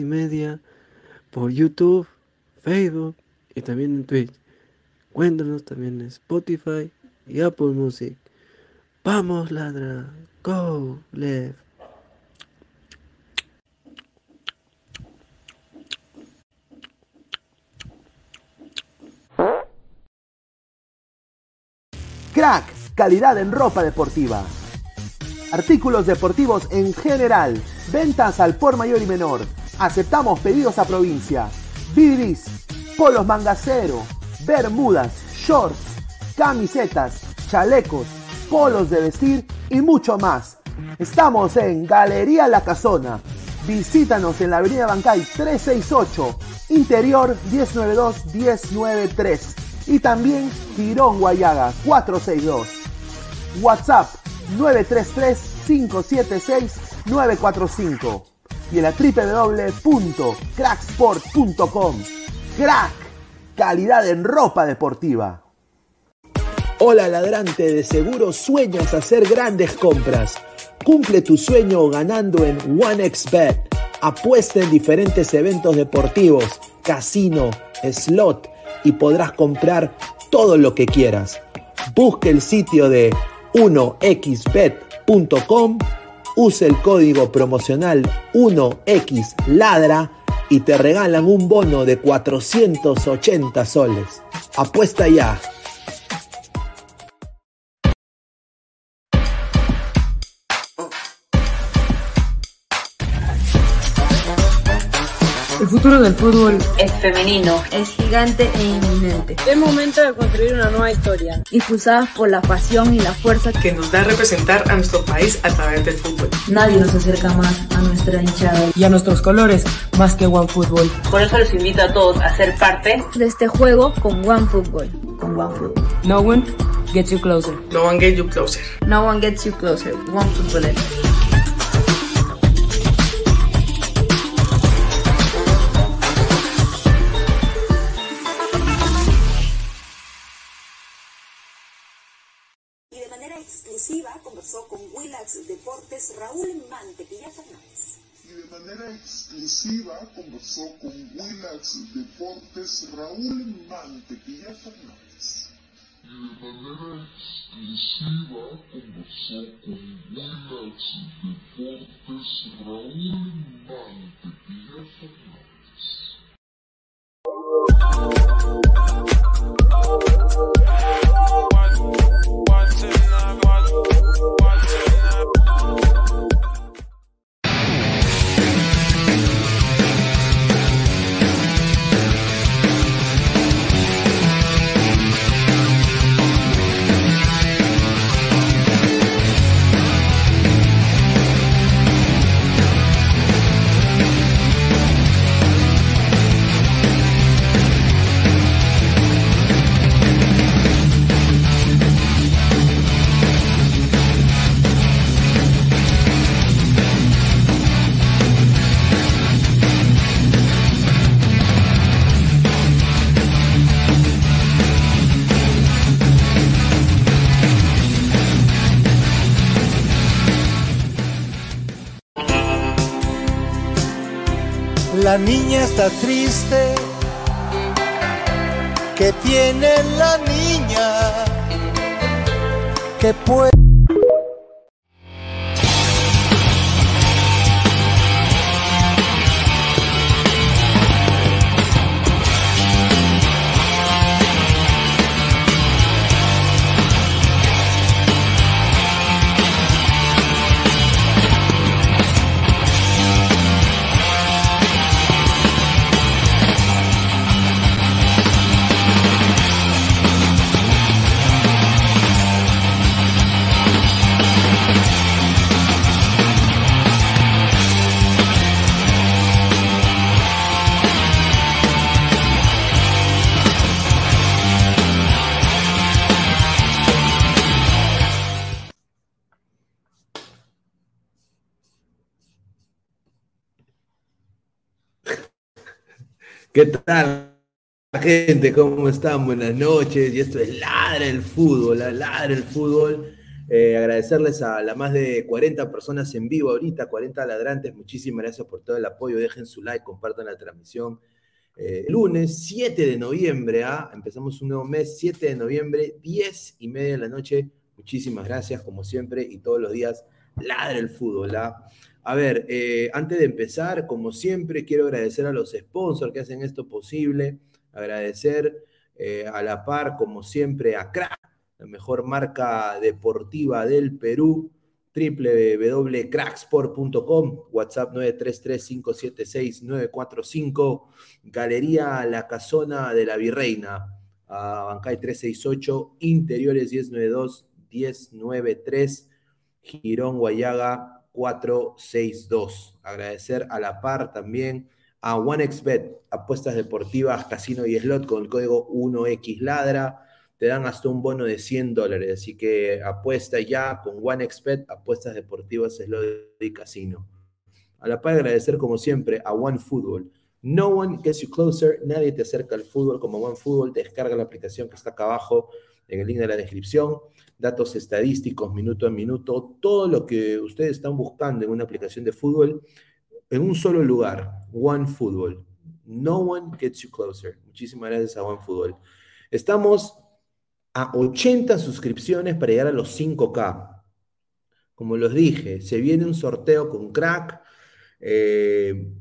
y media, por YouTube, Facebook y también en Twitch. Cuéntanos también en Spotify y Apple Music. Vamos, ladra. Go, left. Crack, calidad en ropa deportiva. Artículos deportivos en general. Ventas al por mayor y menor. Aceptamos pedidos a provincia. Bidris, polos mangacero, bermudas, shorts, camisetas, chalecos, polos de vestir y mucho más. Estamos en Galería La Casona. Visítanos en la Avenida Bancay 368, Interior 192-193 y también Tirón Guayaga 462. WhatsApp 933-576-945 y en la www.cracksport.com. Crack, calidad en ropa deportiva. Hola ladrante, de seguro sueñas hacer grandes compras. Cumple tu sueño ganando en OneXBet. Apuesta en diferentes eventos deportivos, casino, slot y podrás comprar todo lo que quieras. Busca el sitio de 1xbet.com, use el código promocional 1xladra y te regalan un bono de 480 soles. Apuesta ya. Futuro del fútbol es femenino, es gigante e inminente. Es momento de construir una nueva historia. Impulsadas por la pasión y la fuerza que nos da representar a nuestro país a través del fútbol. Nadie nos acerca más a nuestra hinchada y a nuestros colores más que One Fútbol. Por eso les invito a todos a ser parte de este juego con One Fútbol. Con One Fútbol. No one gets you closer. No one gets you closer. No one gets you closer. One Deportes Raúl Mantequilla Fernández. Y de manera exclusiva conversó con Willax Deportes Raúl Mantequilla Fernández. Y de manera exclusiva conversó con Willax Deportes Raúl Mantequilla Fernández. La niña está triste. que tiene la niña? Que puede. ¿Qué tal, gente? ¿Cómo están? Buenas noches. Y esto es Ladra el Fútbol, Ladra el Fútbol. Eh, agradecerles a las más de 40 personas en vivo ahorita, 40 ladrantes. Muchísimas gracias por todo el apoyo. Dejen su like, compartan la transmisión. Eh, lunes 7 de noviembre, ¿ah? empezamos un nuevo mes, 7 de noviembre, 10 y media de la noche. Muchísimas gracias, como siempre, y todos los días, ladre el fútbol. ¿ah? A ver, eh, antes de empezar, como siempre, quiero agradecer a los sponsors que hacen esto posible, agradecer eh, a la par, como siempre, a Crack, la mejor marca deportiva del Perú, www.cracksport.com, WhatsApp 933-576-945, Galería La Casona de la Virreina, a Bancay 368, Interiores 1092-1093, Girón Guayaga 462. Agradecer a la par también a OneXBet, apuestas deportivas, casino y slot con el código 1XLadra. Te dan hasta un bono de 100 dólares. Así que apuesta ya con OneXBet, apuestas deportivas, slot y casino. A la par agradecer como siempre a OneFootball. No one gets you closer, nadie te acerca al fútbol como OneFootball. Descarga la aplicación que está acá abajo en el link de la descripción datos estadísticos minuto a minuto, todo lo que ustedes están buscando en una aplicación de fútbol en un solo lugar, One Football. No one gets you closer. Muchísimas gracias a One Football. Estamos a 80 suscripciones para llegar a los 5K. Como los dije, se viene un sorteo con crack. Eh,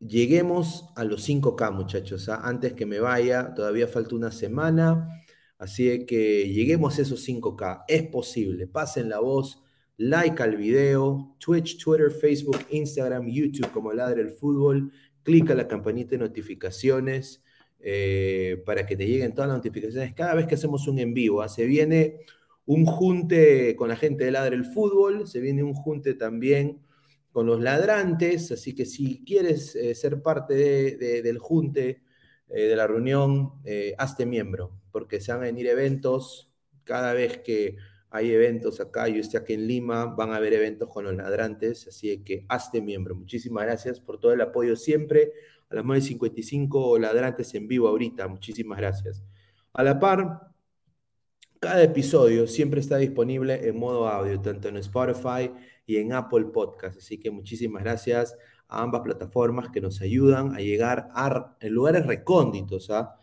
lleguemos a los 5K, muchachos. ¿ah? Antes que me vaya, todavía falta una semana. Así que lleguemos a esos 5K. Es posible. Pasen la voz. Like al video. Twitch, Twitter, Facebook, Instagram, YouTube como Ladre el Fútbol. Clica la campanita de notificaciones eh, para que te lleguen todas las notificaciones cada vez que hacemos un en vivo. ¿ah? Se viene un junte con la gente de Ladre el Fútbol. Se viene un junte también con los ladrantes. Así que si quieres eh, ser parte del junte, eh, de la reunión, hazte miembro porque se van a venir eventos cada vez que hay eventos acá, yo estoy aquí en Lima, van a haber eventos con los ladrantes, así que hazte miembro. Muchísimas gracias por todo el apoyo siempre. A las más de 55 ladrantes en vivo ahorita, muchísimas gracias. A la par, cada episodio siempre está disponible en modo audio, tanto en Spotify y en Apple Podcast. Así que muchísimas gracias a ambas plataformas que nos ayudan a llegar a lugares recónditos. ¿ah?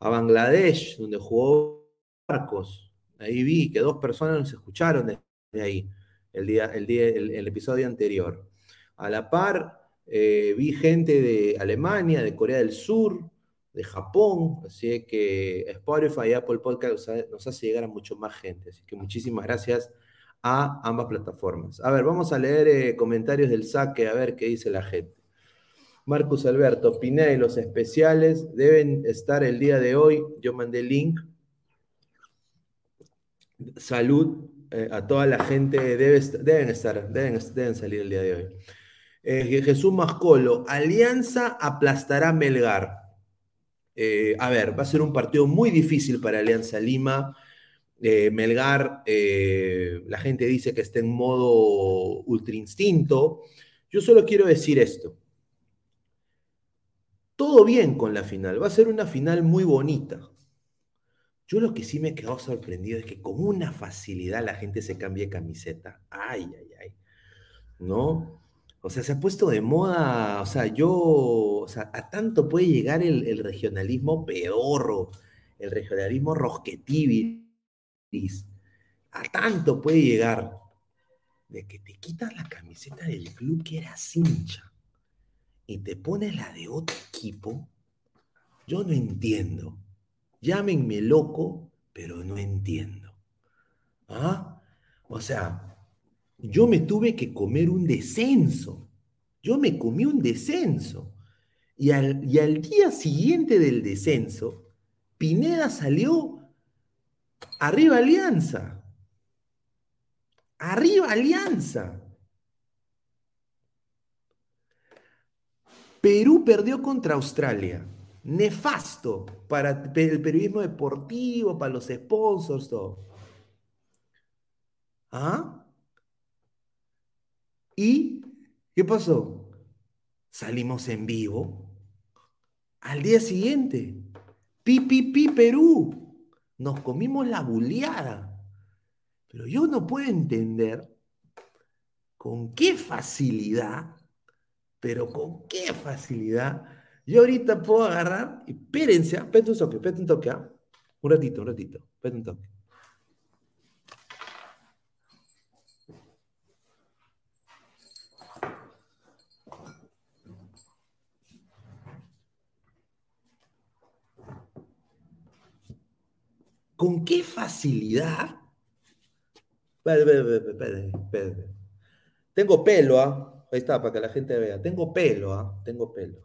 a Bangladesh, donde jugó Marcos. Ahí vi que dos personas nos escucharon de, ahí, el, día, el, día, el, episodio anterior. A la par, eh, vi gente de Alemania, de Corea del Sur, de Japón, así que Spotify y Apple Podcast nos hace llegar a mucho más gente. Así que muchísimas gracias a ambas plataformas. A ver, vamos a leer eh, comentarios del saque, a ver qué dice la gente. Marcus Alberto, Pineda los especiales deben estar el día de hoy. Yo mandé link. Salud eh, a toda la gente. deben estar, deben, deben, salir el día de hoy. Eh, Jesús Mascolo, Alianza aplastará Melgar. A ver, va a ser un partido muy difícil para Alianza Lima. Melgar, la gente dice que está en modo ultra instinto. Yo solo quiero decir esto todo bien con la final, va a ser una final muy bonita. Yo lo que sí me he quedado sorprendido es que con una facilidad la gente se cambia de camiseta. Ay, ay, ay. ¿No? O sea, se ha puesto de moda, o sea, yo, o sea, a tanto puede llegar el, regionalismo pedorro, el regionalismo a tanto puede llegar de que te quitas la camiseta del club que era hincha y te pones la de otro equipo, yo no entiendo. Llámenme loco, pero no entiendo. ¿Ah? O sea, yo me tuve que comer un descenso. Yo me comí un descenso. Y al, y al día siguiente del descenso, Pineda salió arriba Alianza. Arriba Alianza. Perú perdió contra Australia. Nefasto para el periodismo deportivo, para los sponsors, todo. ¿Ah? ¿Y qué pasó? Salimos en vivo. Al día siguiente, pi, pi, pi, Perú. Nos comimos la buleada. Pero yo no puedo entender con qué facilidad, pero con qué facilidad, yo ahorita puedo agarrar, espérense, espérense un toque, espérense un toque, ¿ah? un ratito, un ratito, espérense un toque. ¿Con qué facilidad? Tengo pelo, ¿ah? Ahí está, para que la gente vea. Tengo pelo, ¿ah? Tengo pelo.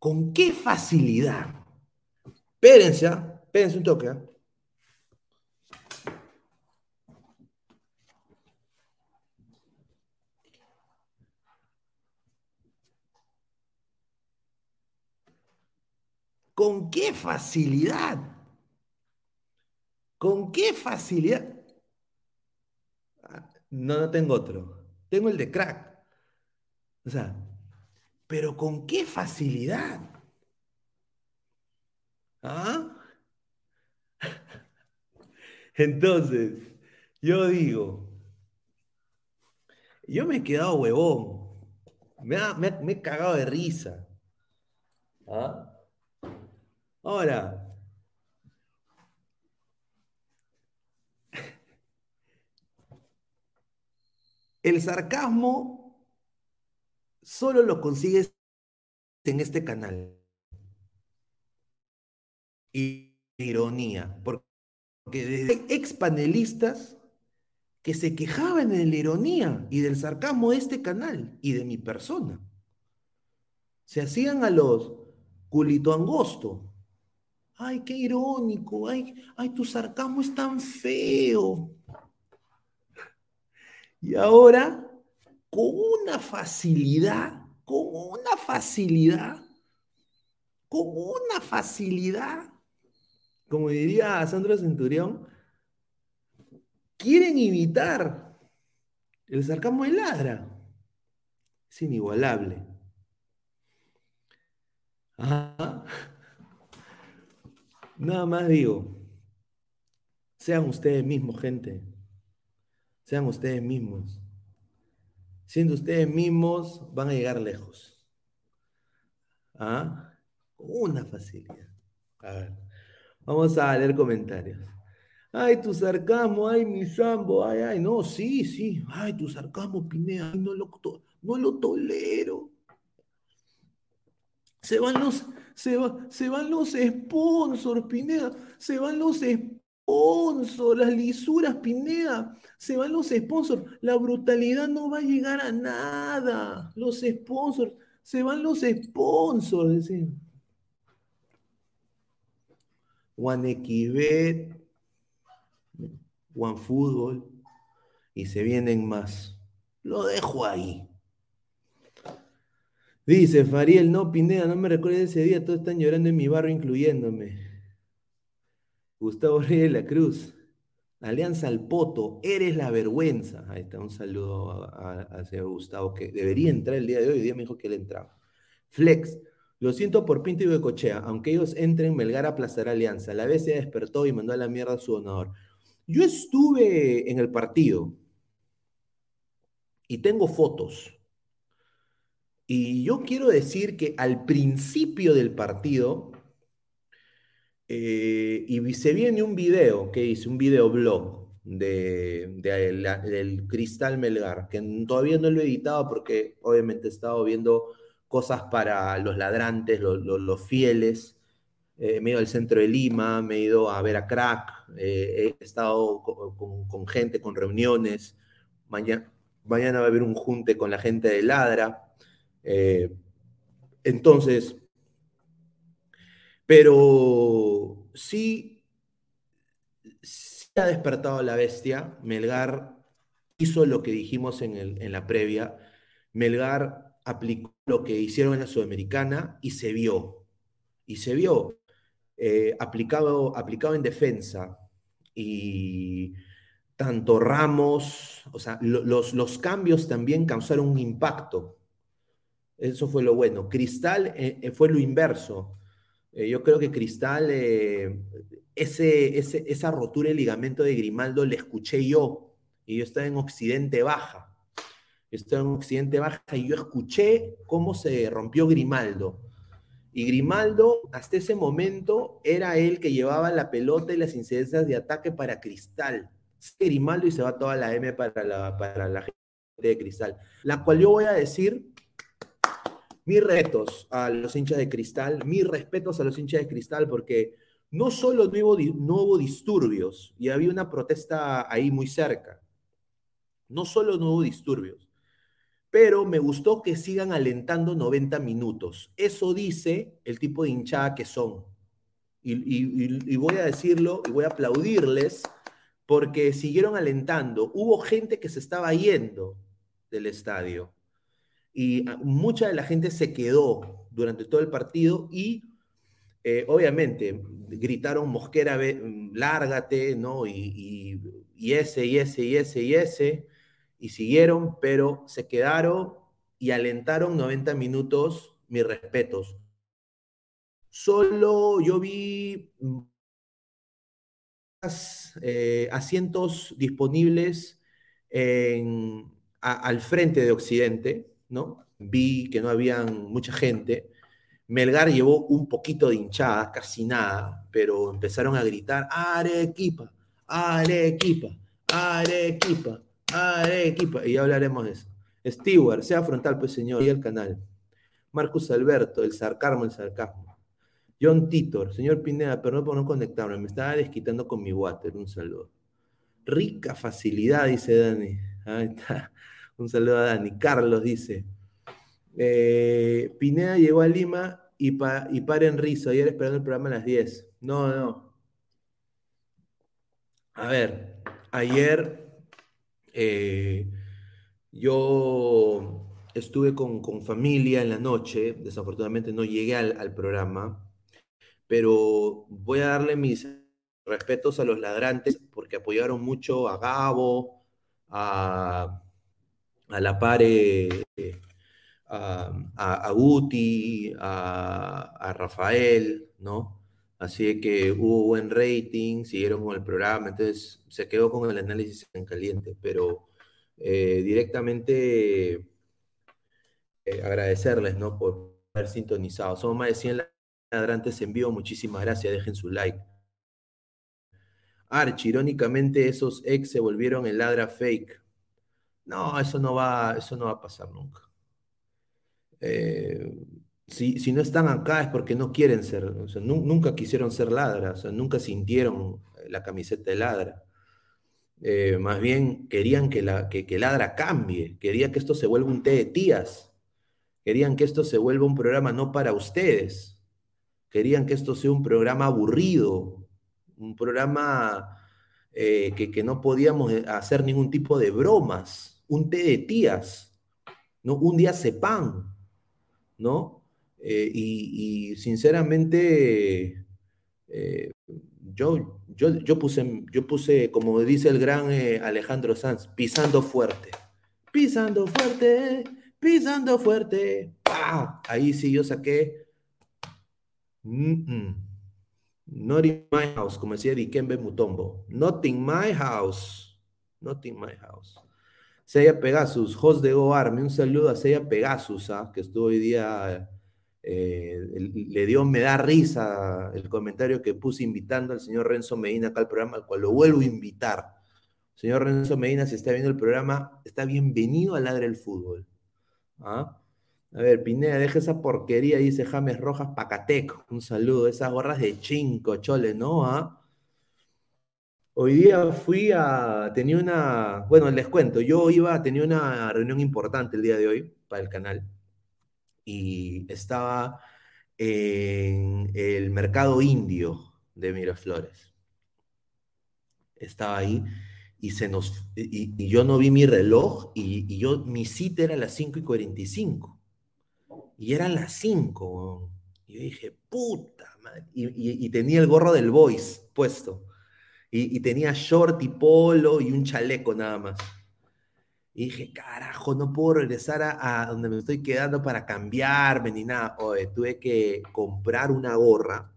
¿Con qué facilidad? Espérense, ¿ah? espérense un toque. ¿ah? ¿Con qué facilidad? ¿Con qué facilidad? No, no tengo otro. Tengo el de crack. O sea, pero ¿con qué facilidad? ¿Ah? Entonces, yo digo, yo me he quedado huevón. Me, me he cagado de risa. ¿Ah? Ahora, el sarcasmo solo lo consigues en este canal. Y ironía, porque desde ex panelistas que se quejaban de la ironía y del sarcasmo de este canal y de mi persona. Se hacían a los culito angosto. Ay, qué irónico. Ay, ay, tu sarcasmo es tan feo. Y ahora, con una facilidad, con una facilidad, con una facilidad, como diría Sandro Centurión, quieren imitar el sarcasmo de ladra. Es inigualable. Ajá. Nada más digo, sean ustedes mismos, gente. Sean ustedes mismos. Siendo ustedes mismos, van a llegar lejos. ¿Ah? Una facilidad. A ver, vamos a leer comentarios. Ay, tu sarcasmo, ay, mi sambo, ay, ay, no, sí, sí, ay, tu sarcasmo, Pinea, no lo, no lo tolero. Se van los, se, se van los sponsors, Pineda. Se van los sponsors, las lisuras, Pineda. Se van los sponsors. La brutalidad no va a llegar a nada. Los sponsors. Se van los sponsors. OneXBet, OneFootball. Y se vienen más. Lo dejo ahí. Dice Fariel, no, Pineda, no me recuerdes ese día, todos están llorando en mi barrio, incluyéndome. Gustavo Reyes de la Cruz, Alianza al Poto, eres la vergüenza. Ahí está, un saludo a, señor Gustavo, que debería entrar el día de hoy, hoy día me dijo que él entraba. Flex, lo siento por Pinto y Becochea, aunque ellos entren, Melgar aplastará Alianza. La vez se despertó y mandó a la mierda a su donador. Yo estuve en el partido y tengo fotos y yo quiero decir que al principio del partido, eh, y se viene un video que hice, un video blog de, del Cristal Melgar, que todavía no lo he editado porque obviamente he estado viendo cosas para los ladrantes, los, fieles. Eh, me he ido al centro de Lima, me he ido a ver a Crack, eh, he estado con, con, gente, con reuniones. Mañana, mañana va a haber un junte con la gente de Ladra. Eh, entonces, pero sí, sí, ha despertado la bestia. Melgar hizo lo que dijimos en, la previa. Melgar aplicó lo que hicieron en la Sudamericana y se vio. Y se vio. Eh, aplicado, aplicado en defensa. Y tanto Ramos, o sea, los, los cambios también causaron un impacto eso fue lo bueno. Cristal eh, eh, fue lo inverso. Eh, yo creo que Cristal, eh, ese, esa rotura del ligamento de Grimaldo le escuché yo, y yo estaba en Occidente Baja. Yo estaba en Occidente Baja y yo escuché cómo se rompió Grimaldo. Y Grimaldo, hasta ese momento, era él que llevaba la pelota y las incidencias de ataque para Cristal. Grimaldo y se va toda la M para la, para la gente de Cristal. La cual yo voy a decir mis retos a los hinchas de Cristal, mis respetos a los hinchas de Cristal, porque no solo no hubo, disturbios, y había una protesta ahí muy cerca, no solo no hubo disturbios, pero me gustó que sigan alentando 90 minutos. Eso dice el tipo de hinchada que son. Y, voy a decirlo y voy a aplaudirles porque siguieron alentando. Hubo gente que se estaba yendo del estadio y ah, mucha de la gente se quedó durante todo el partido y eh, obviamente gritaron Mosquera, lárgate, ¿no? Y, y ese, y ese, y ese, y ese y siguieron, pero se quedaron y alentaron 90 minutos, mis respetos. Solo yo vi eh, asientos disponibles al frente de Occidente, ¿no? Vi que no había mucha gente. Melgar llevó un poquito de hinchada, casi nada, pero empezaron a gritar, Arequipa, Arequipa, Arequipa. Arequipa, y ya hablaremos de eso. Stewart, sea frontal, pues señor, y el canal. Marcus Alberto, el sarcasmo, el sarcasmo. John Titor, señor Pineda, perdón por no conectarme, me estaba desquitando con mi water, un saludo. Rica facilidad, dice Dani. Ahí está. Un saludo a Dani. Carlos dice, eh, Pineda llegó a Lima y, pa, y para en Rizo, ayer esperando el programa a las 10. No, no. A ver, ayer eh, yo estuve con, familia en la noche, desafortunadamente no llegué al, programa, pero voy a darle mis respetos a los ladrantes porque apoyaron mucho a Gabo, a, a La Pare, a, a, Guti, a, Rafael, ¿no? Así que hubo buen rating, siguieron con el programa, entonces se quedó con el análisis en caliente, pero eh, directamente eh, agradecerles ¿no? por haber sintonizado. Somos más de 100 ladrantes en vivo, muchísimas gracias, dejen su like. Arch, irónicamente esos ex se volvieron el ladra fake. No, eso no va, eso no va a pasar nunca. Eh, si, no están acá es porque no quieren ser, nunca quisieron ser ladra, o sea, nunca sintieron la camiseta de ladra. Eh, más bien querían que, la, que, ladra cambie, querían que esto se vuelva un té de tías, querían que esto se vuelva un programa no para ustedes, querían que esto sea un programa aburrido, un programa eh, que, que, no podíamos hacer ningún tipo de bromas, un té de tías, ¿no? un día sepan, ¿no? Eh, y, sinceramente, eh, yo, yo, yo, puse, yo puse, como dice el gran eh, Alejandro Sanz, pisando fuerte. Pisando fuerte, pisando fuerte. Ahí sí yo saqué. Not in my house, como decía Dikembe Mutombo. Not in my house. Not in my house. Seiya Pegasus, host de GoArme, un saludo a Seiya Pegasus, ¿ah? que estuvo hoy día eh, le dio, me da risa el comentario que puse invitando al señor Renzo Medina acá al programa, al cual lo vuelvo a invitar. Señor Renzo Medina, si está viendo el programa, está bienvenido a Ladre el Fútbol. ¿Ah? A ver, Pineda, deja esa porquería, dice James Rojas Pacatec. Un saludo, esas gorras de chinco, chole, ¿no? ¿Ah? Hoy día fui a, tenía una, bueno, les cuento, yo iba, tenía una reunión importante el día de hoy para el canal y estaba en el mercado indio de Miraflores. Estaba ahí y, se nos, y, yo no vi mi reloj y, yo, mi cita era a las 5 y 45. Y eran las 5. Y yo dije, puta madre. Y, tenía el gorro del Voice puesto. Y, tenía short y polo y un chaleco nada más. Y dije, carajo, no puedo regresar a, a, donde me estoy quedando para cambiarme ni nada. Oye, tuve que comprar una gorra,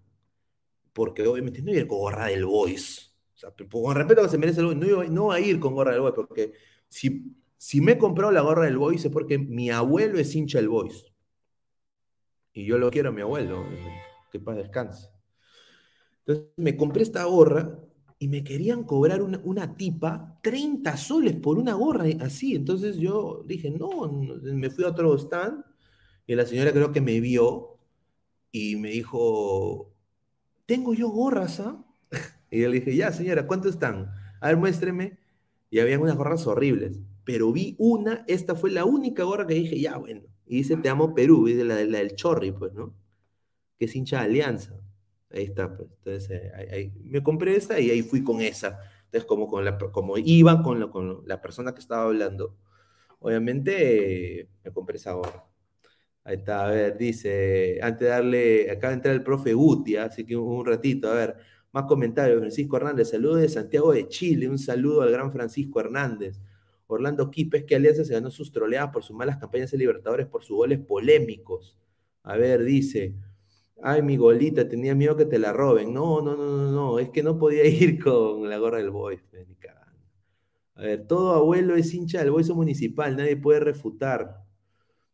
porque obviamente no iba a ir con gorra del Boys. O sea, con respeto que se merece el Boys, no, no a ir con gorra del Boys, porque si, si me he comprado la gorra del Boys es porque mi abuelo es hincha del Boys. Y yo lo quiero a mi abuelo, que paz descanse. Entonces me compré esta gorra y me querían cobrar una, una, tipa 30 soles por una gorra así. Entonces yo dije, no, me fui a otro stand y la señora creo que me vio y me dijo, ¿tengo yo gorras? Ah? Y yo le dije, ya señora, ¿cuánto están? A ver, muéstreme. Y habían unas gorras horribles, pero vi una, esta fue la única gorra que dije, ya bueno. Y dice, te amo Perú, y la, la del Chorri, pues, ¿no? Que es hincha de Alianza. Ahí está, pues. Entonces, eh, me compré esta y ahí fui con esa. Entonces, como, iba con, la persona que estaba hablando, obviamente me compré esa gorra. Ahí está, a ver, dice, antes de darle, acaba de entrar el profe Guti, así que un, ratito, a ver, más comentarios. Francisco Hernández, saludos de Santiago de Chile, un saludo al gran Francisco Hernández. Orlando Quipes, que Alianza se ganó sus troleadas por sus malas campañas en Libertadores, por sus goles polémicos. A ver, dice, Ay, mi golita, tenía miedo que te la roben. No, no, no, no, no. Es que no podía ir con la gorra del Boys. Cagando. A ver, todo abuelo es hincha del Boys municipal, nadie puede refutar.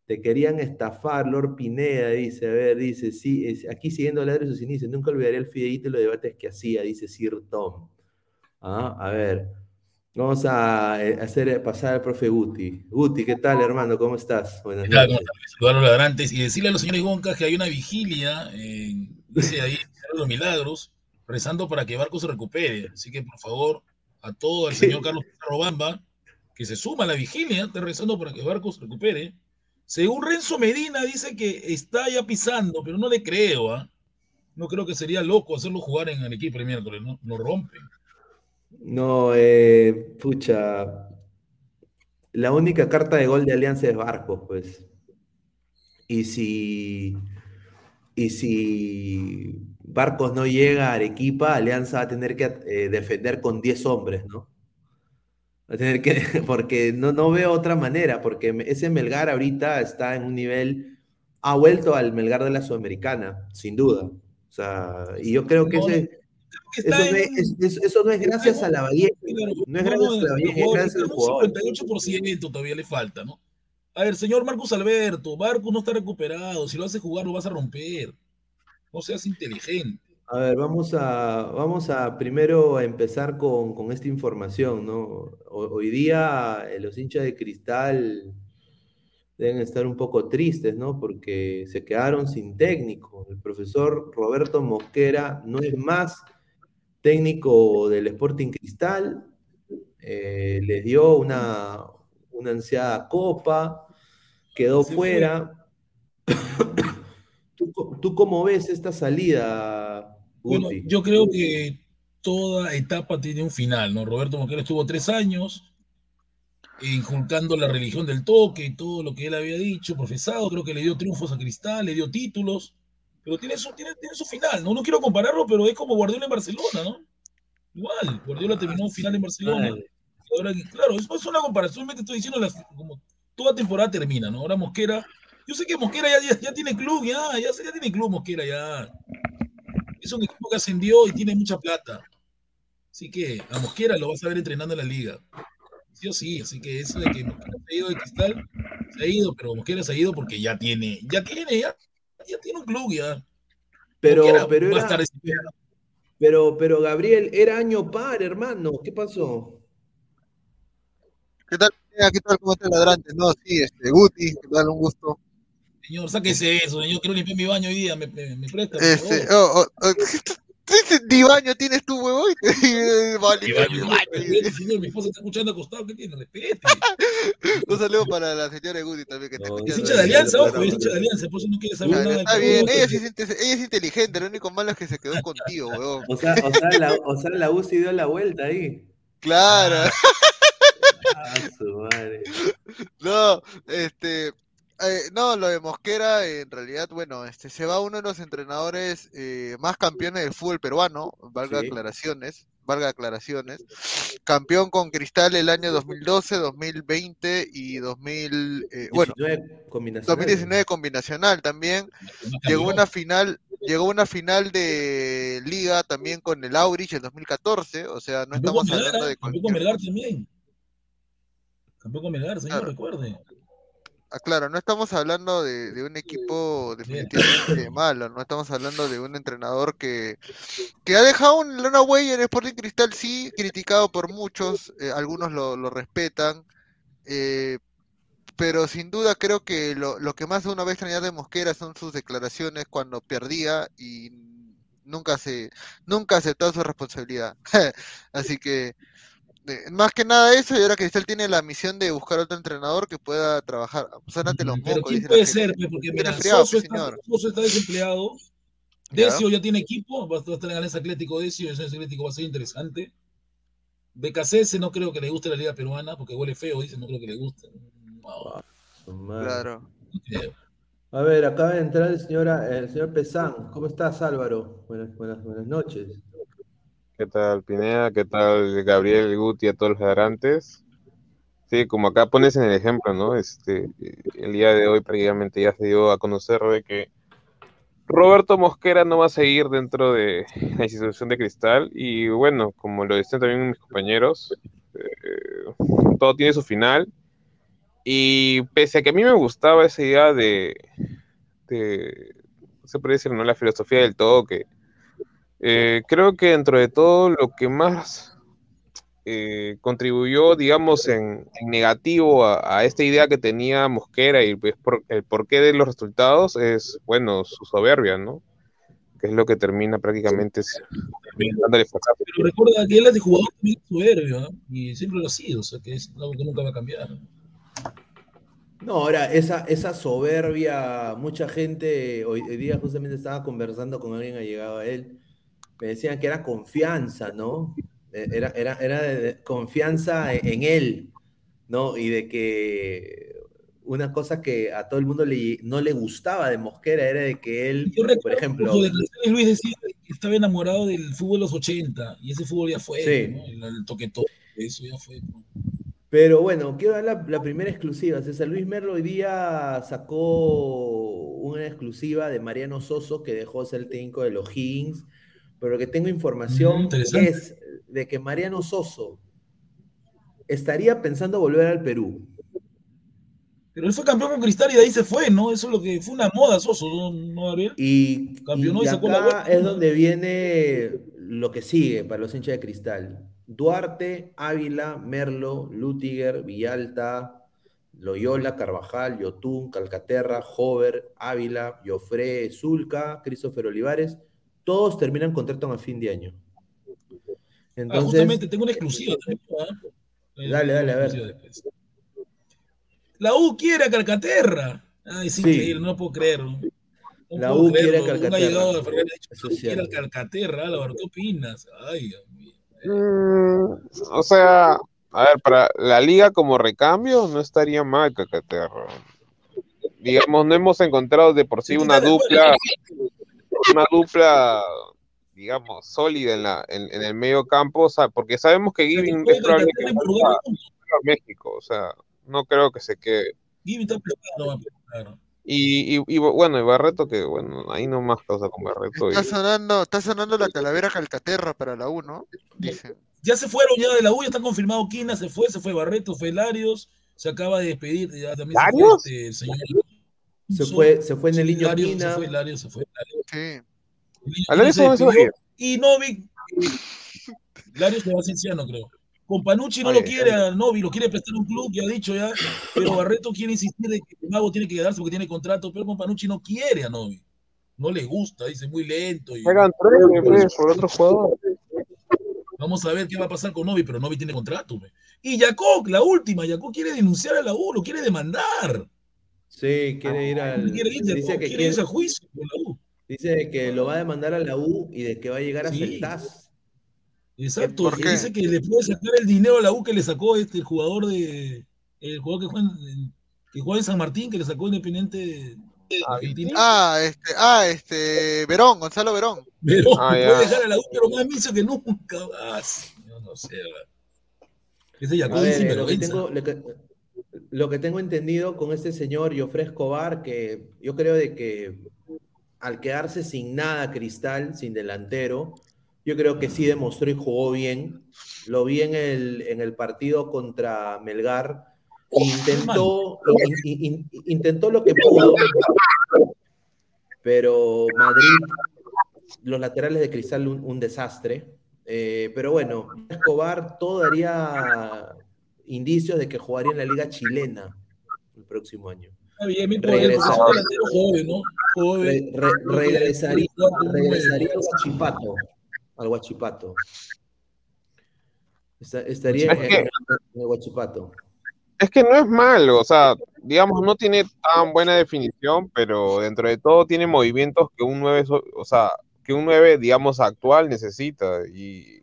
Te querían estafar, Lord Pineda, dice. A ver, dice, sí, aquí siguiendo la de sus inicios, nunca olvidaré el fideíto y los debates que hacía, dice Sir Tom. Ah, a ver, vamos a hacer pasar al profe Guti. Guti, ¿qué tal, hermano? ¿Cómo estás? Buenas noches. Saludar a los ladrantes y decirle a los señores Gonca que hay una vigilia, eh, dice ahí, los milagros, rezando para que Barco se recupere. Así que, por favor, a todo el señor Carlos Robamba, que se suma a la vigilia, está rezando para que Barco se recupere. Según Renzo Medina, dice que está ya pisando, pero no le creo, ¿ah? ¿eh? No creo que sería loco hacerlo jugar en el equipo miércoles, ¿no? Lo rompen. No, eh, pucha. La única carta de gol de Alianza es Barcos, pues. Y si, y si Barcos no llega a Arequipa, Alianza va a tener que eh, defender con 10 hombres, ¿no? Va a tener que, porque no, no veo otra manera, porque ese Melgar ahorita está en un nivel, ha vuelto al Melgar de la Sudamericana, sin duda. O sea, y yo creo que ese, eso no, es, eso, eso no, es, gracias a la Vallejo. No es gracias a la Vallejo, es gracias al jugador. 58% todavía le falta, ¿no? A ver, señor Marcos Alberto, Marcos no está recuperado. Si lo hace jugar, lo vas a romper. No seas inteligente. A ver, vamos a, vamos a primero a empezar con, con esta información, ¿no? Hoy día eh, los hinchas de cristal deben estar un poco tristes, ¿no? Porque se quedaron sin técnico. El profesor Roberto Mosquera no es más técnico del Sporting Cristal, eh, les dio una, una ansiada copa, quedó Se fuera. ¿Tú, ¿Tú, cómo ves esta salida, Guti? Bueno, yo creo que toda etapa tiene un final, ¿no? Roberto Mosquera estuvo tres años inculcando la religión del toque y todo lo que él había dicho, profesado, creo que le dio triunfos a Cristal, le dio títulos, pero tiene su, tiene, tiene su final, ¿no? No quiero compararlo, pero es como Guardiola en Barcelona, ¿no? Igual, Guardiola terminó un final en Barcelona. Ahora, claro, eso es una comparación, me estoy diciendo, las, como toda temporada termina, ¿no? Ahora Mosquera, yo sé que Mosquera ya, ya, ya tiene club, ya, ya, ya tiene club Mosquera, ya. Es un equipo que ascendió y tiene mucha plata. Así que a Mosquera lo vas a ver entrenando en la liga. Sí o sí, así que eso de que Mosquera se ha ido de cristal, se ha ido, pero Mosquera se ha ido porque ya tiene, ya tiene, ya, ya tiene un club ya. Pero, pero era, pero, pero Gabriel, era año par, hermano, ¿qué pasó? ¿Qué tal? ¿Qué tal? ¿Cómo está el ladrante? No, sí, este, Guti, ¿qué tal? Un gusto. Señor, sáquese eso, señor, quiero limpiar mi baño hoy día, me, me, me presta. Este, oh, oh, oh, ¿Qué baño tienes tú, huevón? vale, baño, baño. Señor, mi esposa está escuchando acostado, ¿qué tiene? Respete. Un saludo para la señora Guti también que te escucha. Es hincha de alianza, ojo, es hincha de alianza, por eso no quiere saber nada. Está bien, ella, sí, ella es inteligente, lo único malo es que se quedó contigo, huevón. O sea, o sea, la, o sea, la UCI dio la vuelta ahí. Claro. Ah, su madre. No, este, eh, no, lo de Mosquera, en realidad, bueno, este se va uno de los entrenadores eh, más campeones del fútbol peruano, valga sí. aclaraciones, valga declaraciones. Campeón con Cristal el año 2012, 2020 y 2000, eh, bueno, 2019 combinacional también. Llegó una final, llegó una final de liga también con el Aurich en 2014, o sea, no estamos hablando de Melgar también. Campeón Melgar, señor, recuerde. Ah, claro, no estamos hablando de, un equipo definitivamente malo, no estamos hablando de un entrenador que, que ha dejado una huella en Sporting Cristal, sí, criticado por muchos, eh, algunos lo, respetan, eh, pero sin duda creo que lo, lo que más de una vez tenía de Mosquera son sus declaraciones cuando perdía y nunca se nunca aceptó su responsabilidad. Así que más que nada eso, y ahora Cristal tiene la misión de buscar otro entrenador que pueda trabajar. Sánate los Pero ¿quién puede ser? Porque mira, Soso, está, está, desempleado. Decio ya tiene equipo, va a estar en Alianza Atlético Decio, ese Atlético va a ser interesante. BKC no creo que le guste la liga peruana, porque huele feo, dice, no creo que le guste. Claro. A ver, acaba de entrar el señor, el señor Pesán. ¿Cómo estás, Álvaro? Buenas, buenas, buenas noches. ¿Qué tal Pineda? ¿Qué tal Gabriel Guti a todos los adelantes? Sí, como acá pones en el ejemplo, ¿no? Este, el día de hoy prácticamente ya se dio a conocer de que Roberto Mosquera no va a seguir dentro de la institución de Cristal y bueno, como lo dicen también mis compañeros, eh, todo tiene su final y pese a que a mí me gustaba esa idea de, de se puede decir, ¿no? La filosofía del todo que eh, creo que dentro de todo lo que más eh, contribuyó, digamos, en, negativo a, esta idea que tenía Mosquera y pues, el porqué de los resultados es, bueno, su soberbia, ¿no? Que es lo que termina prácticamente dándole fracaso. Pero recuerda que él es de jugador también soberbio, ¿no? Y siempre lo ha sido, o sea, que es algo que nunca va a cambiar. No, ahora, esa, esa soberbia, mucha gente, hoy, hoy día justamente estaba conversando con alguien, ha llegado a él, me decían que era confianza, ¿no? E, era, era, era de confianza e, en, él, ¿no? Y de que una cosa que a todo el mundo le, no le gustaba de Mosquera era de que él, por ejemplo... Luis decía que estaba enamorado del fútbol de los 80 y ese fútbol ya fue, sí. ¿no? el, toquetón, eso ya fue. Pero bueno, quiero dar la, la, primera exclusiva. César Luis Merlo hoy día sacó una exclusiva de Mariano Soso, que dejó ser el técnico de los Higgins pero lo que tengo información es de que Mariano Soso estaría pensando volver al Perú. Pero él fue campeón con Cristal y de ahí se fue, ¿no? Eso es lo que fue una moda, Soso, ¿no, Gabriel? Y, y, acá es donde viene lo que sigue para los hinchas de Cristal. Duarte, Ávila, Merlo, Lutiger, Villalta, Loyola, Carvajal, Yotún, Calcaterra, Hover, Ávila, Yofre, Zulca, Christopher Olivares todos terminan contrato a fin de año. Ah, Entonces, justamente tengo una exclusiva. ¿eh? Dale, dale, a ver. La U quiere a Calcaterra. Ay, sí, increíble, no puedo creerlo. la U quiere a Calcaterra. Llegado, quiere a Calcaterra, Álvaro, ¿qué opinas? Ay, Dios mío. Mm, o sea, a ver, para la liga como recambio no estaría mal Calcaterra. Digamos, no hemos encontrado de por sí una dupla una dupla, digamos, sólida en, la, en, el medio campo, o sea, porque sabemos que Giving es a México, o sea, no creo que se quede. Giving está claro. Y, y, y, bueno, y Barreto, que bueno, ahí no más causa con Barreto. Está, sonando, está sonando la calavera Calcaterra para la U, ¿no? Dice. Ya se fueron ya de la U, ya está confirmado Quina, se fue, se fue Barreto, fue Larios, se acaba de despedir, ya también se fue este señor se fue, se fue en el niño Se fue, Lario, se fue. Sí. ¿A se, va a Y Novik, Lario se va a Cienciano, creo. Con Panucci no lo quiere a Novi, lo quiere prestar un club, ya ha dicho ya, pero Barreto quiere insistir de que el mago tiene que quedarse porque tiene contrato, pero con Panucci no quiere a Novi. No le gusta, dice muy lento. Y... Hagan tres, pues, por otro jugador. Vamos a ver qué va a pasar con Novi, pero Novi tiene contrato. Y Jacob, la última, Jacob quiere denunciar a la U, lo quiere demandar. Sí, quiere ir al. dice que quiere, irse a juicio con la U. Dice que lo va a demandar a la U y de que va a llegar a sí. Exacto, dice que le puede sacar el dinero a la U que le sacó este el jugador de. El jugador que juega en, que juega en San Martín, que le sacó Independiente Ah, este, ah, este, Verón, Gonzalo Verón. Verón, Ah, puede dejar a la U, pero más miso que nunca más. Yo no sé, ¿verdad? Ese ver, sin eh, lo, que vergüenza. tengo, lo que tengo entendido con este señor Jofre Escobar, que yo creo de que al quedarse sin nada Cristal, sin delantero, yo creo que sí demostró y jugó bien. Lo vi en el, en el partido contra Melgar. Intentó, in- in- in- intentó lo que pudo, pero Madrid, los laterales de Cristal, un, un desastre. Eh, pero bueno, Escobar todo daría indicios de que jugaría en la liga chilena el próximo año. Está bien, bien por él, porque es un delantero joven, ¿no? Joven. Re- re- Creo que regresaría, al nueve. Guachipato. Al Guachipato. Esta- estaría Es en, que- en el Guachipato. Es que no es malo, o sea, digamos, no tiene tan buena definición, pero dentro de todo tiene movimientos que un 9, so- o sea, que un 9, digamos, actual necesita. Y,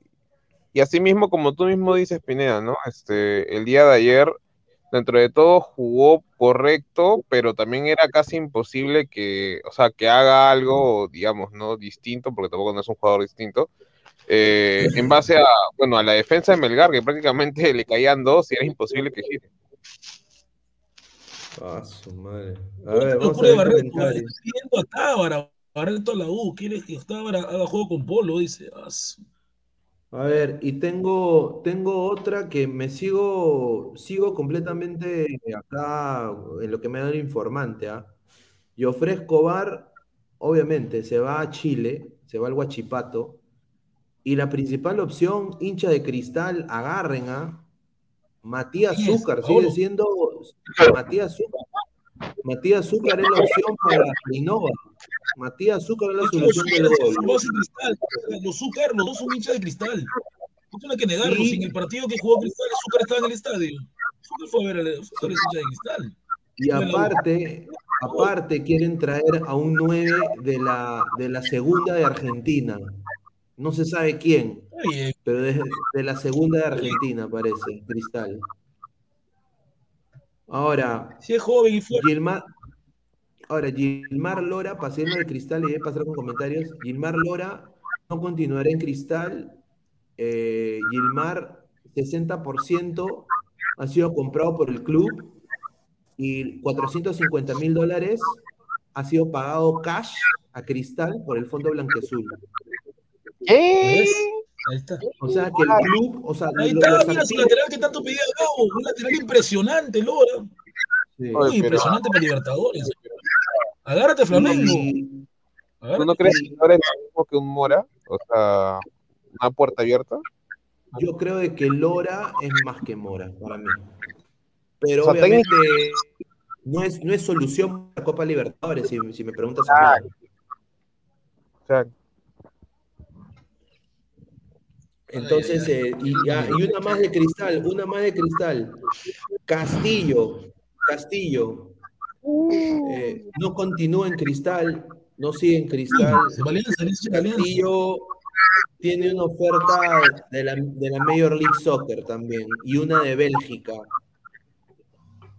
y así mismo, como tú mismo dices, Pineda, ¿no? Este, el día de ayer, dentro de todo, jugó correcto, pero también era casi imposible que, o sea, que haga algo, digamos, ¿no? Distinto, porque tampoco no es un jugador distinto. eh, en base a, bueno, a la defensa de Melgar, que prácticamente le caían dos y era imposible que gire. Ah, su madre. A ver, vamos a ver Barreto, a Tábara, Barreto la U, quiere que Tábara haga juego con Polo, dice. Ah, su- A ver, y tengo, tengo otra que me sigo, sigo completamente acá en lo que me da el informante, ¿ah? Jofre Escobar, obviamente, se va a Chile, se va al Huachipato, y la principal opción, hincha de cristal, agarren a Matías ¿Quién es? Zúcar, sigue siendo Matías Zúcar. Matías Zúcar es la opción para Innova. Matías Zúcar es la solución del gol. Los Zúcar, los dos son hinchas de cristal. No tiene que negarlo. Y- Si en el partido que jugó Cristal, Zúcar estaba en el estadio. Zúcar fue a ver a Zúcar es hincha de cristal. Y aparte, aparte quieren traer a un 9 de la, de la segunda de Argentina. No se sabe quién, pero de, de la segunda de Argentina parece, Cristal. Ahora, si es joven y fuerte. Gilmar, ahora, Gilmar Lora, para irme de Cristal y voy a pasar con comentarios. Gilmar Lora no continuará en Cristal. Eh, Gilmar, 60% ha sido comprado por el club y 450 mil dólares ha sido pagado cash a Cristal por el Fondo Blanquezul. ¿Ves? Ahí está. O sea que el club, o sea, Ahí está, mira su lateral que tanto pedía Gabo. Un lateral impresionante, Lora. Sí. Oye, Muy pero- impresionante para Libertadores. Agárrate, Flamengo. ¿Tú no crees que ahora es lo mismo que un Mora? O sea, una puerta abierta. Yo creo de que Lora es más que Mora para mí. Pero O sea, obviamente no es, no es solución para la Copa Libertadores, si, si me preguntas a mí. O sea, Entonces, eh, y, ya- y una más de cristal, una más de cristal. Castillo, Castillo. Eh, no continúa en cristal, no sigue en cristal. Alianza. Castillo tiene una oferta de la, de la Major League Soccer también y una de Bélgica.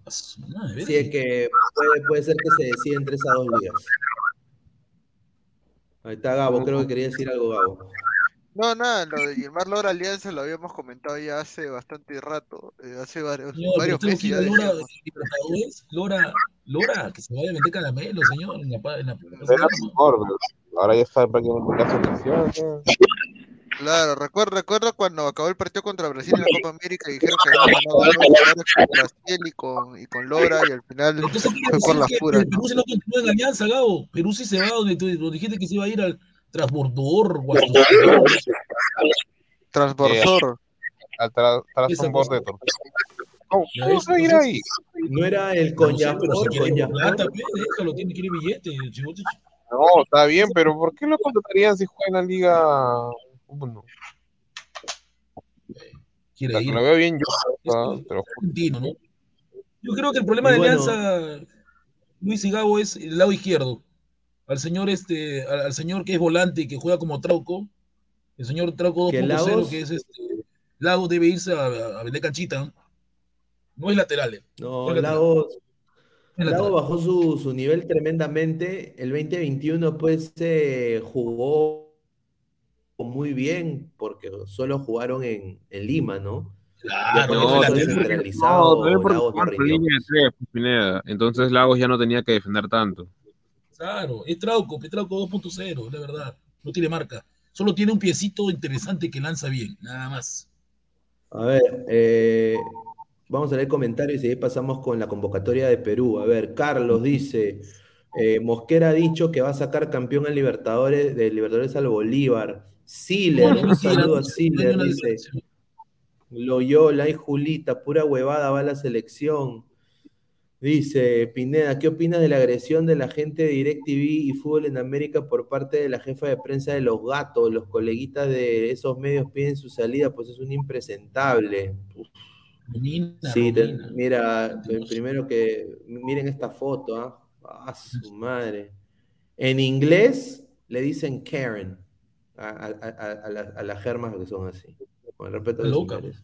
A su madre, Así es que puede, puede ser que se decida entre esas dos ligas. Ahí está Gabo, creo que quería decir algo Gabo. No, nada, lo de Gilmar Lora Alianza lo habíamos comentado ya hace bastante rato, eh, hace varios, pero varios meses ya Lora, Lora, Lora, que se vaya a vender caramelo, señor, en la, en la era mejor, pero ahora ya está prácticamente en la. Claro, recuerdo, recuerdo cuando acabó el partido contra Brasil en la Copa América y dijeron que habían ganado con Brasil y con, y con Lora y al final fue por las puras. Perú se no continúa en Alianza, Gabo. Perú sí se va donde tú donde dijiste que se iba a ir al Transbordor, Guastosor. Transborsor. Al tra- tras Esa un borde cosa. de tortuga. ¿Cómo, cómo se va a ir entonces- ahí? No era el No sé, pero si plata, pe, déjalo, tiene que ir billete, chivote. No, está bien, pero ¿por qué lo contratarían si juega en la Liga 1? Quiere ir. lo veo bien yo, ¿no? Yo creo que el problema de Alianza, Luis y Gabo, es el lado izquierdo. Al señor este, al, al señor que es volante y que juega como Trauco, el señor Trauco ¿Que 2.0, Lagos? que es este, Lagos debe irse a, a vender canchita. ¿no? No es lateral. eh. No, Fue lateral. Lagos. Lago bajó su, su nivel tremendamente. El 2021 pues se jugó muy bien porque solo jugaron en, en Lima, ¿no? Claro, no, no, Lagos no Pineda. Entonces Lagos ya no tenía que defender tanto. Claro, es Trauco, es Trauco 2.0, la verdad. No tiene marca. Solo tiene un piecito interesante que lanza bien, nada más. A ver, eh, vamos a leer comentarios y ahí pasamos con la convocatoria de Perú. A ver, Carlos dice, eh, Mosquera ha dicho que va a sacar campeón en Libertadores, de Libertadores al Bolívar. Siler, un saludo a Siler, dice. Loyola y Julita, pura huevada va la selección. Dice Pineda, ¿qué opinas de la agresión de la gente de DirecTV y Fútbol en América por parte de la jefa de prensa de los gatos? Los coleguitas de esos medios piden su salida, pues es un impresentable. Uf. Romina, Sí, te- Romina. mira, eh, primero que miren esta foto, ¿ah? Ah, su madre. En inglés le dicen Karen a, a, a, a la- a las germas que son así. Con respeto que se Loca. merece.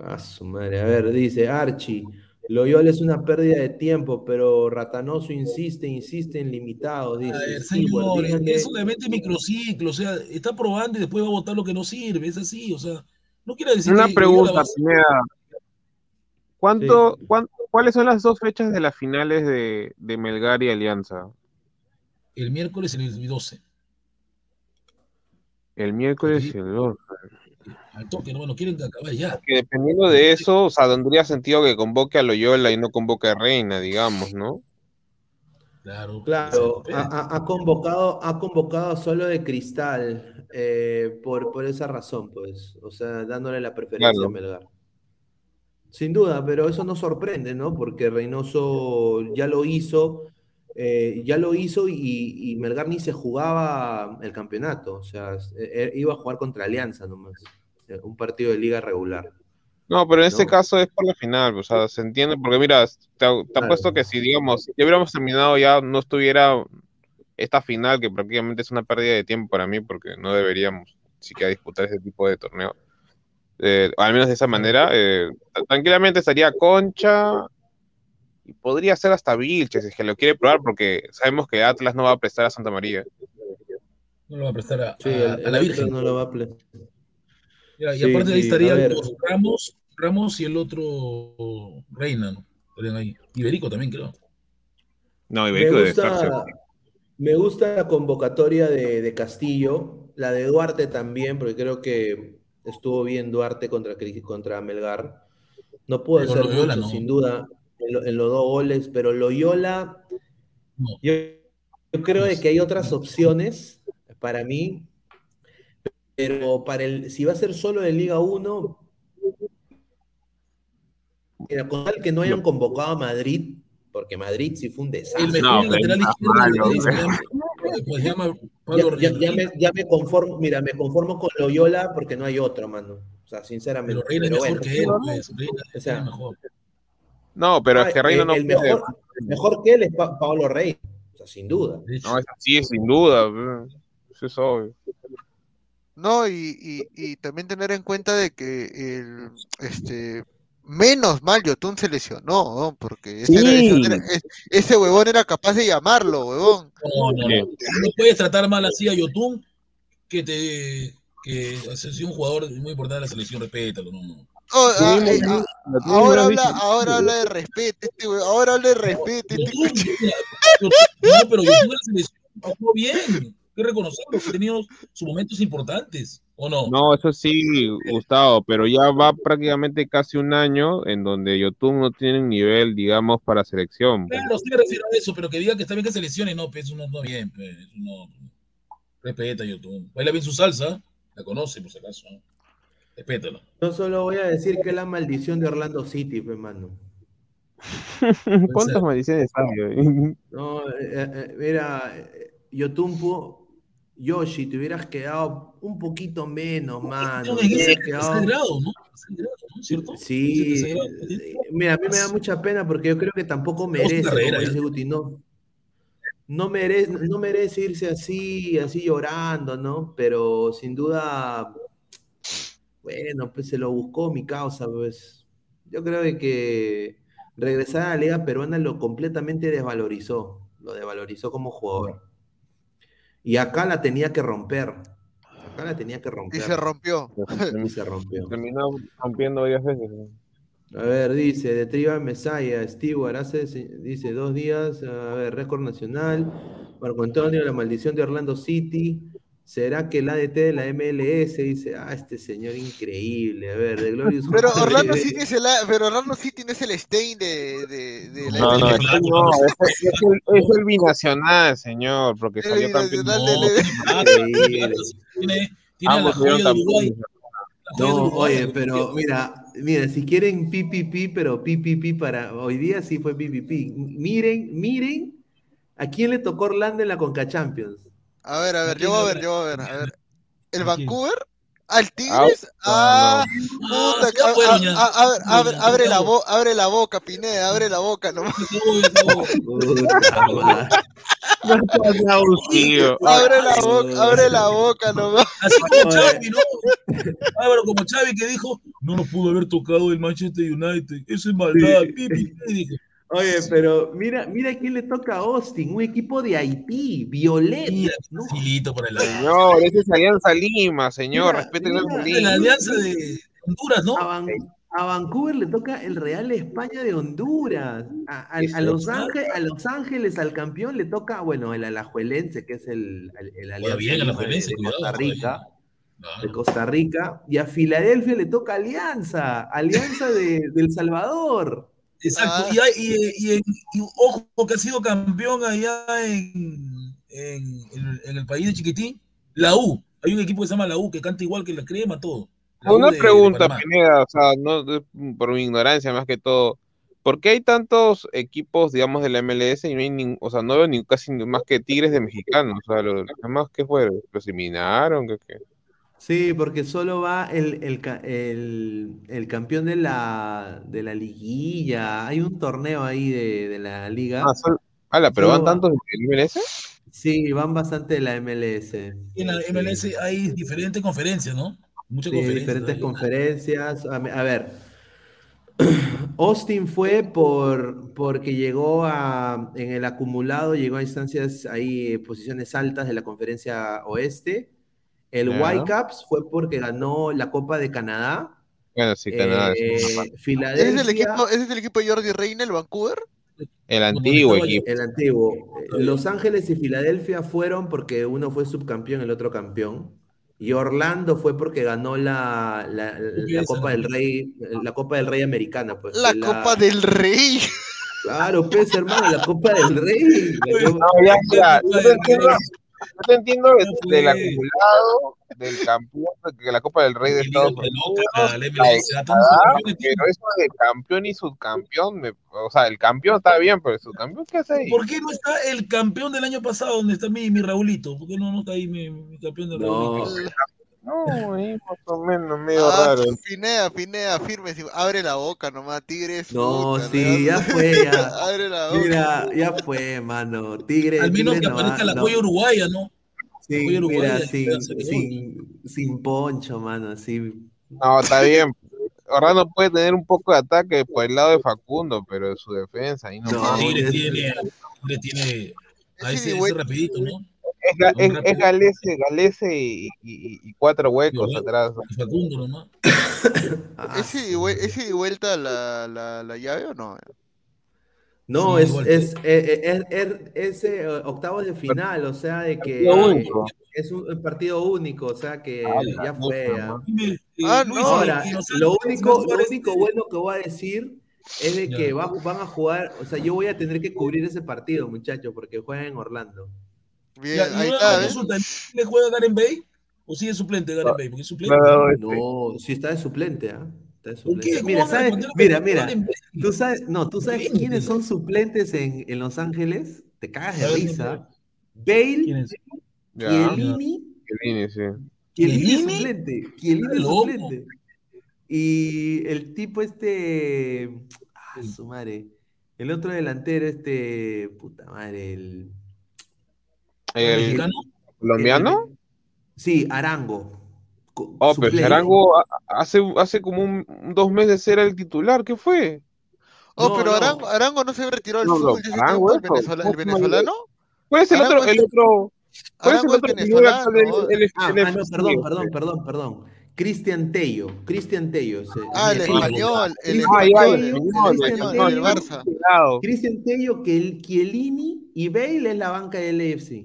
A su madre. A ver, dice Archie. Loyola es una pérdida de tiempo, pero Ratanoso insiste, insiste en limitados. Dice ver, señor, díganle- eso le mete microciclo, o sea, está probando y después va a votar lo que no sirve, es así, o sea, no quiere decir Una que pregunta, Loyola va a- Pineda. ¿Cuánto, cuán- ¿Cuáles son las dos fechas de las finales de, de Melgar y Alianza? el miércoles y el 12, El miércoles y el 2. Al toque, quieren acabar ya. Que dependiendo de eso, o sea, tendría sentido que convoque a Loyola y no convoque a Reina, digamos, ¿no? Claro, Claro, ha, ha- ha convocado, ha convocado solo de cristal eh, por, por esa razón, pues. O sea, dándole la preferencia Claro. a Melgar. Sin duda, pero eso no sorprende, ¿no? Porque Reynoso ya lo hizo, eh, ya lo hizo y, y Melgar ni se jugaba el campeonato. O sea, eh, iba a jugar contra Alianza nomás. eh, Un partido de liga regular. No, pero en este No. caso es por la final, o sea, se entiende, porque mira, te, te Claro. apuesto que si, digamos, ya hubiéramos terminado, ya no estuviera esta final, que prácticamente es una pérdida de tiempo para mí, porque no deberíamos siquiera disputar ese tipo de torneo. Eh, al menos de esa manera, eh, tranquilamente estaría Concha y podría ser hasta Vilches, si es que lo quiere probar, porque sabemos que Atlas no va a prestar a Santa María. No lo va a prestar a, Sí, a- el, a el la Virgen. no lo va a Ya, y Sí, aparte de ahí sí, estarían los Ramos, Ramos y el otro Reina, ¿no? Estarían ahí. Iberico también, creo. No, Me Iberico debe estar gusta, me gusta la convocatoria de, de Castillo, la de Duarte también, porque creo que estuvo bien Duarte contra, Melgar. No pudo hacer mucho, no. sin duda, en, lo- en los dos goles, pero Loyola, No. yo, yo creo de que hay otras opciones para mí, pero para el, si va a ser solo de Liga 1, mira, con tal que no hayan convocado a Madrid, porque Madrid sí fue un desastre. No, llama, pues, Ya, ya- me, ya me conformo, mira, me conformo con Loyola porque no hay otro, mano. O sea, sinceramente. Pero Reina es mejor bueno, que él, pues. Reina o sea, mejor. No, pero es que Reina el, no el mejor, mejor que él es Pa- Pablo Rey, o sea, sin duda. No, es así, sin duda. Eso es obvio. No, y, y, y también tener en cuenta de que el, este, menos mal Yotun se lesionó, ¿no? Porque ese, Sí. era- huevón era capaz de llamarlo, huevón. no, no, no. No puedes tratar mal así a Yotun que te que es un jugador muy importante de la selección, respétalo, no, no. Oh, ah, eh, ah, ahora habla, dicho. ahora habla de respeto, este huevón, ahora habla de respeto, este Yotun- no, pero en la selección jugó bien. Hay que reconocerlo, que ha tenido sus momentos importantes, ¿o no? No, eso sí, Gustavo, pero ya va prácticamente casi un año en donde Yotun no tiene un nivel, digamos, para selección. Claro, sí me refiero a eso, pero que diga que está bien que se lesione, no, pues eso no está bien, pues, eso no. Respeta a Yotun. Baila bien su salsa, la conoce por si acaso. ¿no? Respétalo. Yo solo voy a decir que es la maldición de Orlando City, pues, mano. ¿Cuántas maldiciones hay? No, eh, eh, mira, eh, Yotumpo, Yoshi, te hubieras quedado un poquito menos, mano. No, hubieras quedado- tercer grado, ¿no? Tercer grado, ¿no? ¿Cierto? Sí, grado, ¿sí? eh, mira, a mí me da mucha pena porque yo creo que tampoco merece, carrera, como ¿eh? dice Guti, no, no merece, no merece irse así, así llorando, ¿no? Pero sin duda, bueno, pues se lo buscó mi causa, pues. Yo creo que regresar a la Liga Peruana lo completamente desvalorizó. Lo desvalorizó como jugador. Y acá la tenía que romper. Acá la tenía que romper. Y se rompió. Y se rompió. Terminó rompiendo varias veces. A ver, dice, de Triba Mesaya, Stewart, hace, dice, dos días, a ver, récord nacional, Marco Antonio, la maldición de Orlando City, ¿será que el ADT de la MLS dice, ah, este señor increíble, a ver, de Glorious Pero Hunter, Orlando de- City es el, pero Orlando City no es el Stein de, de, de la No, no, MLS. es, no, es, es el, es el binacional, señor, porque El salió campeón. No, de- tiene, tiene, a la joya de Uruguay. No, oye, pero mira, mira, si quieren PPP, pero PPP para hoy día sí fue PPP. Miren, miren a quién le tocó Orlando en la Conca Champions. A ver, a ver, yo voy a ver, yo voy a ver, a ver. ¿El. Vancouver? ¿Al Tigres? Ah, puta, ya a- fueron, a- ya. a- abre, la bo- abre la boca, Pineda, abre la boca nomás. Puta. Abre la boca, abre la boca nomás. Así como Xavi, ¿no? Álvaro, como Xavi que dijo, no nos pudo haber tocado el Manchester United. Eso es maldad. Sí. pi, pi, pi", dijo. Oye, pero mira, mira quién le toca a Austin, un equipo de Haití, Violet. Mira, ¿no? para el Señor, ese es Alianza Lima, señor, Mira, respete mira, el de Lima. la alianza de Honduras, ¿no? A, Van- a Vancouver le toca el Real España de Honduras. A, a- a Los Ángeles, a Los Ángeles, al campeón, le toca, bueno, el Alajuelense, que es el, el, el Alianza bien, Lima de, Alajuelense, de cuidado, Costa Rica. Claro. De Costa Rica. Y a Filadelfia le toca Alianza, Alianza de, del Salvador. Exacto. Ah. Y, hay- y- y y ojo que ha sido campeón allá en, en, en- en el país de Chiquitín, la U. Hay un equipo que se llama la U que canta igual que la crema, todo. La Una de- de pregunta, Panamá. Pineda, o sea, no, de- por mi ignorancia más que todo. ¿Por qué hay tantos equipos, digamos, de la MLS y no hay nin- o sea, no veo ni casi ni más que Tigres de mexicanos? O sea, los demás, ¿qué fue? ¿Los eliminaron? ¿Qué, qué? Sí, porque solo va el, el, ca- el- el campeón de la, de la liguilla. Hay un torneo ahí de, de la liga. Ah, sol- ala, pero Solo van va- tantos de MLS? Sí, van bastante de la MLS. En la Sí. MLS hay diferentes conferencias, ¿no? Muchas Sí, conferencias. diferentes conferencias. A, me- a ver, Austin fue por, porque llegó a, en el acumulado, llegó a instancias ahí, eh, posiciones altas de la conferencia oeste. El Ya. Whitecaps fue porque ganó la Copa de Canadá. Bueno, sí, Canadá es Eh. ¿Ese es el equipo, ese es el equipo de Jordi Reina, el Vancouver? El antiguo equipo. El antiguo. Eh, Los Ángeles y Filadelfia fueron porque uno fue subcampeón, el otro campeón. Y Orlando fue porque ganó la, la, la esa, Copa del Rey, la Copa del Rey americana, pues. La Copa del Rey. Claro, pues, hermano, la Copa del Rey. Copa- No, ya, ya, yo Copa te entiendo, de- No, del acumulado, del campeón, que la Copa del Rey de Estados Unidos, de pero eso de campeón y subcampeón, me- o sea, el campeón está bien, pero el subcampeón, ¿qué hace ahí? ¿Por qué no está el campeón del año pasado, donde está mi, mi Raulito? ¿Por qué no, no está ahí mi, mi campeón del No. Raulito? No, ahí más o menos, medio Ah, raro. Pineda, Pineda, firme. Abre la boca nomás, Tigres. No, puta, sí, ya fue, ya. Abre la boca. Mira, ya fue, mano. Tigre, Al menos Tigre que no aparezca la no. joya uruguaya, ¿no? Sí, uruguaya, mira, sin, sin, sin poncho, mano, así. No, está bien. Orlando puede tener un poco de ataque por el lado de Facundo, pero de su defensa, ahí no, No. Tigres es- tiene, Tigres tiene a Ese ese, rapidito, ¿no? Es, Ga- es, rápido. es Galese, Galese y, y- y cuatro huecos atrás. Y Facundo nomás. Ah, ¿Ese, de vue- ese de vuelta la, la, la llave o no? No, Sí, es, igual. es, eh, eh, es, es, eh, octavos de final, o sea, de que es un partido único, o sea que Ah, ya fue. Ah, no. Ahora, lo ¿cómo único, lo único bueno que voy a decir es de que va- van a jugar, o sea, yo voy a tener que cubrir ese partido, muchachos, porque juegan en Orlando. Bien, Ya, ahí y una está, ¿ves? consulta, ¿le juega Garen Bay? ¿O sigue suplente Garen Bay? Porque es suplente. No, este, No, sí está de suplente, ¿ah? ¿Cómo Mira, ¿sabes? Mira, mira, tú sabes, no, tú sabes quiénes son suplentes en, en Los Ángeles, te cagas de risa. Bale, Chiellini, Chiellini, sí. Chiellini es suplente, Chiellini es suplente. Y el tipo este, ah, su madre, el otro delantero este, puta madre, el El ¿Mexicano? colombiano. Sí, Arango. Oh, pero suplente. Charango a- hace, hace como un, dos meses era el titular, ¿qué fue? Oh, No, pero no. Arango, Arango no se retiró del No, fútbol Arango, el, eso, venezola- el ¿cómo venezolano. ¿Cuál es el Arango otro? El otro ¿Cuál es el Arango otro venezolano. Ah, ah, no, FC? perdón, perdón, perdón, perdón. Cristian Tello. Cristian Tello. ese- Ah, el español, el español, el. Barça. Cristian Tello, que el Chiellini y Bale es la banca del AFC.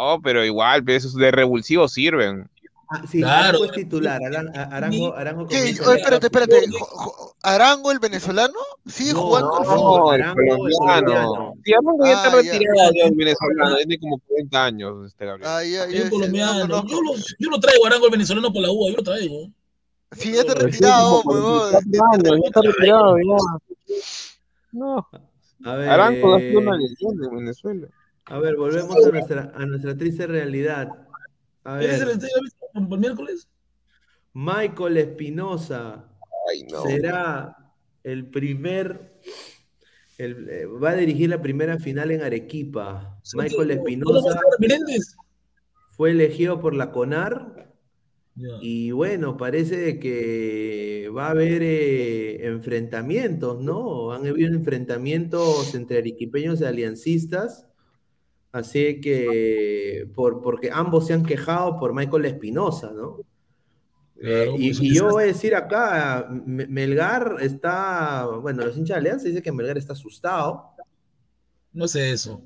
Oh, pero igual, pero esos de revulsivo sirven. Ah, sí, Claro. Arango es titular. Arango, Arango Oye, la- espérate, espérate. ¿Arango, el venezolano? ¿Sigue No, jugando al no, fútbol? No, el Arango, el colombiano. Sí, Arango ya está Ah, retirado ya el venezolano, tiene como 40 años este Gabriel. Ah, ya, colombiano. no. Yo lo, yo lo traigo Arango el venezolano por la UA, yo lo traigo. Sí, ya está sí, retirado, huevón. 44 años, ya está retirado ya. No, A ver, Arango ha sido eh, una leyenda en Venezuela. A ver, volvemos a nuestra, a nuestra triste realidad. A ¿Quién es el ver, el miércoles? Michael Espinosa no. será el primer, el, eh, va a dirigir la primera final en Arequipa. Michael ¿Cómo va a Espinosa fue elegido por la CONAR y bueno, parece que va a haber eh, enfrentamientos, ¿no? Han habido enfrentamientos entre arequipeños y aliancistas. Así que, por, porque ambos se han quejado por Michael Espinosa, ¿no? Claro, Eh, y, pues, y yo voy a decir acá, Melgar está, bueno, los hinchas de Alianza dicen que Melgar está asustado. No sé eso.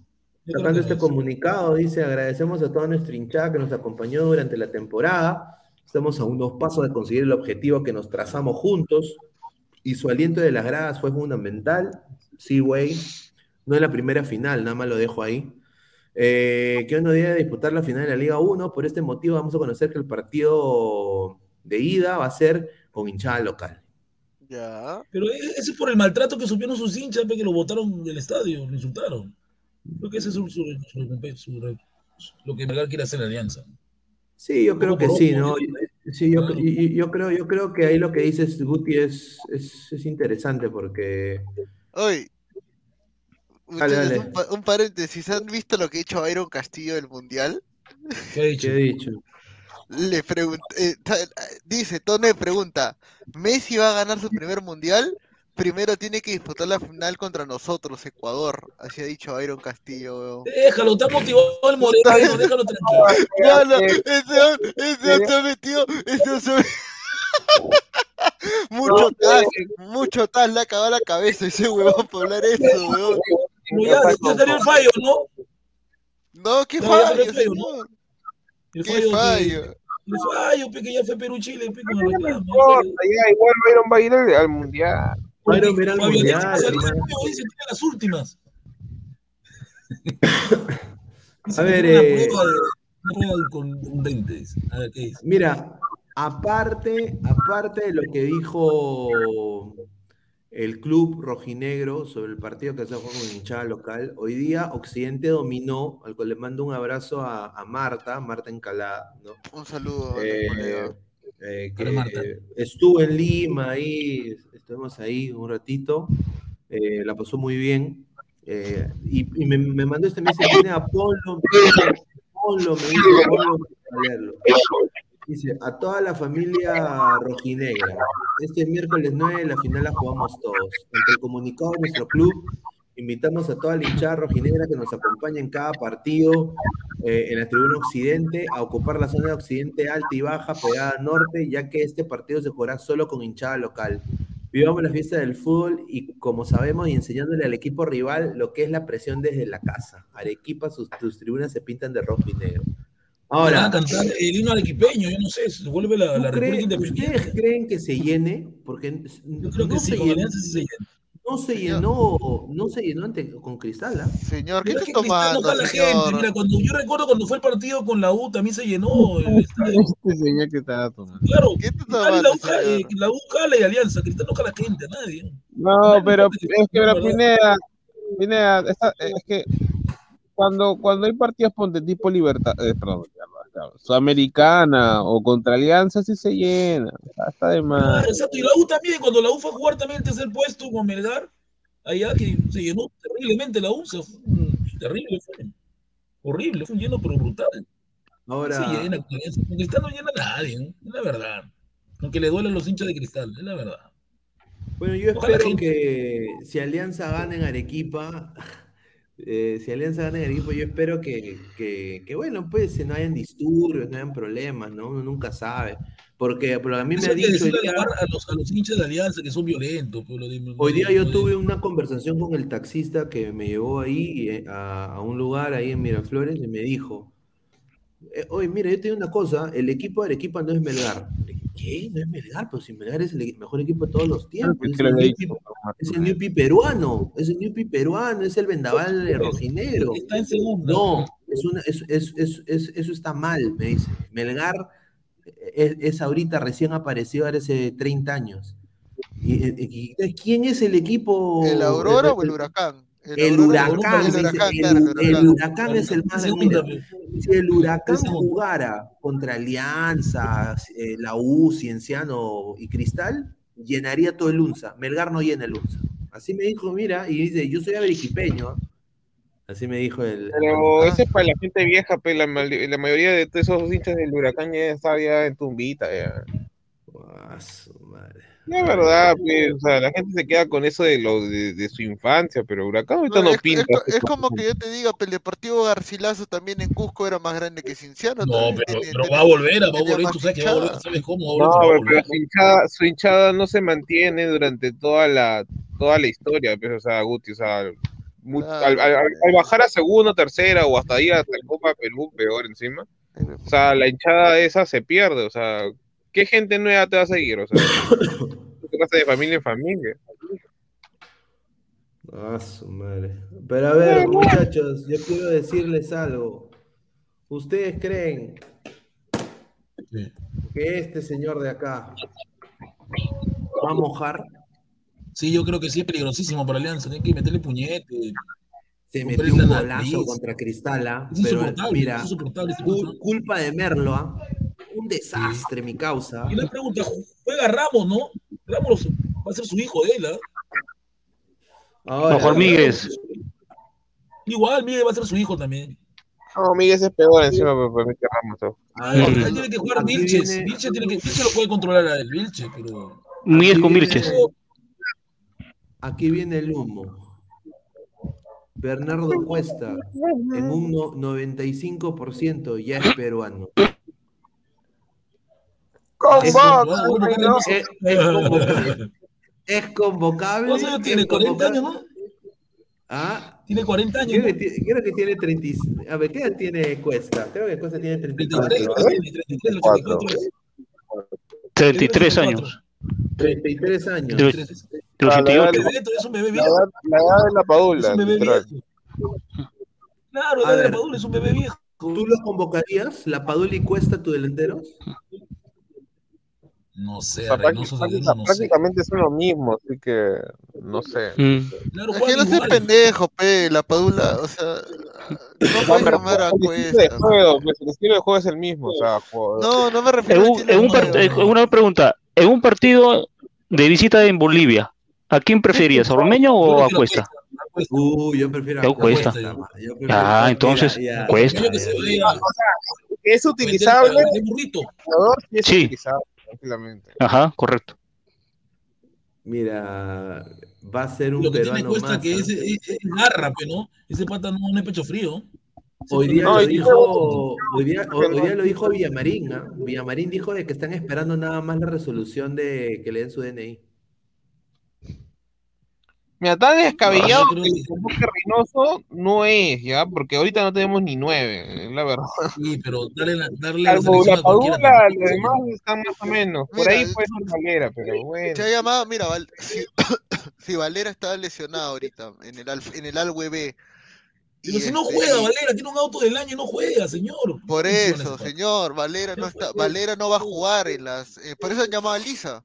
Sacando este comunicado, dice, agradecemos a toda nuestra hinchada que nos acompañó durante la temporada. Estamos a unos pasos de conseguir el objetivo que nos trazamos juntos. Y su aliento de las gradas fue fundamental. Sí, güey. No es la primera final, nada más lo dejo ahí. Eh, que uno debe disputar la final de la Liga 1. Por este motivo vamos a conocer que el partido de ida va a ser con hinchada local. Ya. Pero e- ese es por el maltrato que sufrieron sus hinchas, pe, que lo botaron del estadio, lo insultaron. Creo que ese es su, su- su recompensa, su- lo que Melgar quiere hacer en la alianza. Sí, yo creo que sí, ¿no? ¿no? Sí, yo, Claro. y- y- yo creo, yo creo que ahí lo que dices, Guti, es, es, es interesante porque. Oye, Dale, un, pa- un paréntesis. ¿Han visto lo que ha hecho Byron Castillo del Mundial? ¿Qué ha dicho? ¿Qué he dicho? Le pregunta, eh, dice, Tone pregunta, ¿Messi va a ganar su primer mundial? Primero tiene que disputar la final contra nosotros, Ecuador. Así ha dicho Byron Castillo, weón. Déjalo, está motivado el moreno, déjalo tranquilo. No, no, ese se ha metido, ese hombre se ha Mucho tas, mucho tas le ha cagado la cabeza ese huevón por hablar eso, weón. Pero ya, ya salió el fallo, ¿no? No, qué No, fallo, el fallo, ¿no? señor. El Qué fallo, que- fallo. el fallo, que ya fue Perú-Chile, el No ya igual Byron va a ir al, al mundial. Byron mundial, ya salió el hermano. fallo, dice, tiene las últimas. A ver, eh, contundente. A ver, ¿qué dice? Mira, aparte, aparte de lo que dijo el club rojinegro sobre el partido que se jugó con hinchada local, hoy día Occidente dominó, al cual le mando un abrazo a, a Marta, Marta Encalada, ¿no? Un saludo, a Eh, eh, que Marta. estuvo en Lima ahí, estuvimos ahí un ratito, eh, la pasó muy bien. eh, y, y me, me mandó este mes, tiene a Polo, Polo, me dice Polo, leerlo. Dice, a toda la familia rojinegra, este miércoles 9 la final la jugamos todos. Ante el comunicado de nuestro club, invitamos a toda la hinchada rojinegra que nos acompaña en cada partido eh, en la tribuna occidente a ocupar la zona de occidente alta y baja pegada norte, ya que este partido se jugará solo con hinchada local. Vivamos la fiesta del fútbol y como sabemos y enseñándole al equipo rival lo que es la presión desde la casa. Arequipa, sus, tus tribunas se pintan de rojo y negro. Van a Ahora, cantar el himno arequipeño, yo no sé, se vuelve la, ¿tú la cree- República Independiente. ¿ustedes creen que se llene? Porque Yo creo que no, sí, se llenó, Alianza sí se llena. no se Señor. llenó, no se llenó ante- con Cristal, ¿ah? Señor, ¿qué Pero es está que Cristal no tomando, jala gente. Mira, cuando, yo recuerdo cuando fue el partido con la U, también se llenó el estadio. Este señor que estaba tomando. Claro, ¿Qué Cristal y la U, tomando, eh, señor? la U jala y Alianza. Cristal no jala gente, a nadie. No, pero que es que la. Pineda, Pineda, esta- es que cuando, cuando hay partidos ponte tipo Libertad, eh, perdón, Sudamericana o contra Alianza sí se llena, está- está de Ah, más. exacto, y la U también, cuando la U fue a jugar también el tercer puesto con Melgar, allá que se llenó terriblemente la U, se fue, terrible fue. Horrible, fue un lleno pero brutal. Ahora, Se llena con Alianza. Con Cristal no llena a nadie, ¿no? es la verdad. Aunque le duelen los hinchas de Cristal, es la verdad. Bueno, yo Ojalá espero gente- que si Alianza gana en Arequipa, eh, si Alianza gana en Arequipa, yo espero que, que, que, bueno, pues no hayan disturbios, no hayan problemas, ¿no? Uno nunca sabe. Porque, pero a mí me ha dicho a, día, los, a los hinchas de Alianza que son violentos. pues, de- hoy día yo tuve una conversación con el taxista que me llevó ahí eh, a, a un lugar ahí en Miraflores y me dijo, eh, oye, mira, yo te digo una cosa, el equipo de Arequipa no es Melgar. ¿Qué? No es Melgar, pero si Melgar es el mejor equipo de todos los tiempos. Pues Es que lo el Newpi- dicho, es el Newpi peruano, es el Newpi peruano, es el vendaval de rojinegro. Está en segunda. No, es una, es, es- es- es- eso está mal, me dice. Melgar es, es ahorita recién apareció ahora hace 30 años. Y, y- y- ¿Quién es el equipo? ¿El Aurora o el Huracán? El huracán, El huracán, el, el es el más. Pues. si el huracán jugara contra Alianza, eh, la U, Cienciano y Cristal, llenaría todo el UNSA. Melgar no llena el UNSA. Así me dijo, mira, y dice, yo soy arequipeño. ¿ah? Así me dijo el. Pero ese es para la gente vieja, pues la, mayoría de todos esos hinchas del huracán ya está ya en tumbita. Ya. su madre. La verdad, pues, o sea, la gente se queda con eso de lo de, de su infancia, pero huracán ahorita No, no, es, pinta. es co- es como que yo te diga, pues, el Deportivo Garcilaso también en Cusco era más grande que Cinciano. No, también pero, tenía- pero tenía- va a volver, va a volver, tú sabes que va a volver. ¿sabes cómo? Va a No, volver, pero, va a su hinchada, su hinchada no se mantiene durante toda la toda la historia, pues, o sea, Guti, o sea, Claro. al, al- al bajar a segunda, tercera o hasta ir hasta Copa Perú, peor encima, o sea, la hinchada esa se pierde, o sea, ¿qué gente nueva te va a seguir? O sea, te pasa de familia en familia. Ah, su madre. Pero a ver, muchachos, yo quiero decirles algo. ¿Ustedes creen que este señor de acá va a mojar? Sí, yo creo que sí es peligrosísimo para Alianza. Tiene que meterle puñete. Se metió un la golazo contra Cristala, Es pero mira, es este culpa de Merlo, ¿ah? Un desastre, mi causa. Y la pregunta, juega Ramos, ¿no? Ramos va a ser su hijo de él, ¿ah? Ahora, Mejor Míguez. Igual, Miguel va a ser su hijo también. No, Miguel es peor encima, pues, pues, que Ramos, ¿no? a ver, Ahí tiene que jugar Vilches. Vilches, tiene que, Vilches lo puede controlar a él, Vilches, pero. Míguez con Vilches. Aquí viene el humo. Bernardo Cuesta, en un no- 95% ya es peruano. Es, Convoca, es- es convocable. Es convocable. ¿Cuántos años es tiene? 40 años. ¿no? Ah, Tiene 40 años. creo que, ¿no? ti- creo que tiene 30. y- A ver, ¿qué edad tiene Cuesta? Creo que Cuesta tiene 33, 34. tiene 33, el 84 es. 33 años. 33 años. De de los Ah, la verdad, 88. Bebeto es un bebé La viejo. edad, la edad de la Es padula, un bebé viejo. Claro, la de ver. Padula es un bebé viejo. ¿Tú los convocarías? ¿La Padula y Cuesta, tu delanteros? No O sé, sea, a Reynoso Zaguero, no sé. prácticamente son lo mismo, así que no sé. Mm. Claro, Es que no seas pendejo, pe, la Padula, o sea, no puedes llamar a el estilo de Cuesta. juego, pues, el estilo de juego es el mismo, o sea, juego- No, no me En refiero al un, estilo en un juego. una pregunta. En un partido de visita en Bolivia, ¿a quién preferías? ¿A Ormeño o a Cuesta? a. Uh, yo prefiero Yo Cuesta. Ah, entonces, Cuesta. Es a utilizable, a- sí es Sí. utilizable, tranquilamente. Ajá, correcto. Mira, va a ser un Lo que tiene peruano Cuesta más. que es, es, es garra, pe, ¿no? Ese pata no, es pecho frío. Hoy día, no lo dijo, hoy, día, hoy- hoy día lo dijo Villamarín. ¿ah? Villamarín dijo de que están esperando nada más la resolución de que le den su DNI. Mira, tan descabellado No, que que- el convoque Reynoso no es, ¿ya? Porque ahorita no tenemos ni nueve, es la verdad. Sí, pero darle la, darle la la a cualquiera. Padula, los demás están más o menos. Por Mira, ahí ser Valera, pero bueno. Se ha llamado, mira, Val- si, si Valera estaba lesionado ahorita en el, Al- en el Alwe B. Pero y si no este, juega, Valera, tiene un auto del año y no juega, señor. Por ¿Qué funciona eso, señor, Valera no está, Valera no va a jugar en las, eh, por eso han llamado a Lisa.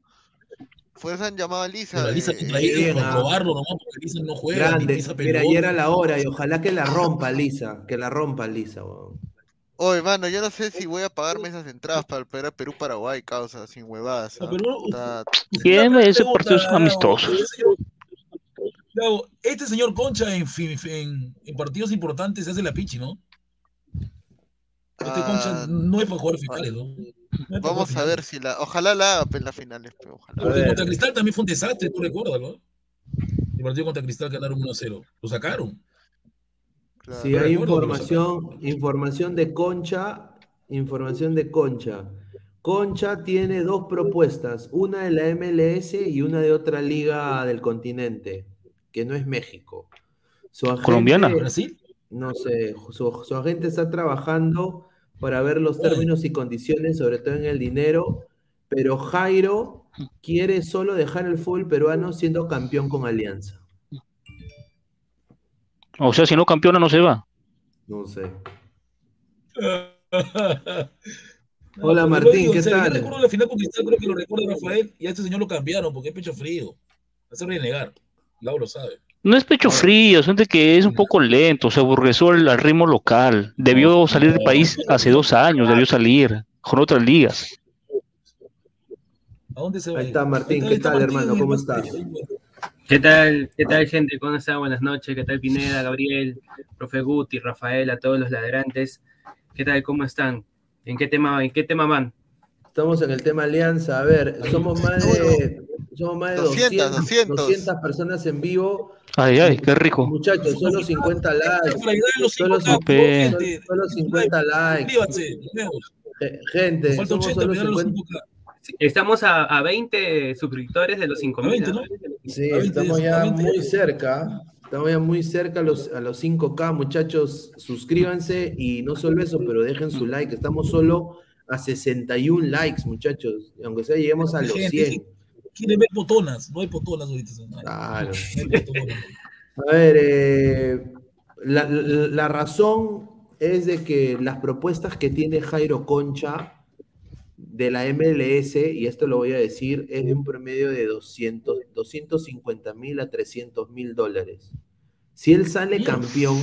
Han llamado a Lisa. Pero Lisa eh, bien, probarlo nomás, porque Lisa no juega, ni Grande. pisa Mira, ya era la hora y ojalá que la rompa Lisa. Que la rompa Lisa, weón. Oye, mano, yo no sé si voy a pagarme esas entradas para el Perú-Paraguay, causa, sin huevadas. Ah, ¿ah? partido es Gabo, amistoso. ese señor- Gabo, Este señor Concha en, en, en partidos importantes se hace la pichi, ¿no? Este Ah, Concha no es para jugar finales, ¿no? Vamos a ver si la. Ojalá la haga en las finales. Pero ojalá. Porque contra Cristal también fue un desastre, tú recuerdas, ¿no? El partido contra Cristal ganaron 1-0. Lo sacaron. Claro. Sí, hay información, información de Concha, información de Concha. Concha tiene dos propuestas, una de la MLS y una de otra liga del continente, que no es México. Su agente- ¿Colombiana? ¿Brasil? No sé, su, su agente está trabajando para ver los términos y condiciones, sobre todo en el dinero, pero Jairo quiere solo dejar el fútbol peruano siendo campeón con Alianza. O sea, si no campeona no se va. No sé. Hola, Martín, digo, ¿qué o sea, tal? Yo recuerdo la final con Cristal, creo que lo recuerda Rafael, y a este señor lo cambiaron porque es pecho frío. Hace renegar. Lau lo sabe. No es pecho frío, es de que es un poco lento, se aburguesó al, ritmo local. Debió salir del país hace dos años, debió salir con otras ligas. ¿A dónde se va? Ahí está Martín, ¿qué está tal hermano? ¿Cómo estás? ¿Qué tal, qué tal, gente? ¿Cómo están? Buenas noches. ¿Qué tal, Pineda, Gabriel, profe Guti, Rafael, a todos los ladrantes? ¿Qué tal? ¿Cómo están? ¿En qué tema, en qué tema van? Estamos en el tema Alianza. A ver, somos más de, somos más de 200, 200, 200. 200 personas en vivo. Ay, ay, qué rico. Muchachos, solo 50 likes. Solo, cinco Pe. solo- solo 50 likes. Gente, somos 80 solo para llegar a los 50. 5K. Estamos a, a 20 suscriptores de los 5000. 20, ¿no? Sí, A 20, estamos ya a 20. muy cerca. Estamos ya muy cerca a los, a los 5K, muchachos. Suscríbanse y no solo eso, pero dejen su like. Estamos solo a 61 likes, muchachos. Aunque sea lleguemos a los Gente, 100. Quieren ver potonas, no hay potonas ahorita. No hay, Claro. no hay potonas. A ver, eh, la, la- la razón es de que las propuestas que tiene Jairo Concha de la MLS, y esto lo voy a decir, es de un promedio de 200, 250 mil a 300 mil dólares. Si él sale campeón,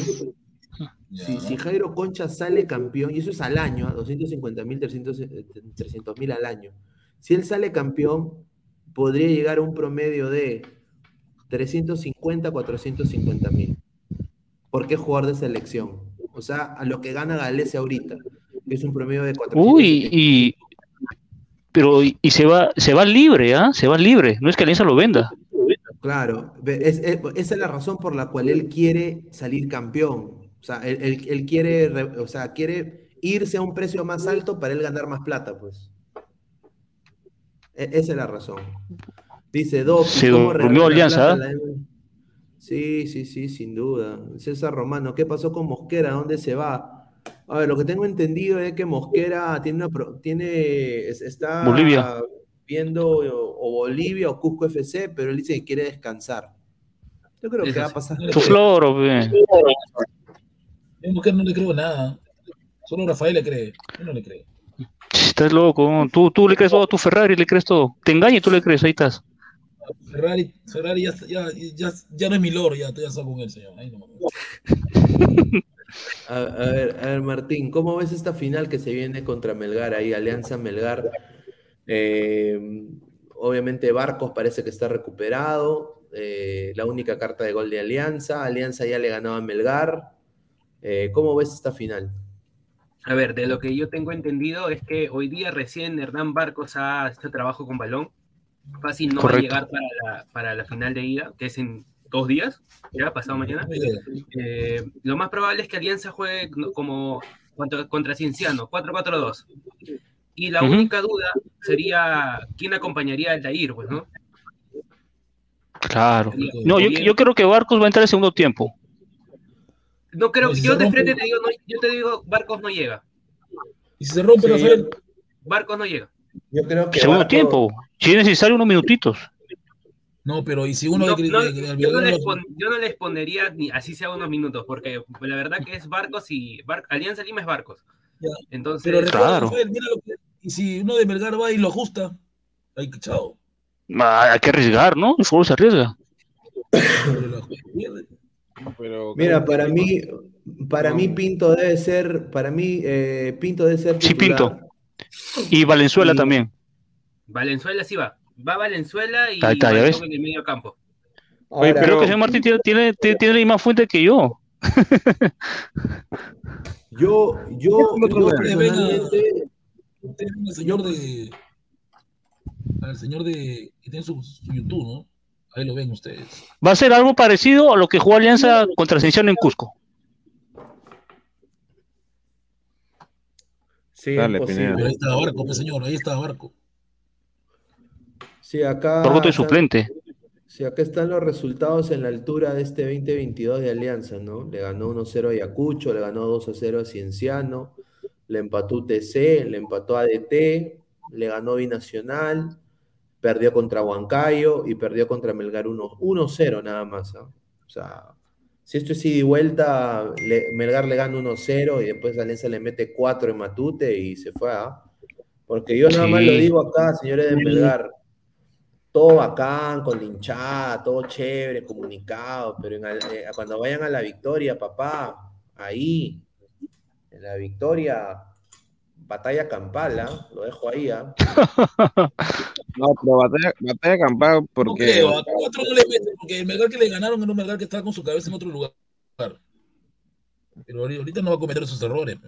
si, si Jairo Concha sale campeón, y eso es al año, 250 mil, 300 mil al año, si él sale campeón, podría llegar a un promedio de 350, 450 mil. Porque es jugador de selección. O sea, a lo que gana Galese ahorita, que es un promedio de 400. Uy, y pero y, se va, se va libre, ¿ah? Se va libre. No es que Alianza lo venda. Claro, ve- es- es- esa es la razón por la cual él quiere salir campeón. O sea, él, él- él quiere, re- o sea, quiere irse a un precio más alto para él ganar más plata, pues. E- esa es la razón. Dice Doc, Se ¿cómo durmió Alianza, M? Sí, sí, sí, sin duda. César Romano, ¿qué pasó con Mosquera? ¿A dónde se va? A ver, lo que tengo entendido es que Mosquera tiene una pro- tiene es- está Bolivia. viendo o, o Bolivia o Cusco FC, pero él dice que quiere descansar. Yo creo que va a pasar. Tu floro, ve. Yo no le creo nada. Solo Rafael le cree. Yo no le creo. Estás loco. Tú, tú le crees todo a tu Ferrari, le crees todo. Te engaña y tú le crees, ahí estás. Ferrari, Ferrari ya, ya, ya, ya no es mi loro, ya, ya está con él, señor. Ahí no. A, a ver, a ver, Martín, ¿cómo ves esta final que se viene contra Melgar ahí, Alianza Melgar? Eh, obviamente Barcos parece que está recuperado, eh, la única carta de gol de Alianza, Alianza ya le ganaba a Melgar. Eh, ¿cómo ves esta final? A ver, de lo que yo tengo entendido es que hoy día recién Hernán Barcos ha hecho trabajo con balón. Fácil no va a llegar para la, para la final de ida, que es en dos días, ya pasado mañana. Eh, lo más probable es que Alianza juegue como contra, contra Cienciano, 4-4-2. Y la única duda sería quién acompañaría al Dair, pues, ¿no? Claro. No, yo, yo creo que Barcos va a entrar en segundo tiempo. No creo, si yo de frente te digo, no, yo te digo, Barcos no llega. Y si se rompe Sí. Rafael, Barcos no llega. Yo creo que Segundo Barcos- tiempo. Si es necesario, unos minutitos. no, pero y si uno No, de, no, yo, no les pon- yo no les pondría ni así sea unos minutos, porque la verdad que es Barcos y Bar- Alianza Lima es Barcos. Ya. Entonces, Pero recuerda, Claro. Rafael, mira lo que. Y si uno de Melgar va y lo ajusta, ahí, chao. Ah, Hay que arriesgar, ¿no? El fútbol se arriesga. Pero Mira, para mí, para mí Pinto debe ser, para mí eh, Pinto debe ser Sí. Pinto. Y Valenzuela Y- también. Valenzuela sí va. Va Valenzuela y está, en el medio campo. Oye, Ahora, pero que señor Martín tiene, tiene, tiene, tiene la misma fuente que yo. Yo, yo, yo personalmente, al señor de. Al señor de. que tiene su, su YouTube, ¿no? Ahí lo ven ustedes. Va a ser algo parecido a lo que jugó Alianza contra Cienciano en Cusco. Sí, Dale, ahí está Barco, pues, señor, ahí está Barco. Sí, acá. Por voto de suplente. Sí, acá están los resultados en la altura de este 2022 de Alianza, ¿no? Le ganó 1-0 a Ayacucho, le ganó 2-0 a Cienciano, le empató UTC, le empató a ADT, le ganó Binacional, perdió contra Huancayo y perdió contra Melgar 1 1-0 nada más, ¿ah? O sea, si esto es ida y vuelta, le- Melgar le gana 1-0 y después Alianza le mete 4 en Matute y se fue, ¿ah? Porque yo nada más Sí. lo digo acá, señores de Melgar, todo bacán, con la hinchada, todo chévere, comunicado, pero en eh, cuando vayan a la victoria, papá, ahí, en la victoria, batalla campal, ¿ah? Lo dejo ahí, ¿ah? No, pero batalla, batalla campal No porque. creo, a cuatro no le meten, porque el Melgar que le ganaron era un Melgar que está con su cabeza en otro lugar. Pero ahorita no va a cometer esos errores.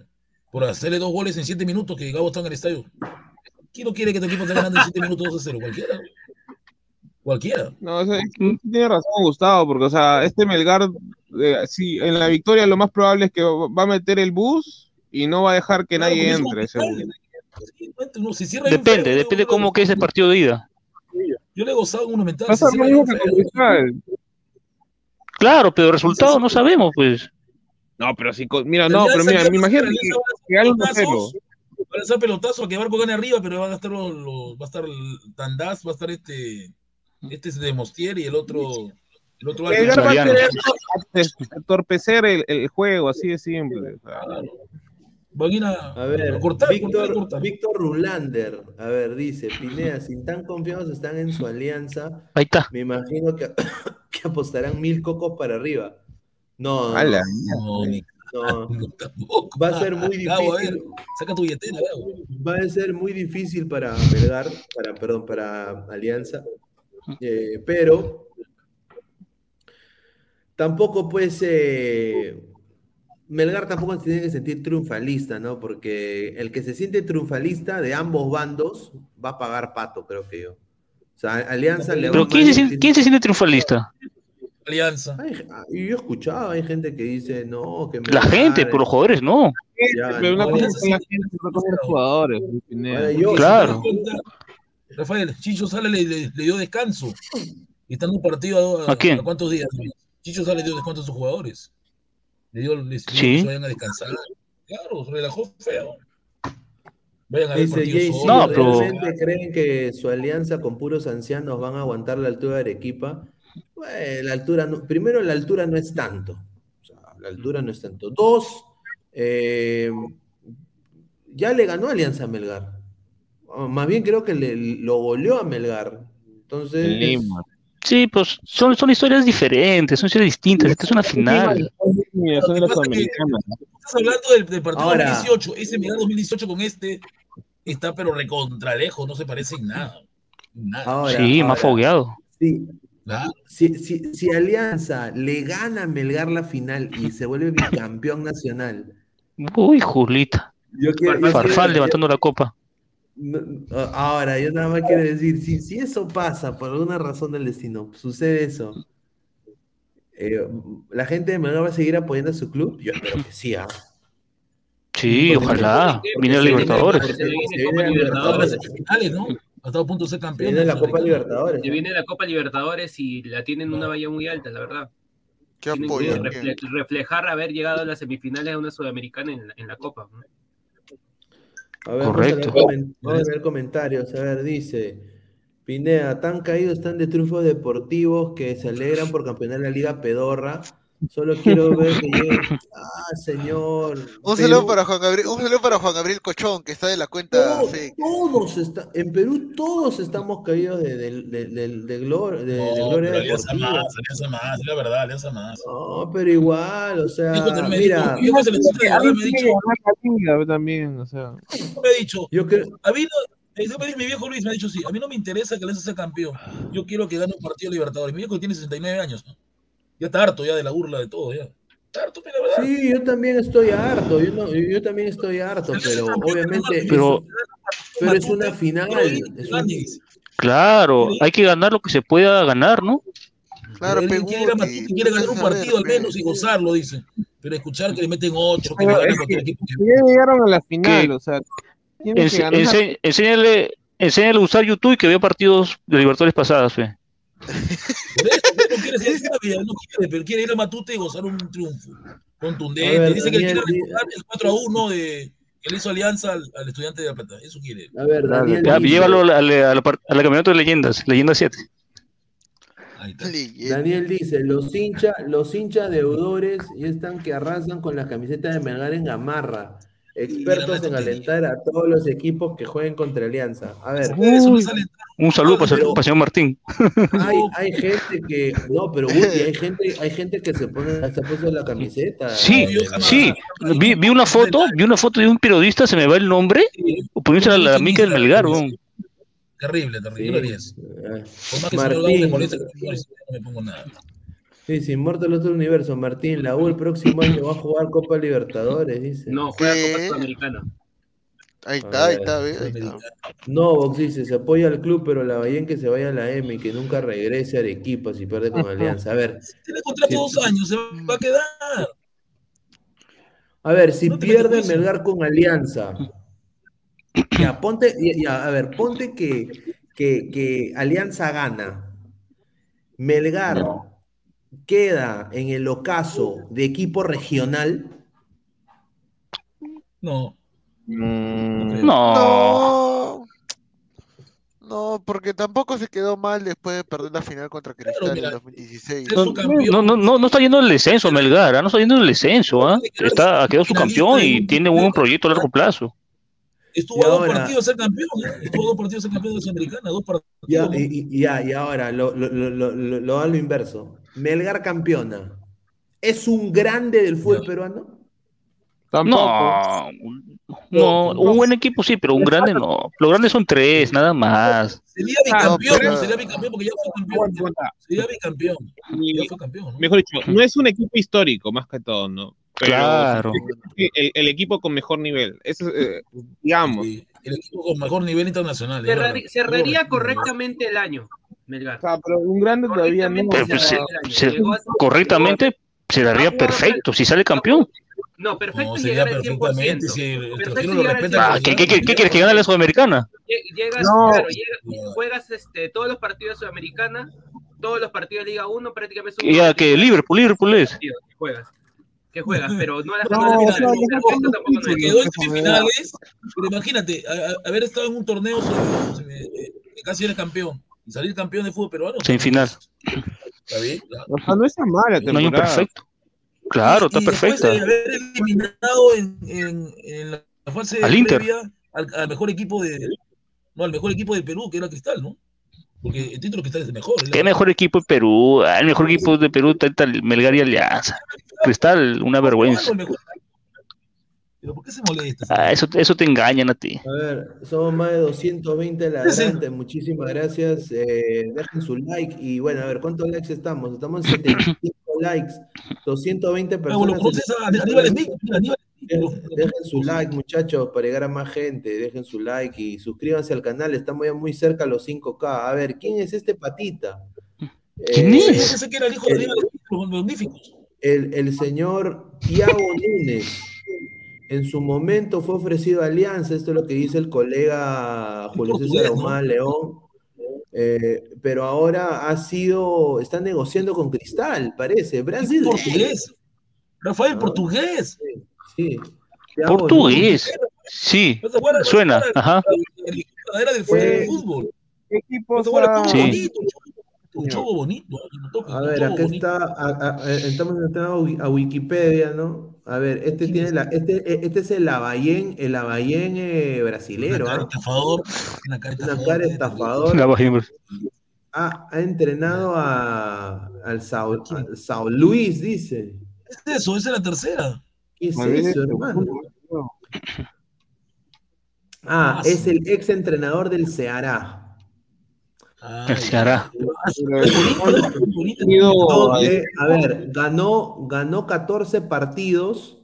Por hacerle dos goles en siete minutos que Gabo está en el estadio. ¿Quién no quiere que tu equipo esté ganando en siete minutos 2 a 0? Cualquiera. Cualquiera. No, o sea, tiene razón Gustavo, porque, o sea, este Melgar, eh, sí, en la victoria lo más probable es que va a meter el bus y no va a dejar que Claro, nadie entre. cierra Depende, depende cómo que es el partido de ida. Yo le he gozado un monumental. Pasa si lo cierra mismo bien que con feo. Cristal. Claro, pero el resultado no sabemos, pues. No, pero si, mira, no, pero mira, me imagino que, un cero. Van a pelotazos a que Barco gane arriba, pero van a estar los, los- va a estar el Tandaz, va a estar este, este es de Mostier y el otro, el otro va a querer entorpecer el, el juego, así de simple. A ir a, A ver, a cortar, Víctor, cortar, cortar. Víctor Rulander, a ver, dice, Pineda, si tan confiados están en su alianza, Ahí está. me imagino que, que apostarán mil cocos para arriba. No, no, Ala. No, no. no, tampoco. Va a ser muy Gabo, a ver, difícil. saca tu billetera, Gabo. Va a ser muy difícil para Melgar, para, perdón, para Alianza, eh, pero tampoco pues eh, Melgar tampoco se tiene que sentir triunfalista, ¿no? Porque el que se siente triunfalista de ambos bandos va a pagar pato, creo que yo. O sea, Alianza le va Pero ¿quién se, siente- quién se siente triunfalista? Alianza. Yo he escuchado, hay gente que dice, no, que La Melgar, gente, pero los jugadores no. ya, Pero una no, cosa la sí. gente, otra cosa son los jugadores. Pineda. Ahora yo- Claro. Rafael, Chicho Sala le, le- le dio descanso. Y está en un partido a, ¿A quién? cuántos días? Chicho Sala le dio descanso a sus jugadores. Le dio, les Sí. que se vayan a descansar. Claro, se relajó feo. Vayan a ver Dice Jay. No, pero- ¿realmente creen que su alianza con puros ancianos van a aguantar la altura de Arequipa? Bueno, la altura no- primero, la altura no es tanto. O sea, la altura no es tanto. Dos, eh, ya le ganó Alianza a Melgar. Más bien creo que le, lo goleó a Melgar. Entonces, En Lima. Sí, pues son, son historias diferentes, son historias distintas. Esta es una final. Eliminación de la Sudamericana. Estás hablando del, del partido Ahora- 2018. Ese Melgar 2018 con este está pero recontra lejos, no se parece en nada. En nada. ahora, Sí, ahora, más fogueado. sí. Si, si- si Alianza le gana a Melgar la final y se vuelve bicampeón nacional, Uy, Julita. yo quiero, yo Farfán quiero- levantando la copa. No, Ahora, yo nada más quiero decir, si, si eso pasa por alguna razón del destino, sucede eso, eh, ¿la gente de Melgar va a seguir apoyando a su club? Yo espero que sí, ¿ah? Sí, Porque- ojalá. porque- Libertadores. Se viene Copa la Libertadores. Ahora finales, ¿no? Ha estado a punto de ser campeón. Viene la Copa. Libertadores. Se viene la Copa Libertadores y la tienen una valla muy alta, la verdad. ¿Qué Tienen apoyo? que refle- reflejar haber llegado a las semifinales de una sudamericana en, la- en la Copa. ¿no? A ver, Correcto. Vamos a, ver vamos a ver comentarios. A ver, dice Pineda, tan caídos están de triunfos deportivos que se alegran por campeonar la Liga Pedorra. Solo quiero ver que. Ah, señor. Un saludo Perú- para Juan Gabriel, un saludo para Juan Gabriel Cochón, que está de la cuenta Todos, está, en Perú todos estamos caídos de, de, de, de- de glor- de- de No, gloria pero Alianza más, Alianza más, es la verdad, Alianza más. No, pero igual, o sea, mira, dijo- verdad, me ha dicho, también, o sea. me ha dicho, yo creo, a mí no, eh, mi viejo Luis me ha dicho, sí, a mí no me interesa que Alianza sea campeón, yo quiero que gane un partido Libertadores. Mi viejo tiene 69 años, ¿no? Ya está harto ya de la burla de todo, ya. Está harto, pero la verdad. sí, yo también estoy harto, yo, no, yo también estoy harto, pero obviamente, Pero Pero es una final. es un- Claro, hay que ganar lo que se pueda ganar, ¿no? Claro, Él quiere, ir a Guti, Matute, quiere ganar un partido al menos y gozarlo, dice. Pero escuchar que le meten ocho, que le ganan cualquier que equipo. ya llegaron a la final, Que- o sea, Ense- ganar. ense- enséñale, enséñale a usar YouTube y que vea partidos de Libertadores pasadas, fe. Él no quiere ser Villa, no quiere, pero quiere ir a Matute y gozar un triunfo contundente. Ver, dice que él quiere recordar el 4 a 1 de, que le hizo alianza al, al estudiante de La Plata. Eso quiere. A ver, Daniel. Ya, llévalo a la, a la- a la par- a la campeonato de leyendas, leyenda 7. Daniel dice, los hinchas, los hinchas deudores ya están que arrasan con las camisetas de Melgar en Gamarra. Expertos en alentar a todos los equipos que jueguen contra Alianza. A ver, Un saludo para, el señor Martín. hay, hay gente que, no, pero Guti, hay gente, hay gente que se pone, se ha puesto la camiseta. Sí, sí. Vi, vi una foto, vi una foto de un periodista, se me va el nombre, poniéndose a la mica del Melgar, weón. Terrible, terrible. Eso. Por más que Martín. Gabo me moleste, no me pongo nada. Sí, sí, muerto el otro universo. Martín, la U el próximo año va a jugar Copa Libertadores, dice. No, juega Copa Sudamericana. Ahí está, ahí está, ahí está. No, Vox dice, se apoya al club, pero la Bahía que se vaya a la M y que nunca regrese a Arequipa si pierde con Alianza. A ver, Tiene contrato dos años, se va a quedar. a ver, si No pierde. Melgar con Alianza, ya, ponte, ya, ya, a ver, ponte que, que, que Alianza gana. Melgar queda en el ocaso de equipo regional. No. Mm, No. No, porque tampoco se quedó mal después de perder la final contra Cristal mira, en 2016. No, no, no, no, no está yendo el descenso, Melgar, ¿ah? no está yendo el descenso, ¿ah? Está, ha quedado su campeón y tiene un proyecto a largo plazo. Estuvo a dos ahora- partidos ser campeón. ¿eh? Estuvo a dos partidos de ser campeón de la Sudamericana, dos partidos. Ya, y, ya, y ahora lo, lo, lo, lo, lo- lo a lo inverso. Melgar campeona. ¿Es un grande del fútbol peruano? No, no, un buen equipo sí, pero un grande no. Los grandes son tres, nada más. Sería bicampeón, pero- sería bicampeón porque ya fue campeón. Sería bicampeón. Ya fue campeón. ¿no? Mejor dicho, no es un equipo histórico, más que todo, ¿no? Pero Claro. El, el equipo con mejor nivel. Eso, eh, digamos. El equipo con mejor nivel internacional. Cerrar- cerraría correctamente el año, Melgar. O sea, pero un grande todavía no. Pero, pues, se- se- correctamente se daría perfecto si sale campeón. No, perfecto No, y sería llegar al 100%. perfectamente si el Perfecto lo respeta. Ah, ¿qué, qué, qué- qué quieres que gane la Sudamericana? Lle- Llegas, No. claro, juegas este, todos los partidos de Sudamericana, todos los partidos de Liga 1, prácticamente son Ya que Liverpool, Liverpool es. partidos que juegas. Que pero no las No, no, o las finales. no, Perfecto no, tampoco no Se es. quedó en semifinales, pero imagínate, a- a- haber estado en un torneo sobre- sobre- eh, que casi era campeón y salir campeón de fútbol peruano. Semifinal. Está bien, claro. o sea, no es tan mala No hay un temporada. perfecto. Claro, está Y después perfecta. de haber eliminado en, en, en la fase Al Inter. previa al, al mejor equipo de no al mejor equipo de Perú que era Cristal, ¿no? Porque el título Cristal es el mejor. es la- ¿Qué mejor equipo de Perú? Ah, El mejor equipo de Perú está el Melgar y Alianza. Cristal, una vergüenza. el mejor. Pero ¿por qué se molesta? Ah, eso, eso te engañan a ti. A ver, somos más de 220 ladrantes. Muchísimas gracias. Eh, dejen su like. Y bueno, a ver, ¿cuántos likes estamos? Estamos en 75 likes. 220 Ah, personas. Aníbal Dejen, su like, muchachos, para llegar a más gente. Dejen su like y suscríbanse al canal. Estamos ya muy cerca a los 5K. A ver, ¿quién es este patita? ¿Quién Eh, es? pensé que era el hijo de los magníficos. el, el señor Tiago Núñez. En su momento fue ofrecido a Alianza, esto es lo que dice el colega Julio César. Ahumada León, eh, pero ahora ha sido, está negociando con Cristal, parece. Brasil. Portugués. Rafael Ah. Portugués. Sí. Thiago Portugués. Sí, ¿No te acuerdas? suena. Ajá. Era del fútbol. Eh, del fútbol. ¿Qué ¿No equipo te acuerdas? Todo Sí. Un chobo bonito. un toque- A ver, acá bonito. está, a- a- eh, estamos entrando a Wi- a Wikipedia, ¿no? A ver, este tiene la, este, eh, este es el Lavallén, el Lavallén eh, brasilero, Una cara ¿ah? estafador. Una cara Una estafador. cara estafador. La bajé. Ha, ha entrenado a, al Sao, al Sao Luis, dice. ¿Qué es eso? Esa es la tercera. ¿Qué es Olvídate, eso, hermano? no. Ah, es el ex entrenador del Ceará. Ah, El Ceará. A- ver, ganó, ganó 14 partidos,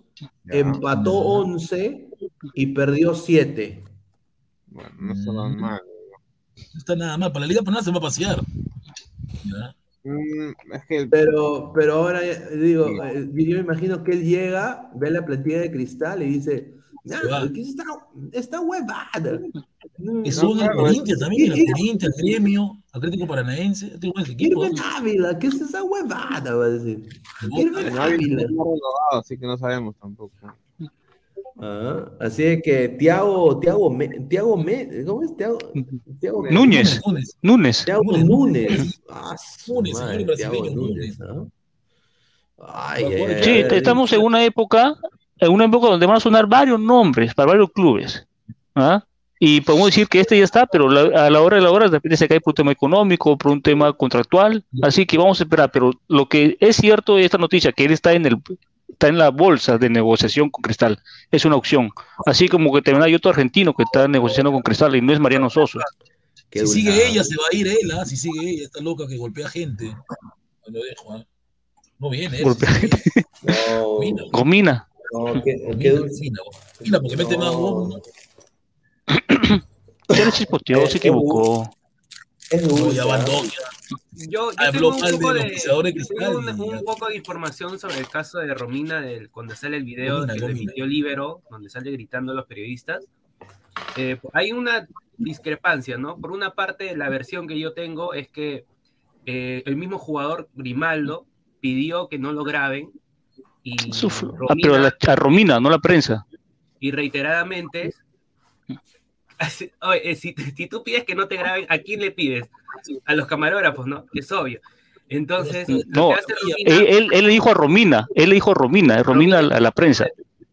empató 11 y perdió 7. Bueno, no está nada mal. No está nada mal. Para la Liga Peruana se va a pasear. ¿Ya? Mm, es que Pero, pero ahora digo, eh, yo me imagino que él llega, ve la plantilla de cristal y dice, "Ah, ¿qué es esta, esta huevada? Mm, Eso en el claro, Corinthians también, el Corinthians, el gremio, Atlético Paranaense, tengo buenos equipos. Irving Ávila, ¿qué es esa huevada? Va a decir. Irving Ávila. está renovado, así que no sabemos tampoco. Ah, así es que Tiago, Tiago, Me- Tiago, Me- ¿cómo es? Tiago, Tiago Núñez, Núñez. Tiago Núñez. Ah, su Núñez, madre, brasileño, Núñez, ¿no? Ay, ay, ay, Sí, ay, ay. estamos en una época, en una época donde van a sonar varios nombres para varios clubes. ¿ah? Y podemos decir que este ya está, pero la- a la hora de la hora de repente se cae por un tema económico, por un tema contractual. Así que vamos a esperar. Pero lo que es cierto de esta noticia, que él está en el está en la bolsa de negociación con Cristal, es una opción. Así como que también hay otro argentino que está negociando con Cristal y no es Mariano Soso. Si sigue ella, se va a ir él, ¿ah? Si sigue ella, esta loca que golpea gente. No lo dejo, ¿ah? No viene él. Golpea. No, Gomina. No, qué, qué Mira, dulce. Mira, porque mete más ¿no? Ya le chispoteó, se equivocó. Es dulce. ¿ah? Yo, yo Habló tengo un mal poco de tengo un, un poco de información sobre el caso de Romina del, cuando sale el video Gomina, que emitió Libero, donde sale gritando a los periodistas. Eh, hay una discrepancia, ¿no? Por una parte, la versión que yo tengo es que eh, el mismo jugador Grimaldo pidió que no lo graben y. Ah, Romina- pero a, la- a Romina, no la prensa. y reiteradamente oye, eh, si, si tú pides que no te graben, ¿a quién le pides? A los camarógrafos, ¿no? Es obvio. Entonces, No, hace Romina, él, él- él le dijo a Romina, él le dijo a Romina, eh, Romina a la, a la prensa.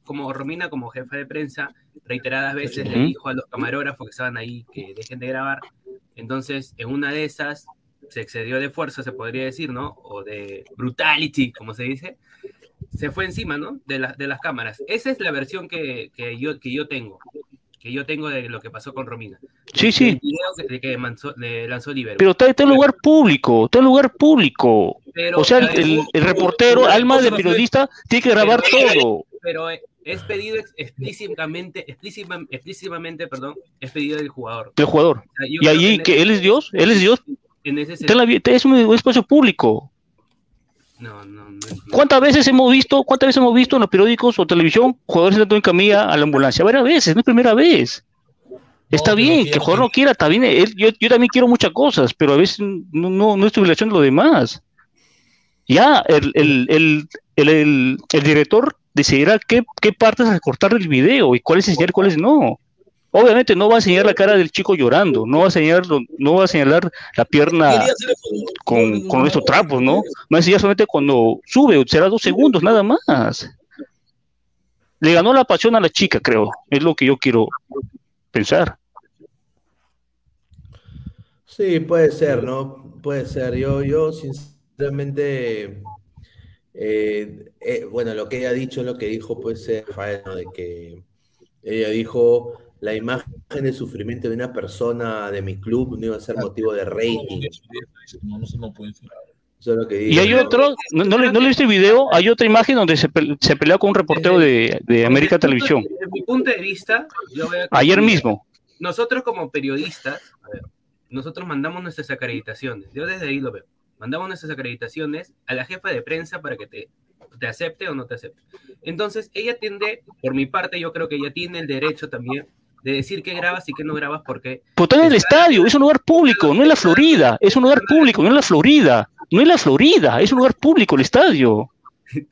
como Romina, como jefa de prensa, reiteradas veces le Ujú. dijo a los camarógrafos que estaban ahí que dejen de grabar. Entonces, en una de esas, se excedió de fuerza, se podría decir, ¿no? O de brutality, como se dice. Se fue encima, ¿no? De, la- de las cámaras. Esa es la versión que, que yo, que yo tengo. Que yo tengo de lo que pasó con Romina. Sí, sí. El video que, de que manzó- lanzó Libero. Pero está, está en lugar público, está en lugar público. Pero, o sea, el, el- el reportero, alma de periodista, tiene que grabar Pero- todo. Pero es pedido ex- explícitamente, explícita- explícitamente, perdón, es pedido del jugador. Del jugador. O sea, yo Y allí, que él es Dios, él es Dios, En ese está la es un espacio público. No, no, no. ¿Cuántas veces hemos visto, cuántas veces hemos visto en los periódicos o televisión jugadores entrando en camilla a la ambulancia? Varias veces, no es primera vez. Está bien, que el jugador no quiera, está bien. él- yo, yo también quiero muchas cosas, pero a veces no, no, no es tu obligación de lo demás. Ya, el, el, el, el, el- el director decidirá qué, qué partes recortar del video y cuáles enseñar y cuáles no. Obviamente no va a enseñar la cara del chico llorando, no va a enseñar, no va a señalar la pierna con, con estos trapos, ¿no? Va a enseñar solamente cuando sube, será dos segundos, nada más. Le ganó la pasión a la chica, creo. Es lo que yo quiero pensar. Sí, puede ser, ¿no? Puede ser. Yo, yo sinceramente, eh, eh, bueno, lo que ella ha dicho, lo que dijo, pues, eh, Rafael, ¿no? De que ella dijo, la imagen de sufrimiento de una persona de mi club no iba a ser motivo de rating. Eso es lo que Y hay otro, no, no le, no le viste el video, hay otra imagen donde se, pe- se pelea con un reportero de, de América Televisión. Desde mi punto de vista, yo veo que- Ayer mismo. Nosotros como periodistas, a ver, nosotros mandamos nuestras acreditaciones. Yo desde ahí lo veo. Mandamos nuestras acreditaciones a la jefa de prensa para que te, te acepte o no te acepte. Entonces, ella tiende, por mi parte, yo creo que ella tiene el derecho también de decir qué grabas y qué no grabas porque Pero está en el estadio, es un lugar público, no es la Florida, es un lugar público, no es la Florida, no es la Florida, es un lugar público el estadio.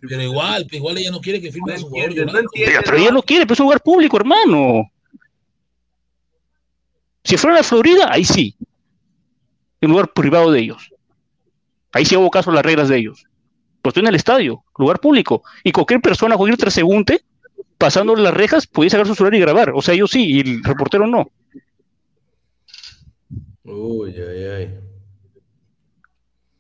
Pero igual, pues, igual ella no quiere que firme a su jugador entiendes, no llorando. Pero, pero ella no quiere, pero es un lugar público, hermano. Si fuera la Florida, ahí sí. Un lugar privado de ellos. Ahí sí hago caso a las reglas de ellos. Pero estoy en el estadio, lugar público. Y cualquier persona, cualquier transeúnte, pasando las rejas, puede sacar su celular y grabar. O sea, ellos sí, y el reportero no. Uy, ay, ay.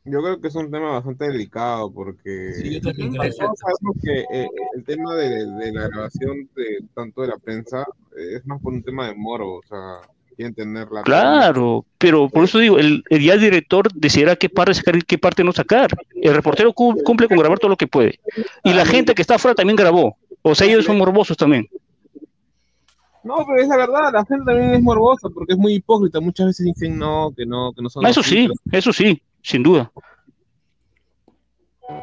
Yo creo que es un tema bastante delicado porque Sí, yo también todos creo. sabemos que eh, el tema de, de la grabación de tanto de la prensa eh, es más por un tema de moro, o sea, quieren tener la Claro, pero por eso digo, el, el ya el director decidirá qué parte sacar y qué parte no sacar. El reportero cu- cumple con grabar todo lo que puede. Y la gente que está afuera también grabó. O sea, ellos son morbosos también. No, pero es la verdad, la gente también es morbosa porque es muy hipócrita. Muchas veces dicen no, que no, que no son. Eso sí, eso sí, sin duda.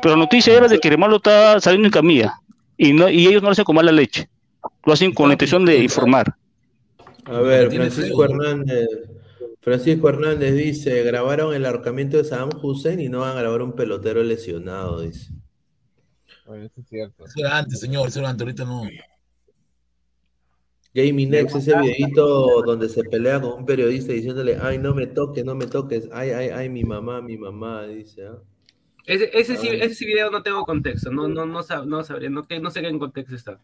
Pero la noticia era de que Remalo está saliendo en camilla y, no, y ellos no lo hacen con mala leche. Lo hacen con la intención de informar. A ver, Francisco. Hernández. Francisco Hernández dice, grabaron el ahorcamiento de Saddam Hussein y no van a grabar un pelotero lesionado, dice. Bueno, eso es cierto. Eso era antes, señor, eso era antes, ahorita no. Gaming Next, ese videito donde se pelea con un periodista diciéndole, ay, no me toques, no me toques, ay, ay, ay, mi mamá, mi mamá, dice. ¿ah? Ese, ese, sí, ese video no tengo contexto, no, no, no, sab- no sabría, no, que- no sé qué en contexto está.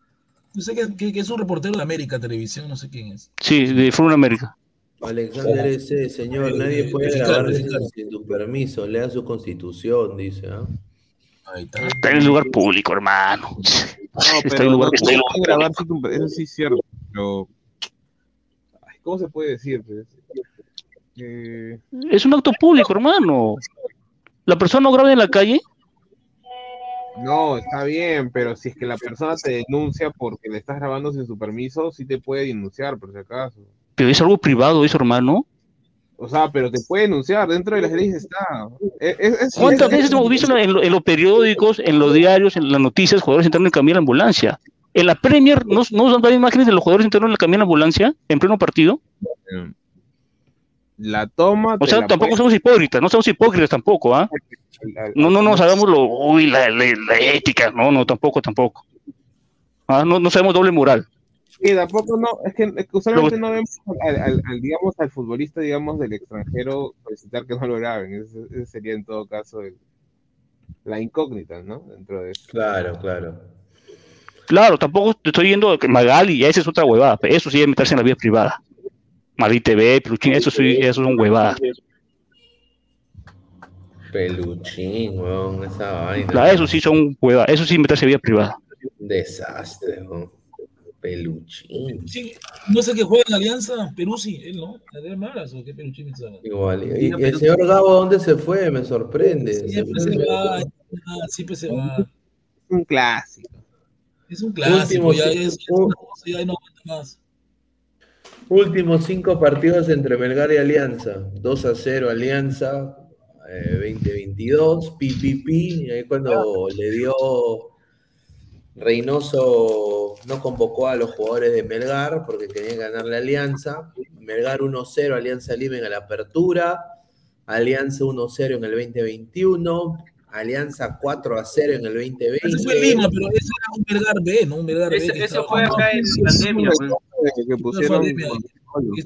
Yo sé que, que- que es un reportero de América Televisión, no sé quién es. Sí, de Fútbol América. Alexander ese señor, Eh, nadie puede eh, grabar sin, tu permiso, lea su constitución, dice. ¿ah? Está. Está en el lugar público, hermano. No, Está en el lugar no, público. grabar eso sí es cierto, pero ay, ¿cómo se puede decir? Eh, Es un acto público, hermano. La persona no graba en la calle. no, está bien, pero si es que la persona te denuncia porque le estás grabando sin su permiso, sí te puede denunciar, por si acaso. Pero es algo privado eso, hermano. O sea, pero te puede denunciar, dentro de las leyes está. Es- es- es- ¿Cuántas es- veces hemos visto en, lo- en los periódicos, en los diarios, en las noticias, jugadores entrando en en la ambulancia? En la Premier, ¿no, no nos dan imágenes de los jugadores entrando en la camilla en la ambulancia en pleno partido? La toma. O sea, tampoco puede- somos hipócritas, no somos hipócritas tampoco, ¿ah? No, no, no sabemos lo, uy, la, la- la ética, no, no, tampoco, tampoco. Ah, no, no sabemos doble moral. Sí, tampoco no, es que, es que usualmente no vemos al, al- al, digamos, al futbolista, digamos, del extranjero solicitar que no lo graben. Ese, ese sería en todo caso el- la incógnita, ¿no? Dentro de eso. Claro, claro. Claro, tampoco te estoy viendo que Magali, esa es otra huevada, pero eso sí es meterse en la vida privada. Mali TV, Peluchín, eso sí, eso son huevadas. Peluchín, weón, esa vaina. Claro, eso sí son huevadas, eso sí es meterse en vida privada. Desastre, weón. Peluchín. Sí, no sé qué juega en Alianza, Perú sí, él no. ¿De malas o qué Peluchín pensaba? Igual. Y, y el señor Gabo, ¿dónde se fue? Me sorprende. Siempre se va, ah, siempre se va. Un clásico. Es un clásico, Último, ya es, ya no aguanta más. Últimos cinco partidos entre Melgar y Alianza. 2 a 0 Alianza, eh, 2022, PPP. Y ahí cuando le dio Reynoso, no convocó a los jugadores de Melgar porque querían ganarle a Alianza. Melgar 1-0, Alianza Lima en la apertura. Alianza 1-0 en el 2021. Alianza 4 a 0 en el 2020. Ese fue Lima, pero ese era un Vergar B, ¿no? Un Vergar B. Que estaba fue acá en pandemia, pues. Que, que pusieron.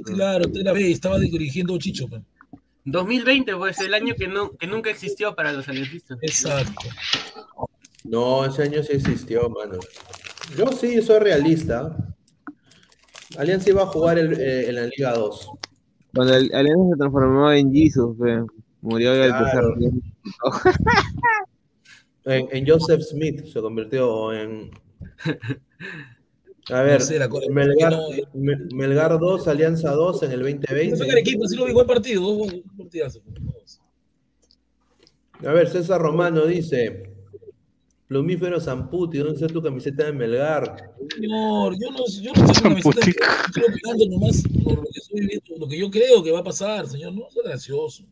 Claro, era B, estaba dirigiendo Chicho. pues. 2020 fue el año que, no, que nunca existió para los aliancistas. Exacto. No, ese año sí existió, mano. Yo sí soy realista. Alianza iba a jugar el- eh, en la Liga 2. Cuando el Alianza se transformó en Jesus, fe, murió ya el Claro. tercer En, en Joseph Smith se convirtió en. A ver, No sé, la cosa- Melgar, no, eh. Me- Melgar 2, Alianza 2 en el Ese 2020. fue Arequipa, sí lo vi, buen partido. A ver, César Romano dice: Plumífero Zamputi, ¿dónde está tu camiseta de Melgar? Señor, yo no, yo no estoy con camiseta, estoy opinando nomás por lo que estoy viendo, lo que yo creo que va a pasar, señor. No, es gracioso.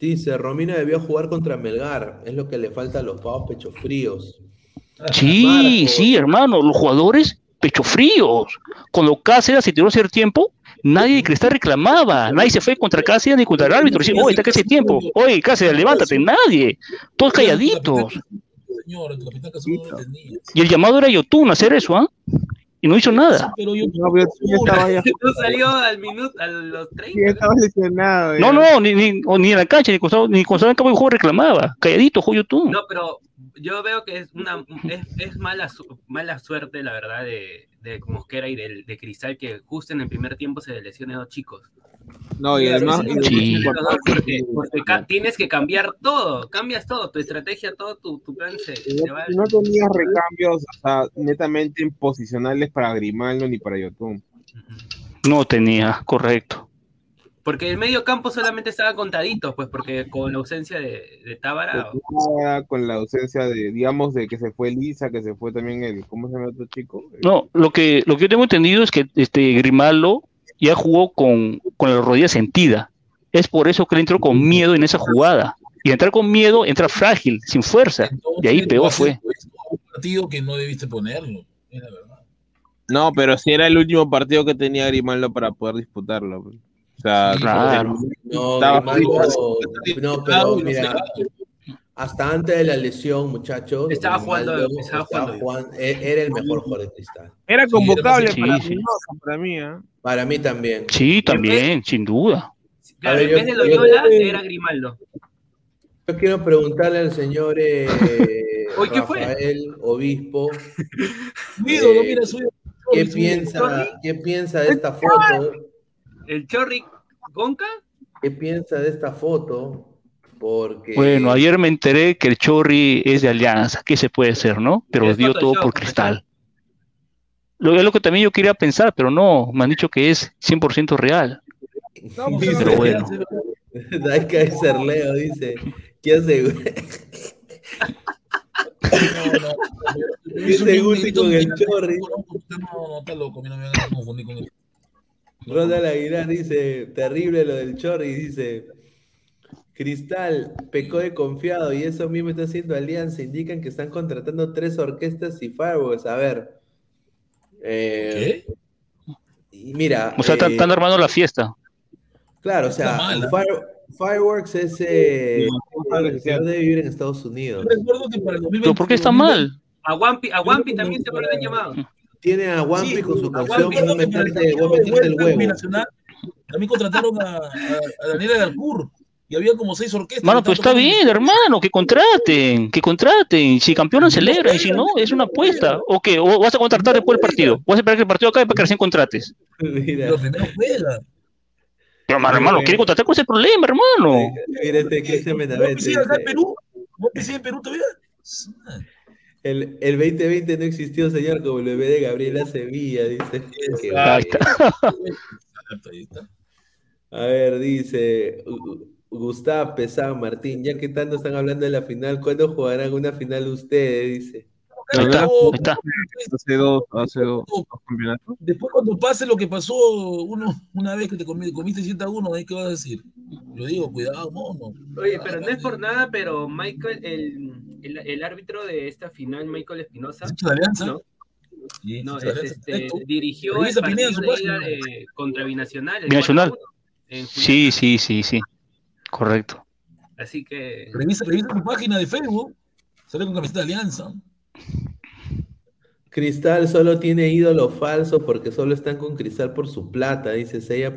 Dice: Romina debió jugar contra Melgar. Es lo que le falta a los pavos pechos fríos. Sí, sí, hermano, los jugadores pecho fríos. Cuando Cáceres se tiró a hacer tiempo, nadie de Cristal reclamaba, nadie se fue contra Cáceres ni contra el árbitro. Decía, oye, está hace tiempo, oye, Cáceres, levántate, nadie, todos calladitos. Y el llamado era Yotun a hacer eso, ¿ah? Y no hizo nada. Pero yo, No, pero sí estaba ya. No salió al minuto, a los 30. Sí, estaba lesionado. No, no, ni, ni, ni en la cancha, ni cuando ni cuando estaba en campo de juego reclamaba. Calladito, Yotun. No, pero yo veo que es una es, es mala, su- mala suerte, la verdad, de, de Mosquera y del- de, Cristal, que justo en el primer tiempo se lesionen dos chicos. No, y además. Sí. Porque, porque ca- tienes que cambiar todo, cambias todo, tu estrategia, todo, tu, tu plan se, Y se no, va. y no tenía recambios o sea, netamente posicionales para Grimaldo ni para Yotun. No tenía, correcto. Porque el medio campo solamente estaba contadito, pues, porque con la ausencia de, de Tábara. Con la ausencia de, digamos, de que se fue Lisa, que se fue también el, ¿cómo se llama otro chico? No, lo que, lo que yo tengo entendido es que este Grimaldo ya jugó con, con la rodilla sentida. Es por eso que él entró con miedo en esa jugada. Y entrar con miedo, entra frágil, sin fuerza. y ahí peor fue. Un partido que no debiste ponerlo, es la verdad. No, pero si era el último partido que tenía Grimaldo para poder disputarlo. pues. O sea, Claro. No, estaba Grimaldo- no, pero mira, hasta antes de la lesión, muchachos. Estaba Grimaldo jugando- estaba jugando. jugando- e- era el mejor jugador de cristal. Era convocable Sí, para sí. Mendoza, para mí, ¿ah? Para mí también. Sí, también, sin duda. Claro, ver, en yo- vez de yo- Loyola era Grimaldo. Yo quiero preguntarle al señor eh, ¿qué fue? Rafael Obispo. Mi ídolo, eh, mira, soy ¿Qué soy- piensa, ¿Qué piensa de esta foto? El Chorri Gonca. ¿Qué piensa de esta foto? Porque Bueno, ayer me enteré que el Chorri es de Alianza. ¿Qué se puede hacer, no? Pero dio todo por cristal. Lo, es lo que también yo quería pensar, pero no, me han dicho que es 100% real. Dice- Pero bueno. Daika de Cerleo dice, ¿qué hace? Dice Guti con el Chorri. No, no, está loco, mira, me van a confundir con el Ronald Aguilar dice, terrible lo del Chorri, dice, Cristal pecó de confiado y eso mismo está haciendo Alianza, indican que están contratando tres orquestas y fireworks, a ver. eh, y mira, O sea, están eh, están armando la fiesta. claro, o sea, Fireworks es, eh, No, el señor debe vivir en Estados Unidos. Yo recuerdo que para el 2020 ¿Pero por qué está mal? A Wampi, a Wampi también se lo han llamado. Tiene a Wampi Sí, con su a canción, Wampi, voy a meterte, voy a meterte el huevo. binacional, También contrataron a, a, a Daniela y había como seis orquestas. Mano, pero está bien, hermano, que contraten, que contraten. Si campeonan, celebran, y si no, es una apuesta. ¿O qué? ¿O vas a contratar después del partido? ¿Vas a esperar que el partido acabe para que recién contrates? Mira, Pero juega. Pero, hermano, hermano, quiere contratar con ese problema, hermano. mira este que se me ¿Vos pisás acá en dice, Perú? ¿Vos en Perú todavía? El, el 2020 no existió, señor, como el bebé de Gabriela Sevilla, dice. Exacto. A ver, dice Gu- Gustavo Pesán Martín, ya que tanto están hablando de la final, ¿cuándo jugarán una final ustedes? Dice. Ahí está, ahí está. Hace dos, hace dos, dos campeonatos. Después cuando pase lo que pasó uno, una vez que te comi- comiste 7 a 1, ¿ahí qué vas a decir? Lo digo, cuidado, mono. Oye, pero no es por nada, pero Michael, el, el, el árbitro de esta final, Michael Espinosa, ¿Es hincha de Alianza? ¿no? Sí, No, es, este, dirigió el partido de ida contra Binacional. Binacional. 4-1 en Julián. Sí, sí, sí, sí. Correcto. Así que Revisa, revisa tu página de Facebook. Sale con camiseta de Alianza. Cristal solo tiene ídolo falso porque solo están con Cristal por su plata, dice Sella.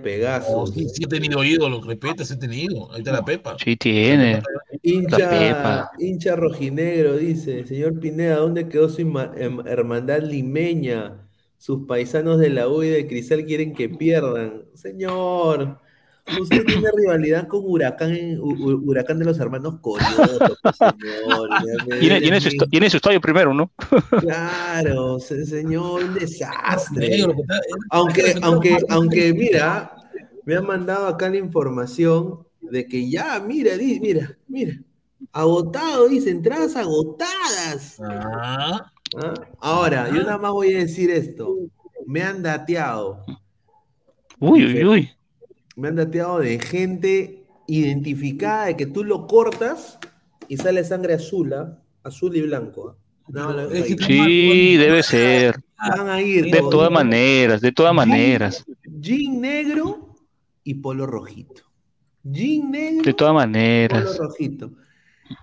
Sí, sí he tenido ídolos, repete, sí he tenido. Ahí está la Pepa. Sí, tiene. La Hincha, Pepa. hincha rojinegro, dice, señor Pineda, ¿dónde quedó su em- hermandad limeña? Sus paisanos de la U y de Cristal quieren que pierdan. Señor, usted tiene rivalidad con Huracán, en- U- U- Huracán de los hermanos Corioto, señor. Tiene, tiene su, tiene su estadio primero, ¿no? Claro, se- señor, un desastre. Está- Aunque, aunque, aunque, mira, me han mandado acá la información de que ya, mira, mira, mira, agotado, dice, entradas agotadas. Ah, ¿Ah? Ahora, yo nada más voy a decir esto. Me han dateado, Uy, uy, uy. Me han dateado de gente identificada de que tú lo cortas y sale sangre azul, ¿ah? azul y blanco. ¿ah? No, no. Sí, debe ser. Van a ir De todas maneras, de todas maneras. jean negro y polo rojito. Jean negro De todas polo maneras. rojito.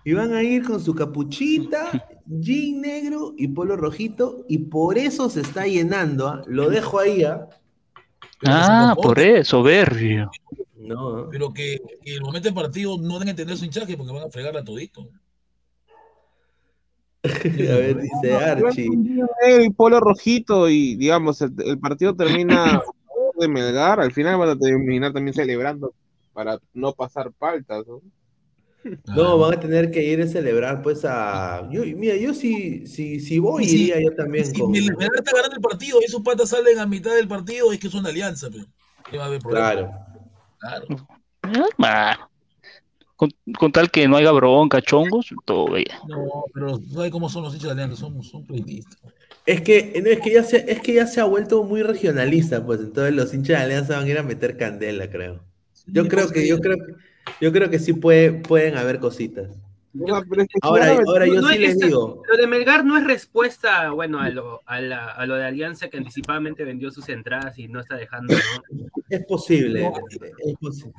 Y van a ir con su capuchita, jean negro y polo rojito, y por eso se está llenando. ¿ah? Lo dejo ahí, ¿ah? Ah, por eso, soberbio. No, pero que, que el momento del partido no den a entender su hinchaje porque van a fregarla todito. A ver, dice Archie. El polo rojito y, digamos, el, el partido termina de Melgar, al final van a terminar también celebrando para no pasar faltas, ¿no? No, van a tener que ir a celebrar, pues, a. Yo, mira, yo si, si, si voy, Y si- iría yo también Si con. Melgar está ganando el partido y sus patas salen a mitad del partido, es que es una alianza, pero ¿qué va a haber problema? Claro. Claro. Ah, Con, con tal que no haya bronca, chongos, todo bien. No, pero ¿sabes cómo son los hinchas de Alianza? Son, son pleitistas. Es que, no, es, que ya se, es que ya se ha vuelto muy regionalista, pues entonces los hinchas de Alianza van a ir a meter candela, creo. Yo creo que, yo creo, yo creo que sí puede, pueden haber cositas. Ahora, ahora yo No, sí es les digo, Lo de Melgar no es respuesta, bueno, a lo, a, la- a lo de Alianza que anticipadamente vendió sus entradas y no está dejando. ¿no? es posible. es posible.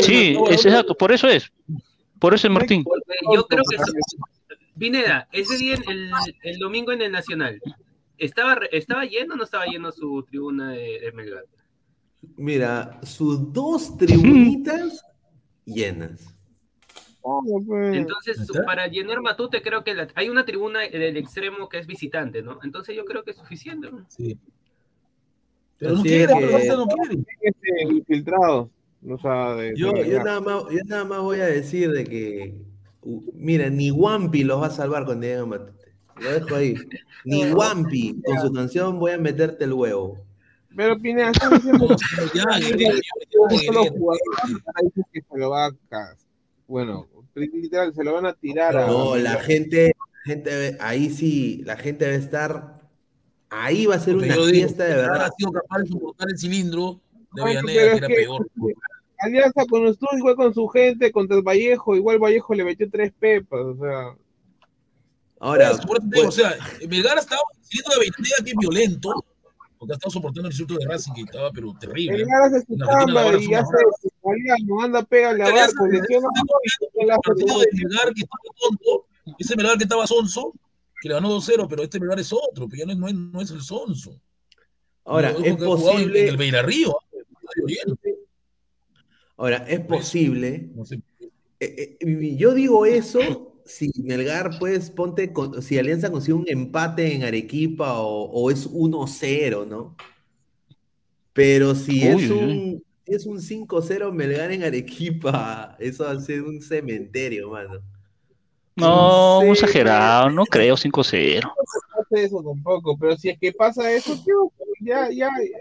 Sí, es exacto, por eso es. Por eso es Martín. Yo creo que. Pineda, ese día el, el domingo en el Nacional, ¿estaba, ¿estaba lleno o no estaba lleno su tribuna de, de Melgar? Mira, sus dos tribunitas llenas. Entonces, su- para llenar Matute, creo que la- hay una tribuna del extremo que es visitante, ¿no? Entonces yo creo que es suficiente. ¿no? Sí. Pero no quiere, que- no quiere. Infiltrados. O sea, de, Yo, de- yo, nada más, yo nada más voy a decir de que, mira, ni Wampi los va a salvar cuando lleguen a Matute. Lo dejo ahí. Ni Wampi, con su canción voy a meterte el huevo. Pero Pineda, estás diciendo ya, que se lo va a bueno, literal, se lo van a tirar a No, la gente, gente, ahí sí, la gente debe estar, ahí va a ser una fiesta de verdad. ha sido capaz de soportar el cilindro de que era que- peor. Alianza con nosotros igual con su gente, contra el Vallejo, igual Vallejo le metió tres pepas, o sea. Ahora, digo, o sea, Melgar estaba siguiendo la Avellaneda que es violento, porque ha estado soportando el insulto de Racing que estaba, pero terrible. Y hace su italiano, anda, pégale a Barco, lesiona a partido de Melgar que estaba tonto, ese Melgar que estaba sonso, que le ganó 2-0, pero este Melgar es otro, pero ya no es, no es, no es el sonso. ahora, es posible, En el Beirarrío, Estadio lleno. ahora, es posible, No sé. eh, eh, yo digo eso si Melgar, pues, ponte, con- si Alianza consigue un empate en Arequipa o, o es 1-0, ¿no? Pero si Uy, es uy, un, es un 5-0 Melgar en Arequipa, eso va a ser un cementerio, mano. No, Sí, muy exagerado, no creo 5-0. No hace eso tampoco, pero si es que pasa eso, tío, ya, ya, ya,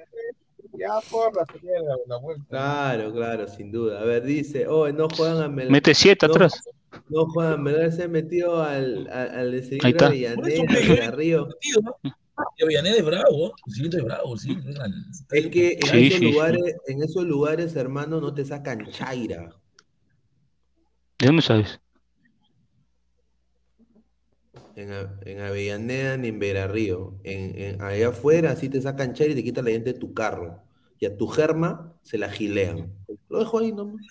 ya porra, sería la, la vuelta. Claro, claro, sin duda. A ver, dice, oh, no juegan a Melgar. Mete 7 no, atrás. No juegan, Melgar se ha metido al, al, al Ahí a está. Río. Y Avellaneda es bravo, el cilindro es bravo, sí. Es que en, Sí, esos sí, sí. lugares, en esos lugares, hermano, no te sacan chaira. ¿De dónde sabes? En, Avellaneda ni en Verarrío. En, en- allá afuera sí te sacan chaira y te quitan la llanta de tu carro. Y a tu germa se la gilean. Lo dejo ahí nomás.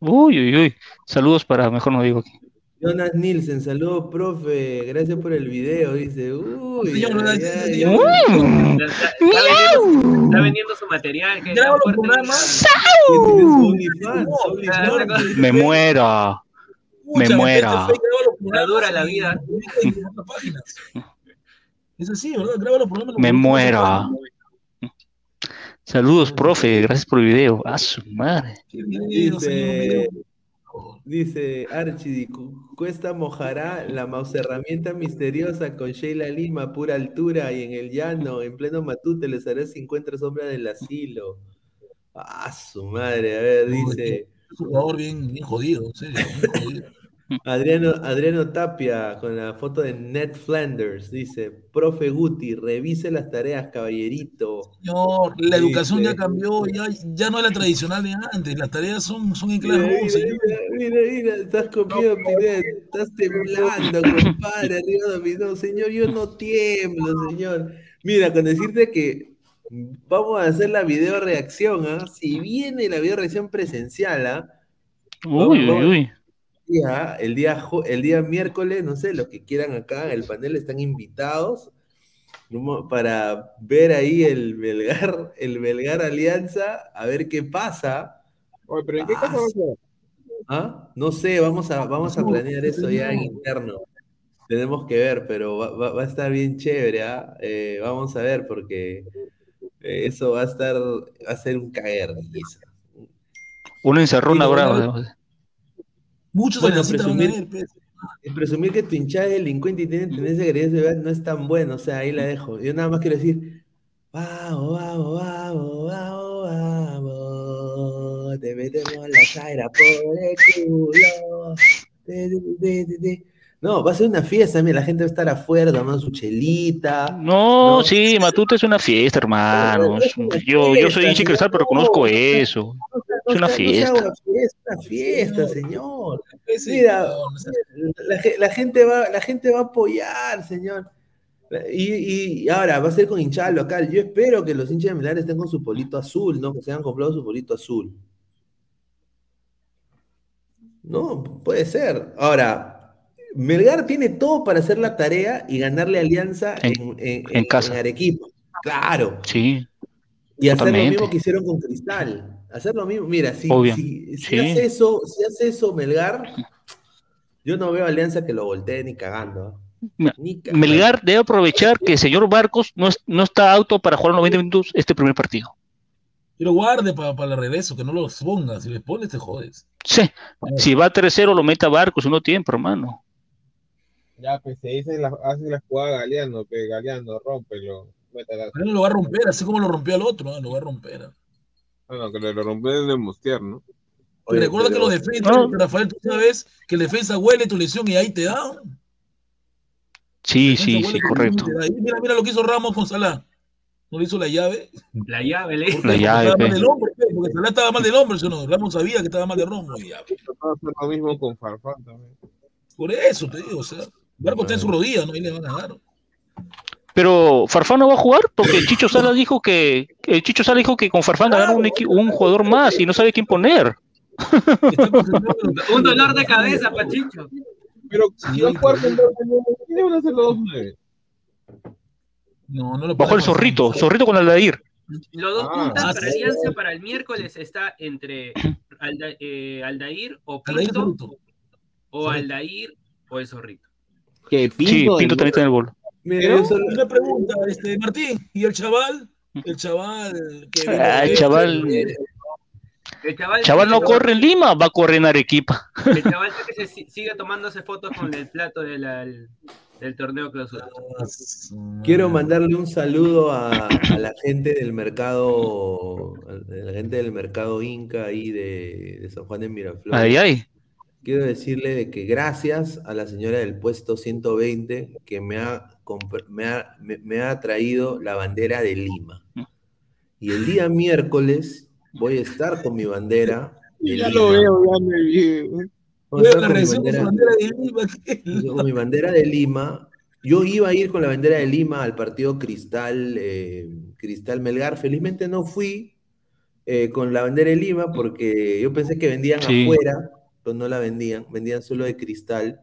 Uy, uy, uy. Saludos para, mejor no digo aquí. Jonas Nielsen, saludos, profe. Gracias por el video. Dice, uy, gracias, ay, señor. ay. Está, está- vendiendo, su- está vendiendo su material. Que está los programas. Me muero. Me Está programas dura la vida. Es así, ¿verdad? Graba los programas. Me muero. Saludos, profe. Gracias por el video. A su madre. Dice, dice Archie, cu- Cuesta mojará la mouse herramienta misteriosa con Sheila Lima a pura altura y en el llano, en pleno matute, les haré 50 sombras del asilo. Ah, su madre, a ver, dice Es un jugador bien, bien jodido, en serio. bien jodido. Adriano, Adriano Tapia con la foto de Ned Flanders, dice, profe Guti, revise las tareas, caballerito. Señor, la educación ya cambió, ya, ya no es la tradicional de antes, las tareas son, son en Mira, clase mira, 11, señor. mira, mira, mira, estás comiendo, Pineda, estás temblando, compadre, arriba dominó. Señor, yo no tiemblo, señor. Mira, con decirte que vamos a hacer la video reacción, ¿ah? Si viene la video reacción presencial, ¿ah? Uy, uy, uy. Día, el día, el día miércoles, no sé, los que quieran acá, el panel están invitados para ver ahí el Belgar, el Belgar Alianza, a ver qué pasa. Oye, pero ¿en qué Ah? ¿Ah? No sé, vamos a, vamos a planear eso ya en interno. Tenemos que ver, pero va, va- va a estar bien chévere, ¿ah? Eh, vamos a ver, porque eh, eso va a estar, va a ser un caer. Una encerrona Y lo brava. Muchos Bueno, presumir, ver, pues. presumir que tu hinchada es delincuente y tiene tendencia a agredir de verdad no es tan bueno, o sea, ahí la dejo. Yo nada más quiero decir, vamos, vamos, vamos, vamos, vamos, metemos la chaira por el culo. De, de, de, de, de. No, va a ser una fiesta, mira, la gente va a estar afuera tomando su chelita. No, sí, Matute es una fiesta, hermano. Yo, yo soy hincha de cristal, pero conozco eso. Es una fiesta. una fiesta, una fiesta, señor. Mira, la, ge- la gente va, la gente va a apoyar, señor. Y, y ahora va a ser con hinchada local. Yo espero que los hinchas de Melgar estén con su polito azul, ¿no? Que se hayan comprado su polito azul. No, puede ser. Ahora, Melgar tiene todo para hacer la tarea y ganarle Alianza en, en- en casa. en Arequipa. Claro. Sí. Y hacer lo mismo que hicieron con Cristal. Hacer lo mismo. Mira, si, si, si Sí. hace eso, si hace eso Melgar, yo no veo a Alianza que lo voltee ni cagando. cagando. Melgar debe aprovechar que el señor Barcos no, es- no está auto para jugar 90 minutos este primer partido. Que lo guarde para el regreso, que no los ponga. Si les pones, te jodes. Sí. Si va 3-0, lo mete a Barcos en un tiempo, hermano. Ya, pues se dice la, hace la jugada Galeano, que Galeano rómpelo. métala. Pero no lo va a romper, así como lo rompió al otro, ¿no? lo va a romper. Bueno, que le rompió de Mustier, ¿no? Y recuerda pero- que los defensas, Rafael, tú sabes que el defensa huele tu lesión y ahí te da. Sí, sí, sí, correcto. y. Y Mira, mira lo que hizo Ramos con Salah. No le hizo la llave. La llave, le La llave, Estaba pe. mal del hombro, pe, porque Salah estaba mal del hombro, ¿sí no? Ramos sabía que estaba mal de hombro. y lo mismo con Farfán también. Por eso te digo, o sea, Barco está en su rodilla, ¿no? Ahí le van a dar. Pero Farfán no va a jugar porque el Chicho Sala dijo que el Chicho Sala dijo que con Farfán ganaron un, jugador más y no sabe quién poner. Un dolor de cabeza, Pachicho. Pero si va a jugar con dos nueve, ¿qué le van a hacer los dos nueve? No, no lo Bajó el zorrito, zorrito con Aldair. Los dos Ah, puntas ah, para sí. Alianza para el miércoles está entre Alda- eh, Aldair o Pinto o Aldair o el Zorrito. Que Sí, Pinto también está en el bol. Mira, una pregunta, este, Martín, ¿y el chaval? El chaval que Ah, el de- chaval, El chaval, chaval no corre en Lima, va a correr en Arequipa. El chaval que se si- sigue tomándose fotos con el plato de la- el- del torneo clausura. Quiero mandarle un saludo a, a la gente del mercado, a la gente del mercado Inca ahí de, de San Juan de Miraflores. Ay, ay. Quiero decirle de que gracias a la señora del puesto 120 que me ha, me ha, me- me ha traído la bandera de Lima. Y el día miércoles voy a estar con mi bandera de Ya Lima. lo veo, ya me vi. Con mi bandera- de Lima, yo con mi bandera de Lima. Yo iba a ir con la bandera de Lima al partido Cristal, eh, Cristal Melgar. Felizmente no fui eh, con la bandera de Lima porque yo pensé que vendían Sí. afuera, pero no la vendían, vendían solo de Cristal.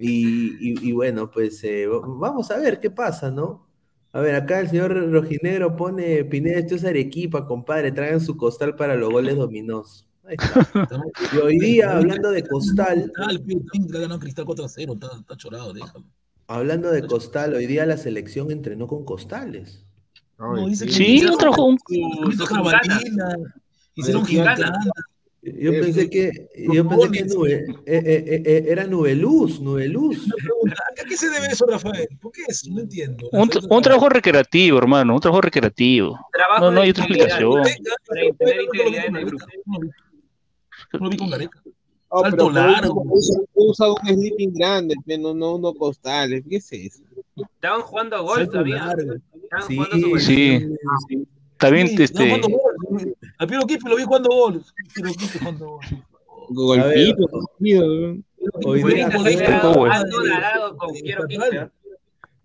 Y, y- y bueno, pues eh, va- vamos a ver qué pasa, ¿no? A ver, acá el señor Rojinegro pone, Pineda, esto es Arequipa, compadre, traigan su costal para los goles dominos. Ahí está. Y hoy día, hablando de costal, Cristal, pe, Pinto, ha ganado Cristal 4 a 0, está, está chorado, déjalo. Hablando de costal, hoy día la selección entrenó con costales. No, dice que Sí, trajo un- hicieron. Yo pensé que, yo pensé que nube, eh, eh, eh, era Nubeluz, Nubeluz. ¿A qué se debe eso, Rafael? ¿Por qué eso? No entiendo. Un, un trabajo recreativo, hermano, un trabajo recreativo. Trabajo No, no hay otra explicación. No lo vi con Gareca. Oh, Salto pero largo. Usado un sleeping grande, pe, no, no, no costales. ¿Qué es eso? Estaban jugando a golf todavía. Estaban Sí, jugando su golf. Sí. También, Sí, este, no, gol. A Piero Quispe lo vi jugando gol. Piero Quispe jugando gol. Golpito. Hoy día,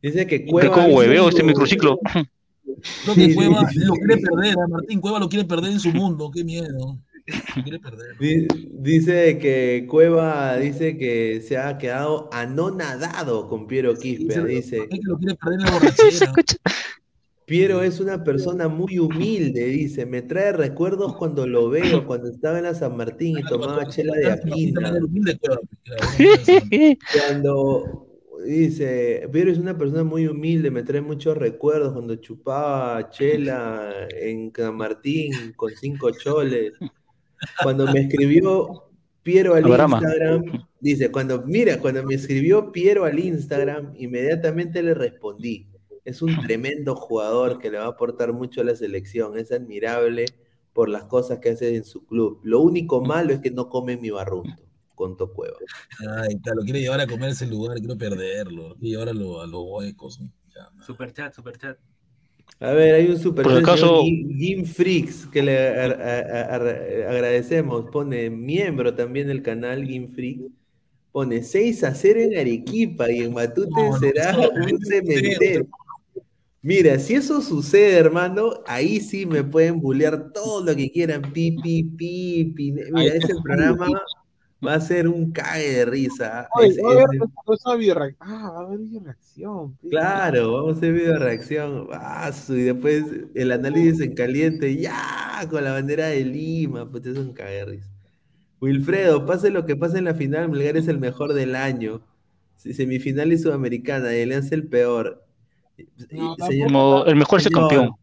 dice que Cueva como hizo- hueveo este microciclo. Creo que Cueva lo quiere perder, a Martín Cueva lo quiere perder en su mundo, qué miedo. Lo quiere perder. di- dice que Cueva dice que se ha quedado anonadado con Piero Quispe. Dice, Es que lo quiere perder en la borrachera. Piero es una persona muy humilde, dice, me trae recuerdos cuando lo veo, cuando estaba en la San Martín y tomaba chela de Aquina. Cuando dice, Piero es una persona muy humilde, me trae muchos recuerdos cuando chupaba chela en San Martín con cinco choles. Cuando me escribió Piero al. Instagram, dice, cuando, mira, cuando me escribió Piero al Instagram, inmediatamente le respondí. Es un tremendo jugador que le va a aportar mucho a la selección, es admirable, por las cosas que hace en su club. Lo único malo es que no come mi barrunto, contó Cueva. Ay, claro, quiere llevar a comer ese lugar, quiero perderlo, quiere llevar a, lo- a los huecos. Super chat, super chat. A ver, hay un super Por Jim, Freaks, que le a- a- a- agradecemos. Pone miembro también del canal Jim Freaks. Pone 6 a 0 en Arequipa y en Matute No, no, será no, un cementerio. Mira, si eso sucede, hermano, ahí sí me pueden bullear todo lo que quieran. Pi, pi, pi, pi. Mira, ese programa va a ser un cague de risa. Oye, Es- va a haber es- esa. Ah, va a haber videoreacción. pe. Claro, vamos a hacer video reacción. Y después el análisis en caliente, ya, con la bandera de Lima, pues es un caguerris. Wilfredo, pase lo que pase en la final, Melgar es el mejor del año. Si- Semifinal y Sudamericana, y Alianza el peor. No, Señor- Como el mejor es el señor, campeón.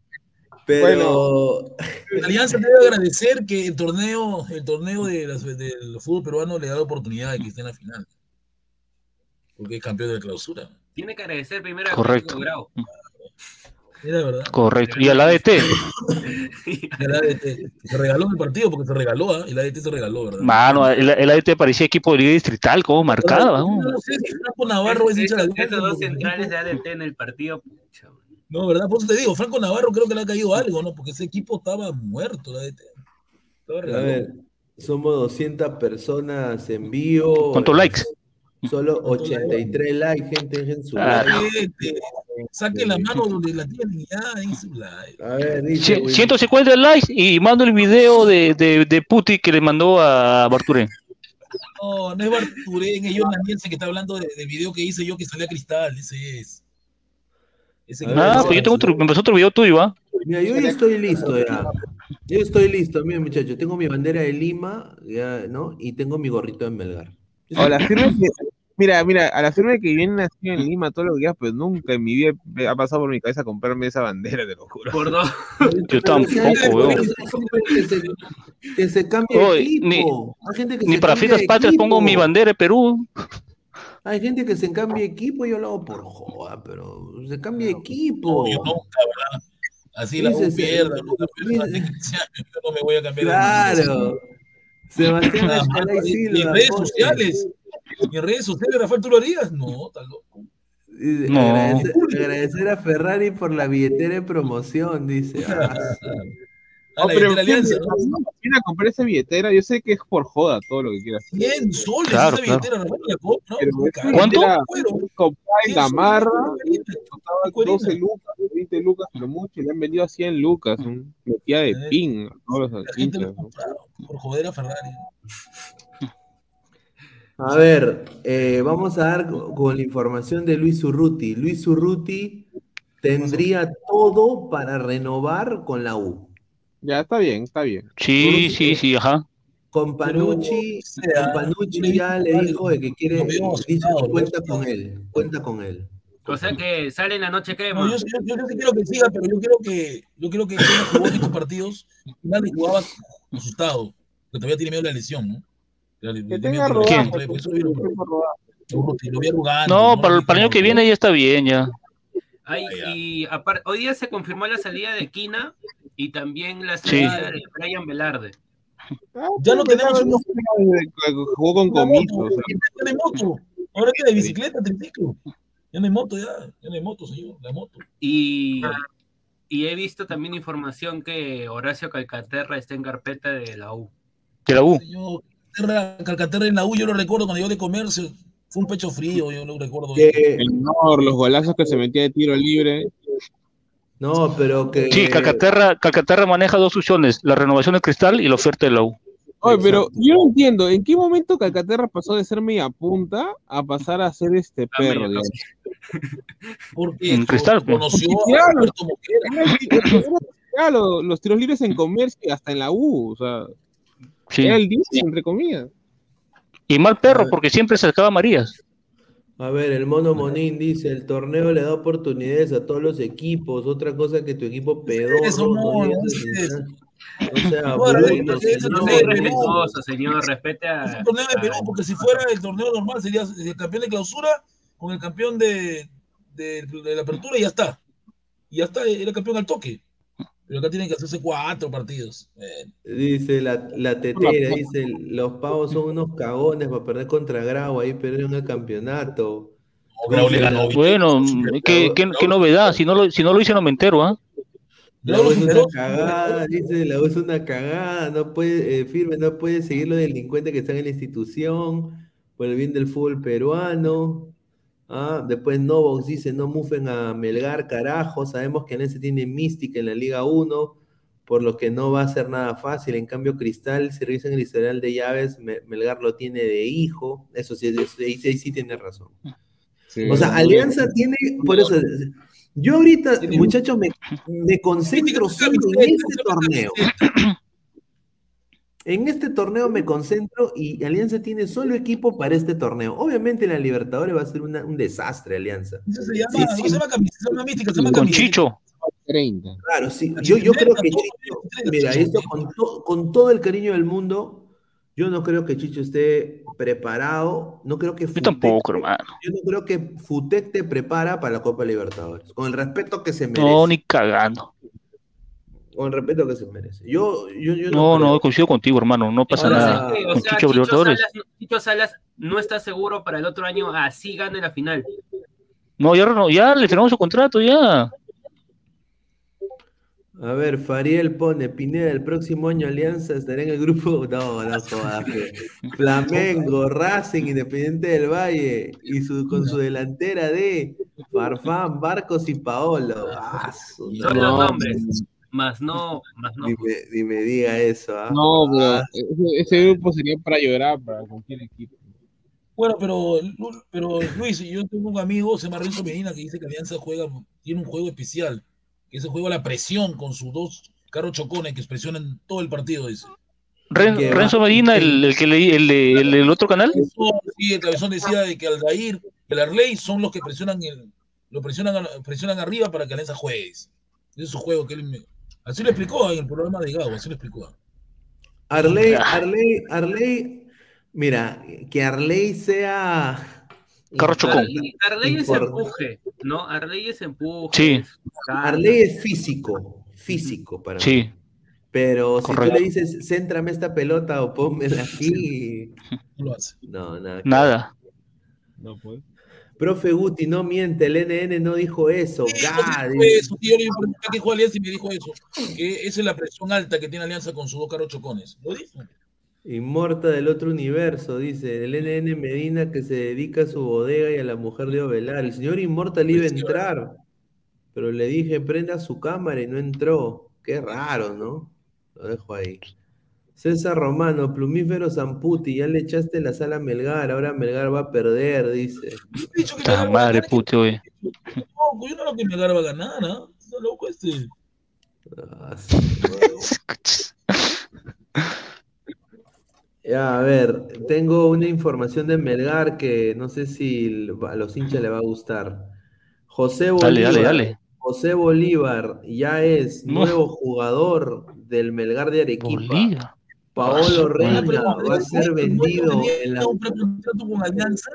Pero La Alianza debe agradecer que el torneo, el torneo de las- del fútbol peruano le da la oportunidad de que esté en la final. Porque es campeón de la clausura. Tiene que agradecer primero a Correcto. Grau. Era verdad. Correcto. Y al ADT. El ADT se regaló el partido porque se regaló, ¿ah? El ADT se regaló, ¿verdad? Mano, el, el ADT parecía equipo de liga distrital, como marcaba. No, ¿no? no sé si Franco Navarro es hincha de Alianza. esos dos centrales de ADT en el partido. pucha. No, ¿verdad? Por eso te digo, Franco Navarro creo que le ha caído algo, ¿no? Porque ese equipo estaba muerto, el ADT. Estaba A regalado. ver, somos 200 personas en vivo. ¿Cuántos likes? Solo 83 likes, gente, dejen su like. Saquen la mano donde la tienen ya, en su like. A ver, dice, Cien- Will- 150 likes y mando el video de, de, de Puti que le mandó a Barturé. No, no es Barturén, es John Danielsen que está hablando de- del video que hice yo que salía Cristal, ese es. Ese que- Ah, pues yo tengo otro, me empezó otro video tuyo, ¿ah? Mira, yo ya estoy listo ya. Yo estoy listo, mira muchachos, tengo mi bandera de Lima, ya, ¿no? Y tengo mi gorrito de Melgar. O la firme que, mira, mira, a la firme que viene nacido en Lima, todo lo que quieras, pero nunca en mi vida ha pasado por mi cabeza comprarme esa bandera, te lo juro. Por dos. Yo tampoco, weón. Que se, que se cambie equipo. ni- Hay gente que Ni se para fiestas patrias pongo mi bandera de Perú. Hay gente que se cambia equipo, yo lo hago por joda, pero se cambia de equipo. No, yo nunca, ¿verdad? Así la U se- pierda, nunca pierda, hace 15 años, yo no me voy a cambiar de Claro. Sebastián y Silva. redes pone, sociales, mis redes sociales, Rafael, ¿tú lo harías? No, está loco. No. Agradecer, agradecer a Ferrari por la billetera de promoción, dice. Ah, A la pero billetera Alianza, ¿no? Viene a comprar esa billetera, yo sé que es por joda todo lo que quieras. 100 soles Claro, esa claro. billetera, la compra, ¿no? Pero esa caro. ¿Cuánto? comprada en 100 soles, Gamarra, costaba cuarenta. 12 lucas, 20 lucas, pero mucho, le han vendido a 100 lucas, un metida de Eh, pin a todos los La gente lo ¿no? por joder a Ferrari. A ver, eh, vamos a dar co- con la información de Luis Urruti. Luis Urruti tendría todo para renovar con la U. Ya, está bien, está bien. Sí, sí, sí, ajá. Con Panucci, Pero, o sea, con Panucci ya le dijo de que quiere, dice que cuenta con él, cuenta con él. O sea que sale en la noche crema. No, yo, yo, yo, yo sí quiero que siga, pero yo quiero que yo quiero que jugó en estos partidos, nadie jugaba asustado, que todavía tiene miedo de la lesión, ¿no? Que tenga rodaje, arrogante, No, para, el- para el año que viene ya está bien, ya. Ay, ya. y hoy día se confirmó la salida de Quina y también la salida de Brian Velarde. Ah, Ya no tenemos ya unos- Jugó con ya no hay moto, ahora que de bicicleta, triciclo. Ya no hay moto, ya, ya no hay moto, señor, la moto. Y, y he visto también información que Horacio Calcaterra está en carpeta de la U. De la U. Señor, Calcaterra, Calcaterra en la U, yo lo recuerdo cuando yo de comercio, fue un pecho frío, yo lo recuerdo. Que, el honor, los golazos que se metía de tiro libre. no, pero que Sí, Calcaterra, Calcaterra maneja dos opciones, la renovación de Cristal y la oferta de la U. Oye, pero yo no entiendo, ¿en qué momento Calcaterra pasó de ser media punta a pasar a ser este perro? media digamos? Porque En Cristal, pues. conoció a los, los tiros libres en comercio y hasta en la U, o sea, Sí. era el 10, entre comillas. Y mal perro, porque siempre se sacaba Marías. A ver, el mono Monín dice, el torneo le da oportunidades a todos los equipos, otra cosa que tu equipo pedorro. Eso, no mono, eso es. O sea, eso señor. No no respete a. Es un torneo de Perú, porque si fuera el torneo normal sería el campeón de clausura con el campeón de, de, de la apertura y ya está. Y ya está, era campeón al toque. Pero acá tienen que hacerse cuatro partidos. Eh, Dice la, la tetera, dice, los pavos son unos cagones para perder contra Grau, ahí perdieron el campeonato. Dice ganó Bueno, ¿qué, qué, qué novedad? Si no, lo, si no lo hice, no me entero, ¿ah? La U es una cagada, dice, la U es una cagada, no puede, eh, firme, no puede seguir los delincuentes que están en la institución, por el bien del fútbol peruano. Ah, después Novox dice, no mufen a Melgar, carajo, sabemos que Alianza tiene mística en la Liga 1, por lo que no va a ser nada fácil. En cambio, Cristal, si revisan el historial de llaves, Me- Melgar lo tiene de hijo, eso sí, eso- ahí, sí- ahí sí tiene razón. O sea, Alianza tiene, por eso, yo ahorita, muchachos, me, me concentro solo en este torneo. En este torneo me concentro y Alianza tiene solo equipo para este torneo. Obviamente la Libertadores va a ser una- un desastre, Alianza. Eso se llama, Sí, sí. se llama camiseta, se llama mística, se llama Con camiseta. Chicho. 30. Claro, sí. Yo, yo creo que Chicho, mira, esto con, to- con todo el cariño del mundo, yo no creo que Chicho esté preparado. No creo que Yo tampoco, hermano. Yo no creo que Futec te prepara para la Copa Libertadores. Con el respeto que se merece. No, ni cagando. Con el respeto que se merece. Yo, yo, yo No, creo. no, coincido contigo, hermano. No pasa Entonces, nada. ¿qué? O Con sea, Chicho Chicho. Salas, no- Chicho Salas no está seguro para el otro año, así gane la final. No, ya, no, ya le firmamos su contrato, ya. A ver, Fariel pone, Pineda, el próximo año Alianza estará en el grupo. No, no jodas. Flamengo, Racing, Independiente del Valle, y su, con su delantera de Farfán, Barcos y Paolo. Ah, su- Son no, los nombres, más no, más no. Ni me, ni me diga eso. ¿ah? No, pero Ah, ese, ese grupo sería para llorar para cualquier equipo. Bueno, pero, pero Luis, yo tengo un amigo, se llama Renzo Medina, que dice que Alianza juega, tiene un juego especial, que es el juego a la presión con sus dos carros chocones que presionan todo el partido, dice. Ren- Renzo Medina, el, el que leí, el, el del otro canal. Sí, el cabezón decía de que Aldair, el Arley son los que presionan el, lo presionan, a- presionan arriba para que Alianza juegue. Ese es su juego que él me- así lo explicó en el programa de Gago, así lo explicó. Arley, Arley, Arley, mira, que Arley sea. Carro chocón. Arley es empuje, ¿no? Arley es empuje. Sí. Arley es físico, físico para mí. Sí. Pero si Correcto. tú le dices, céntrame esta pelota o pónmela aquí. No lo hace. No, nada. Nada. No, pues. Profe Guti, no miente, el NN no dijo eso. No dijo eso, tío, le pregunté qué Alianza y me dijo eso, que esa es la presión alta que tiene Alianza con sus dos carros chocones. Lo dijo. Inmorta del otro universo, dice el NN Medina que se dedica a su bodega y a la mujer de Ovelar. El señor Inmortal iba a entrar, pero le dije prenda su cámara y no entró. Qué raro, ¿no? Lo dejo ahí. César Romano, plumífero Zamputi, ya le echaste la sala a Melgar, ahora Melgar va a perder, dice. Yo he dicho que Ta Melgar va a madre, puto, güey. No, yo no creo que Melgar va a ganar, ¿no? Está loco este. Ah, sí, Ya, a ver, tengo una información de Melgar que no sé si a los hinchas le va a gustar. José Dale, Bolívar, dale, dale. José Bolívar ya es nuevo jugador del Melgar de Arequipa. Bolívar. Paolo Reina va a ser ¿No vendido tenía en la... un precontrato con Alianza?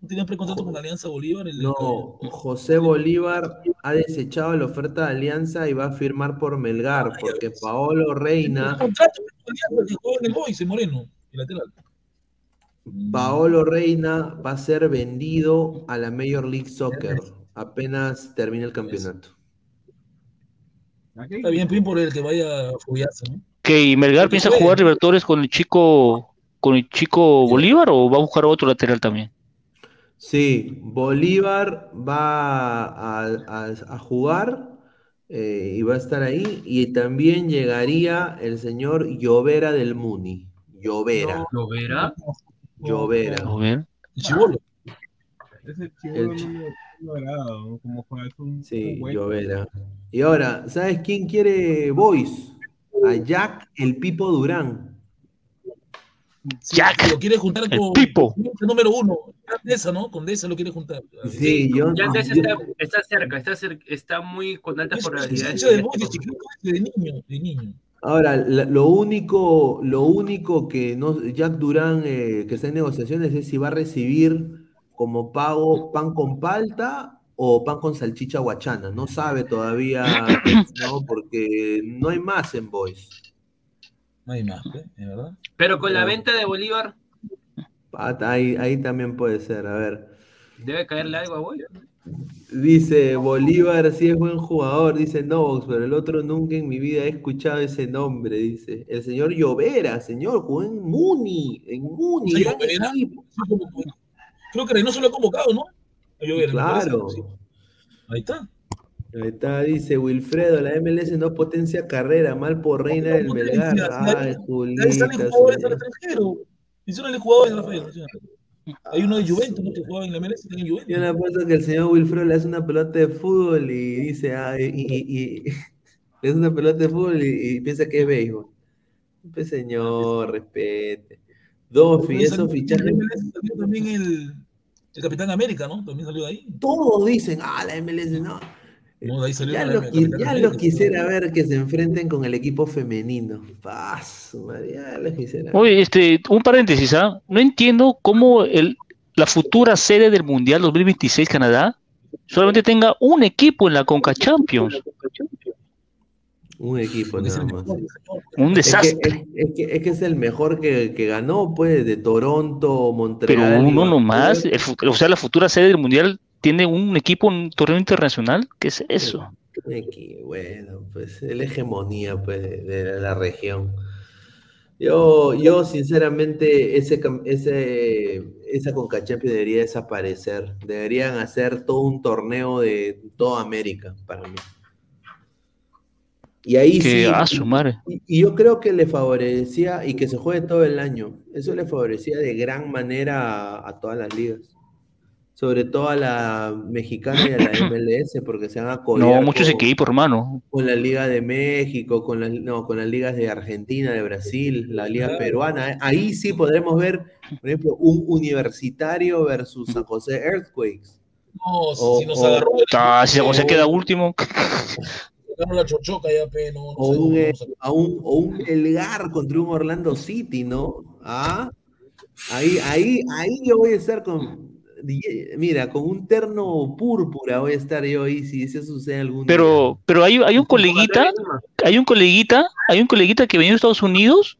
¿No tenía precontrato con Alianza Bolívar? El- No, José Bolívar ha desechado la oferta de Alianza y va a firmar por Melgar, porque Paolo Reina, contrato con Alianza que en el Boys, en Moreno, el lateral. Paolo Reina va a ser vendido a la Major League Soccer apenas termine el campeonato. Está bien, bien por el que vaya a foguearse, ¿no? ¿Qué? ¿Y Melgar piensa juegue. jugar Libertadores con el chico con el chico Bolívar o va a buscar otro lateral también? Sí, Bolívar va a, a- a jugar eh, y va a estar ahí. Y también llegaría el señor Llovera del Muni. Llovera, ¿Lo verá? Llovera. A ver. El chivolo. Ese chivo El no chi- me no me agrada, ¿no? Como juega, es un, Sí, un buen- Llovera. Y ahora, ¿sabes quién quiere Boys? A Jack el Pipo Durán. Jack, lo quiere juntar el con Pipo. con el número uno, Condesa, ¿no? Condesa lo quiere juntar. Sí, yo, Ya yo- está, está cerca, está, cer- está muy con altas Es es probabilidades. de de niño, de niño. Ahora, lo único, lo único que no, Jack Durán eh, que está en negociaciones es si va a recibir como pago pan con palta o pan con salchicha guachana. No sabe todavía, ¿no? Porque no hay más en Boys. No hay más, ¿eh? ¿Es verdad? Pero con la No. venta de Bolívar, Pata, Ahí, ahí también puede ser, a ver. debe caerle algo a Boy. Dice Bolívar sí es buen jugador, dice Novox, pero el otro nunca en mi vida he escuchado ese nombre, dice. El señor Llovera, señor, jugó en Muni, en Muni, gran. Creo que Reynoso lo ha convocado, ¿no? Claro. Ahí está. Ahí está, dice Wilfredo, la MLS no potencia carrera, mal por Reina del? Si Ay, ahí- Julita. Ahí salen jugadores al extranjero. Menciónale jugadores de la federación. Hay uno de Juventus, ¿no? Que jugaba en la MLS, está en Juventus. Yo le apuesto que el señor Wilfredo le hace una pelota de fútbol y dice, ah, y, y- y- le hace una pelota de fútbol y, y piensa que es béisbol. Pues señor, respete. Dofi, esos fichajes. también el, el Capitán América, ¿no? También salió de ahí. Todos dicen, ah, la MLS no. No, de ahí salió Ya la- lo, el qui- Capitán ya América. lo quisiera ver que se enfrenten con el equipo femenino. Madre, ya lo quisiera. Oye, este, un paréntesis, ¿ah? No entiendo cómo el, la futura sede del Mundial 2026 Canadá solamente tenga un equipo en la Conca Champions. Un equipo nada más. Un desastre. Es que, es, es que, es que es el mejor que, que ganó, pues, de Toronto, Montreal. Pero uno nomás, el o sea, la futura sede del Mundial tiene un equipo un torneo internacional. ¿Qué es eso? Bueno, pues es la hegemonía pues, de, de la región. Yo, yo sinceramente, ese, ese, esa Conca Champions debería desaparecer. Deberían hacer todo un torneo de toda América para mí. Y ahí Que sí. a su madre. Y, y yo creo que le favorecía, y que se juegue todo el año, eso le favorecía de gran manera a, a todas las ligas. Sobre todo a la mexicana y a la MLS, porque se van a No, muchos con, equipos, hermano. con la Liga de México, con las, no, con las ligas de Argentina, de Brasil, la Liga Claro. Peruana. Ahí sí podremos ver, por ejemplo, un universitario versus San José Earthquakes. No, O- si nos o- agarró el- Ah, si San José queda último. Ganó la chochoca ya, pe, no, no O sé, un, no eh, sé. a un, o un Elgar contra un Orlando City, ¿no? Ah, ahí, ahí, ahí yo voy a estar con, mira, con un terno púrpura voy a estar yo ahí si eso sucede algún día. Pero, pero hay, hay un coleguita, hay un coleguita, hay un coleguita que venía de Estados Unidos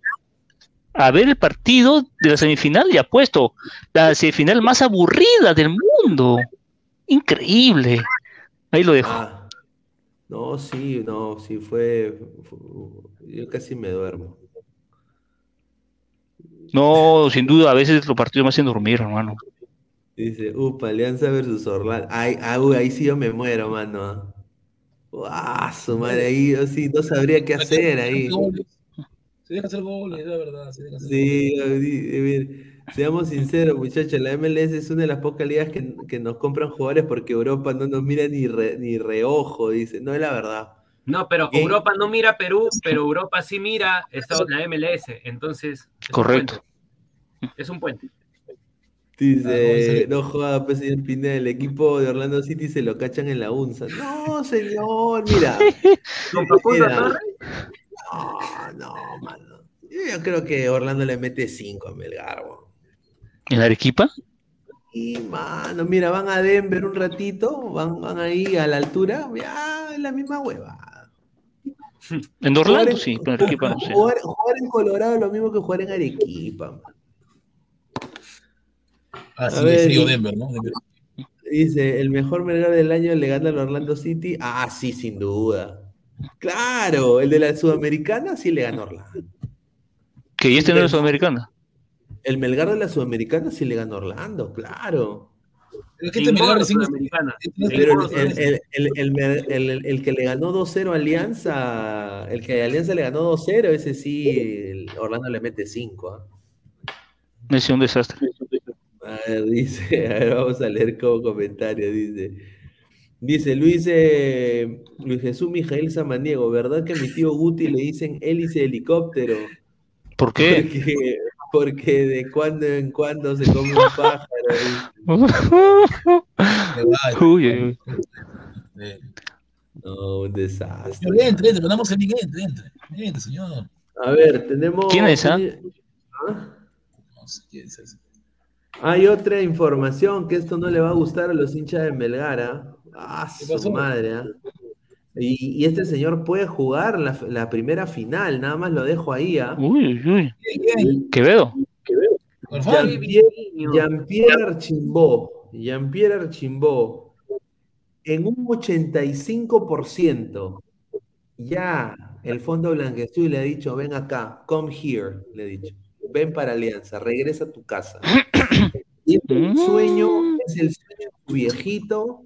a ver el partido de la semifinal y ha puesto la semifinal más aburrida del mundo. Increíble. Ahí lo dejo. Ah, no, sí, no, sí fue, fue- yo casi me duermo. No, sin duda, a veces los partidos me hacen dormir, hermano. Dice, upa, Alianza versus Orlando. Ay, ah, uy, ahí sí yo me muero, mano. ¡Guau! su madre, ahí yo sí no sabría qué hacer ahí. Se deja hacer goles, la verdad. Se deja hacer Sí, goles. sí, a ver, seamos sinceros, muchachos, la MLS es una de las pocas ligas que, que nos compran jugadores porque Europa no nos mira ni, re- ni reojo, dice. No es la verdad. No, pero ¿Qué? Europa no mira a Perú, pero Europa sí mira Estados- la MLS. Entonces, es Correcto. Es un puente. Dice, no joda, pues señor Pineda, el equipo de Orlando City se lo cachan en la UNSA. No, señor, mira. ¿Con Mira. Torres? No, no, mano. Yo creo que Orlando le mete 5 a Melgar, weón. ¿En Arequipa? Y, mano, mira, van a Denver un ratito, van, van ahí a la altura, ya es la misma hueva. En Orlando, sí, pero en Arequipa no sé. Jugar, jugar en Colorado es lo mismo que jugar en Arequipa. man. Ah, A sí, de ver, frío y- Denver, ¿no? Denver. Dice, el mejor Melgar del año le gana al Orlando City. Ah, sí, sin duda. Claro, el de la Sudamericana sí le gana a Orlando. Que ya este no es sudamericana. El Melgar de la Sudamericana sí le gana a Orlando, claro. Pero que este Melgar el, que le ganó 2-0 a Alianza, el que a Alianza le ganó 2-0, ese sí, el Orlando le mete 5. ¿ah? Me sido un desastre. A ver, dice, a ver, vamos a leer como comentario, dice. Dice Luis, eh, Luis Jesús Mijael Samaniego, ¿verdad que a mi tío Guti le dicen hélice helicóptero? ¿Por qué? Porque, porque de cuando en cuando se come un pájaro. Uy, uy, uy. Eh, No, un desastre. Señor, entre, entre, mandamos el link, entre, entre. Entre, señor. A ver, tenemos. ¿Quién es, ah? ¿Ah? No sé quién es ese. Hay otra información que esto no le va a gustar a los hinchas de Melgar. ¿ah? Ah, su madre, ¿ah? Y, y este señor puede jugar la, la primera final, nada más lo dejo ahí, ¿ah? Uy, uy. Quevedo. Jean-Pierre Jean-Pierre Archimbó, Jean-Pierre Archimbó, en un 85%, ya el Fondo Blanqueazul le ha dicho, ven acá, come here, le he dicho, ven para Alianza, regresa a tu casa. Y el sueño es el sueño de su viejito,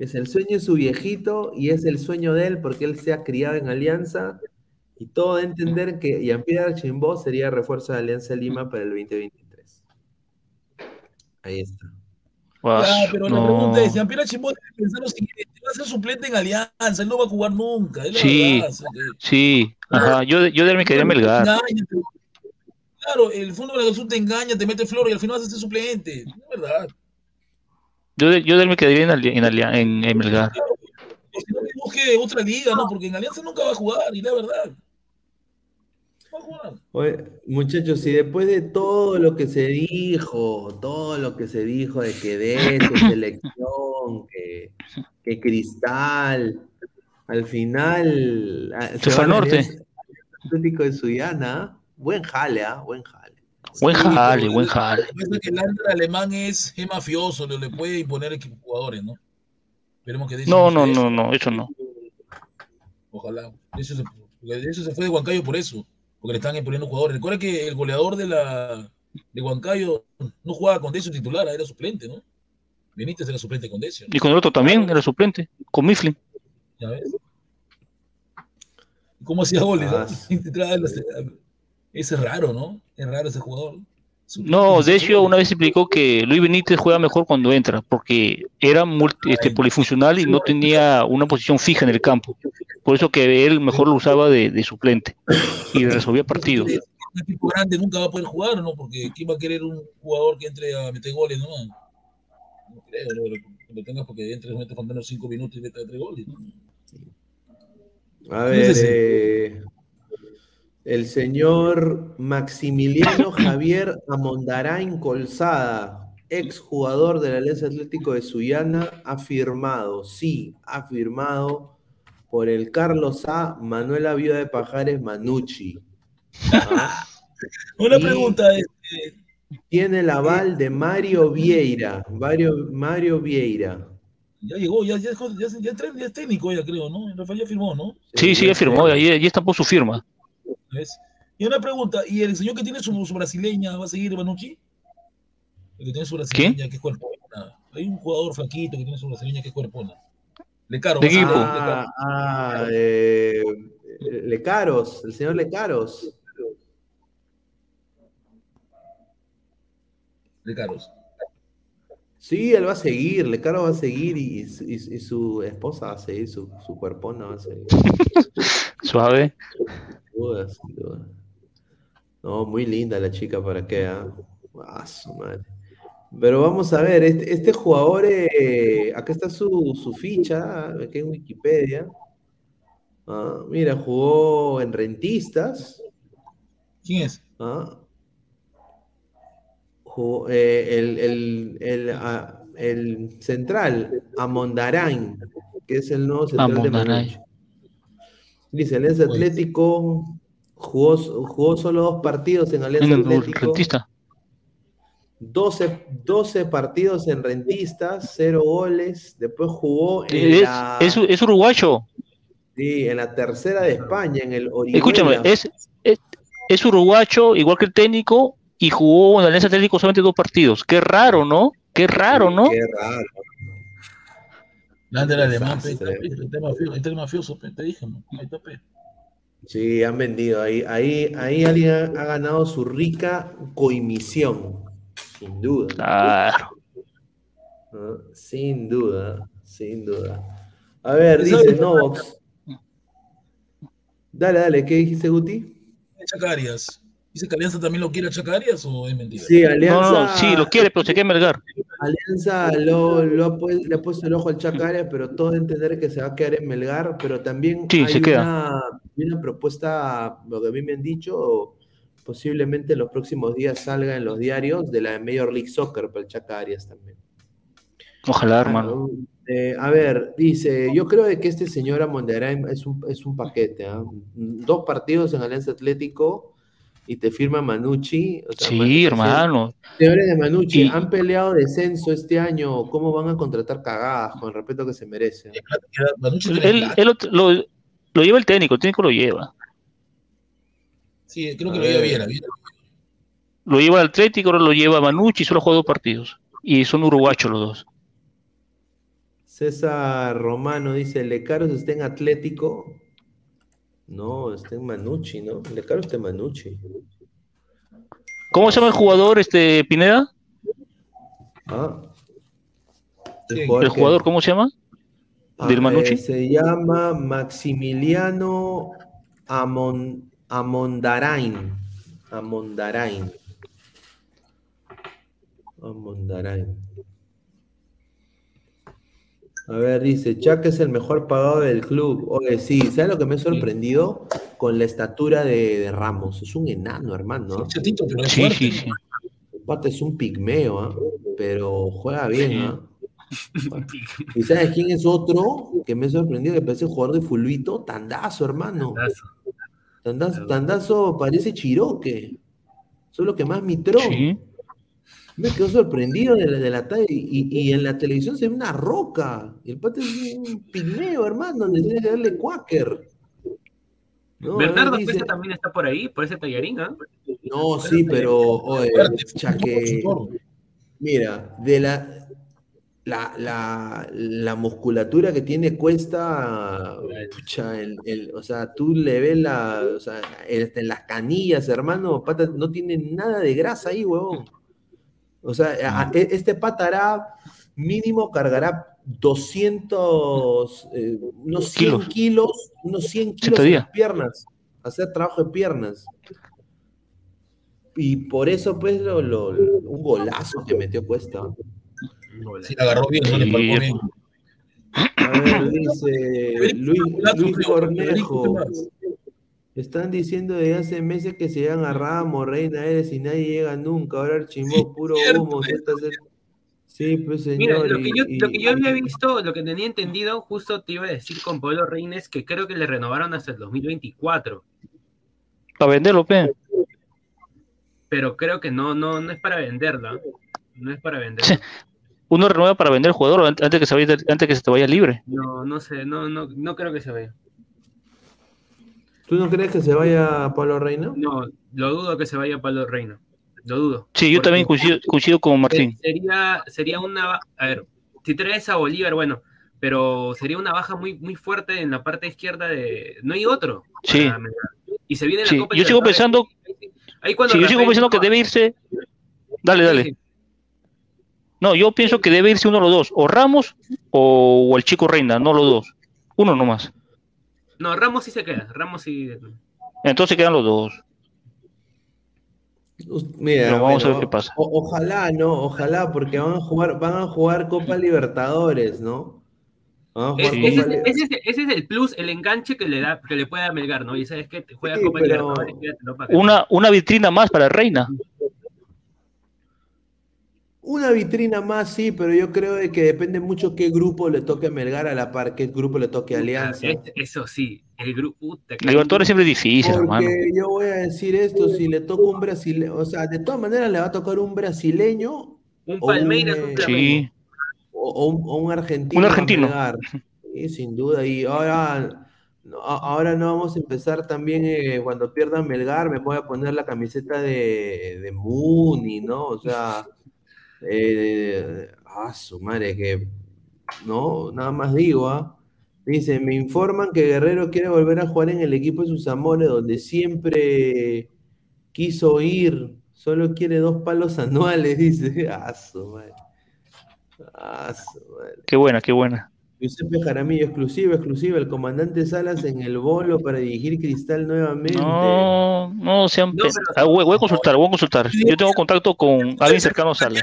es el sueño de su viejito y es el sueño de él porque él se ha criado en Alianza y todo de entender que Jean-Pierre Archimbó sería refuerzo de Alianza Lima para el 2023. Ahí está. Ya, pero la pregunta es, Jean-Pierre Chimbo debe pensar lo siguiente, va a ser suplente en Alianza, él no va a jugar nunca, es la Sí, verdad, sí. Ajá. Yo, yo de él me quedaría en Melgar. Claro, el fondo de la te engaña, te mete flor y al final vas a ser suplente, es verdad. Yo yo de él me quedaría en, en, en, en Melgar. O si no, que busque otra liga, ¿no? Porque en Alianza nunca va a jugar, y la verdad. Oye, muchachos, y después de todo lo que se dijo, todo lo que se dijo de que de su selección, que, que Cristal, al final ah, Se fue al a norte. Atlético de Suyana, buen jale, ¿ah? Buen jale. Buen jale, buen jale. El alemán es, es mafioso, le, le puede imponer jugadores, ¿no? Esperemos que No, no, no, no, eso no. Ojalá. De eso, se, eso se fue de Huancayo por eso, porque le están imponiendo jugadores. Recuerda que el goleador de la de Huancayo no jugaba con Decio titular, era suplente, ¿no? Benítez era suplente con Decio. Y con el otro también era suplente, con Mifflin. ¿Ya ¿Cómo hacía goles? Ah, no? Es raro, ¿no? Es raro ese jugador. No, de hecho, una vez explicó que Luis Benítez juega mejor cuando entra, porque era multi- este, polifuncional y no tenía una posición fija en el campo. Por eso que él mejor lo usaba de, de suplente y resolvía partidos. Un equipo grande nunca va a poder jugar, ¿no? Porque ¿quién va a querer un jugador que entre a meter goles, no? No creo, ¿no? Que lo tengas porque entre mete por menos cinco minutos y mete tres goles. ¿no? A ¿Quién ver, eh, el señor Maximiliano Javier Amondarain Colzada, ex jugador del Alianza Atlético de Sullana, ha firmado, sí, ha firmado por el Carlos A. Manuela Viuda de Pajares Manucci. ¿Ah? Una Y pregunta, este, Tiene el aval de Mario Vieira, Mario, Mario Vieira. ya llegó, ya, ya, ya, ya, ya es técnico, ya creo, ¿no? Rafael ya firmó, ¿no? Sí, sí, ya firmó, ahí, ahí estampó su firma. ¿Ves? Y una pregunta, ¿y el señor que tiene su, su brasileña va a seguir Manucci? El que tiene su brasileña, que es cuerpona. Hay un jugador flaquito que tiene su brasileña que es cuerpona. Le caro. De va a seguir, equipo. Le Caro. Ah, ah, eh, Lecaros, el señor Lecaros. De caros. Sí, él va a seguir, Lecaro va a seguir y, y su- y su- y su esposa va a seguir, su, su cuerpona va a seguir. Suave. Sin duda, sin duda. No, muy linda la chica, ¿para qué? ah? Ah, su madre. Pero vamos a ver, este, este jugador, eh, acá está su, su ficha, aquí en Wikipedia. Ah, mira, jugó en Rentistas. ¿Quién es? Ah. Jugó, eh, el, el- el, ah, el central, Amondarain, que es el nuevo central de. Manucci. Dice, Alianza Atlético jugó, jugó solo dos partidos en Alianza En el Atlético. rentista. 12, 12 partidos en Rentistas, 0 goles. Después jugó en Es, la, es, es uruguayo. sí, en la tercera de España, en el Orihuela. Escúchame, es, es, es uruguayo, igual que el técnico, y jugó en la Alianza Atlético solamente dos partidos. Qué raro, ¿no? Qué raro, ¿no? Qué raro. Grande el alemán, este es mafioso, este es mafioso, te dije, ¿no? Ahí está. Sí, han vendido. Ahí, ahí, ahí alguien ha, ha ganado su rica coimisión. Sin duda. Claro. ¿no? Sin duda, sin duda. A ver, ¿Sabes dice? Novox. Dale, dale, ¿qué dijiste, Guti? Chacarias. ¿Dice que Alianza también lo quiere a Chacarias o es mentira? Sí, Alianza. No, sí, lo quiere, pero se quiere Melgar. Alianza lo, le ha puesto el ojo al Chacaria, pero todo entender que se va a quedar en Melgar, pero también Sí, hay se queda. una, propuesta, lo que a mí me han dicho, posiblemente en los próximos días salga en los diarios de la Major League Soccer para el Chacarias también. Ojalá, Ah, hermano. Eh, a ver, dice, yo creo de que este señor Amondarain es un, es un paquete. ¿ah? Dos partidos en Alianza Atlético y te firma Manucci. O sea, Sí, Manucci- hermano. Señores de Manucci, Y- han peleado descenso este año. ¿Cómo van a contratar cagadas con el respeto que se merecen? Él, él lo, lo- lo lleva el técnico, el técnico lo lleva. Sí, creo que A lo lleva bien, bien. Lo lleva al Atlético, ahora lo lleva Manucci, solo jugado dos partidos. Y son uruguachos los dos. César Romano dice, Lecaros está en Atlético. No, está en Manucci, ¿no? Lecaros está en Manucci. ¿Cómo se llama el jugador, este Pineda? Ah. ¿El jugador cómo se llama? Ah, ¿Del Manucci? eh, se llama Maximiliano Amon, Amondarain. Amondarain. Amondarain. A ver, dice, Chac es el mejor pagado del club. Oye, sí, ¿sabes lo que me ha sorprendido? Con la estatura de, de Ramos. Es un enano, hermano. Chatito, pero es Sí, fuerte. sí, sí. Es un pigmeo, ¿ah? pero juega bien. ¿ah? ¿Y sabes quién es otro que me ha sorprendido? Que parece jugador de fulbito, Tandazo, hermano. Tandazo, Tandazo parece Chiroque. Eso es lo que más me entró. Me quedó sorprendido de la, de la talla. Y, y en la televisión se ve una roca. Y el pata es un pigmeo, hermano, donde tiene que darle cuáquer. No, Bernardo dice- Pesa también está por ahí, por ese tallarín, ¿ah? No, sí, pero oye, mira, de la, la, la, la musculatura que tiene Cuesta, pucha, el- el- o sea, tú le ves la, o sea, el- en las canillas, hermano, pata, no tiene nada de grasa ahí, huevón. O sea, a- a- este pata hará, mínimo cargará 200, eh, unos 100 Kilos. kilos, unos 100 kilos las piernas, hacer trabajo de piernas. Y por eso, pues, lo, lo- un golazo que metió Cuesta. Sí, la agarró bien, no le bien. A ver, dice Luis, Luis Cornejo. Están diciendo desde hace meses que se llegan a Ramos, Reina Eres y nadie llega nunca. Ahora el chimbó puro humo. hacer- Sí, pues Mira, señor. lo que, yo, y- lo que yo había visto, lo que tenía entendido, justo te iba a decir con Pablo Reines, que creo que le renovaron hasta el 2024, Para venderlo, pe. pero creo que no, no, no es para venderla. No es para venderla. Uno renueva para vender el jugador ant- antes que se vaya, antes que se te vaya libre. No, no sé, no, no, no creo que se vaya. ¿Tú no crees que se vaya Pablo Reina? No, lo dudo que se vaya Pablo Reina. Lo dudo. Sí, yo también coincido, coincido con Martín. Sería, sería una. A ver, si traes a Bolívar, bueno, pero sería una baja muy, muy fuerte en la parte izquierda de. No hay otro. Sí. para. Y se viene la Sí, Copa yo sigo pensando, Ahí cuando sí, yo sigo pensando que debe irse. Dale, dale. sí. No, yo pienso que debe irse uno de los dos, o Ramos o, o el chico Reina, no los dos. Uno nomás. No, Ramos sí se queda. Ramos sí. Entonces quedan los dos. Mira, Pero vamos a ver qué pasa. o- ojalá, ¿no? Ojalá, porque van a jugar, van a jugar Copa Libertadores, ¿no? Van a jugar Es- Copa ese, es, Li- ese es- ese es el plus, el enganche que le da, que le puede dar Melgar, ¿no? Y sabes que te juega Sí, Copa pero- Libertadores, quédatelo para que- Una, una vitrina más para Reina. Una vitrina más, sí, pero yo creo de que depende mucho qué grupo le toque a Melgar a la par, qué grupo le toque a Alianza. Es- eso sí, el grupo. Libertadores siempre es difícil, hermano. Porque yo voy a decir esto, si le toca un brasileño, o sea, de todas maneras le va a tocar un brasileño Un Palmeiras, un, eh. Sí. o, o un, o un argentino. Un argentino. Melgar. Sí, sin duda. Y ahora, ahora no vamos a empezar también eh, cuando pierdan Melgar, me voy a poner la camiseta de, de Muni, ¿no? O sea, eh, ah, su madre, que no, nada más digo, ¿ah? Dice, me informan que Guerrero quiere volver a jugar en el equipo de sus amores, donde siempre quiso ir, solo quiere dos palos anuales, dice. Ah. Ah, su madre. Qué buena, qué buena. Giuseppe Jaramillo, exclusiva, exclusiva, el comandante Salas en el bolo para dirigir Cristal nuevamente. No, no sean. pe- Ah, voy, voy a consultar, voy a consultar. Yo tengo contacto con alguien cercano a Salas.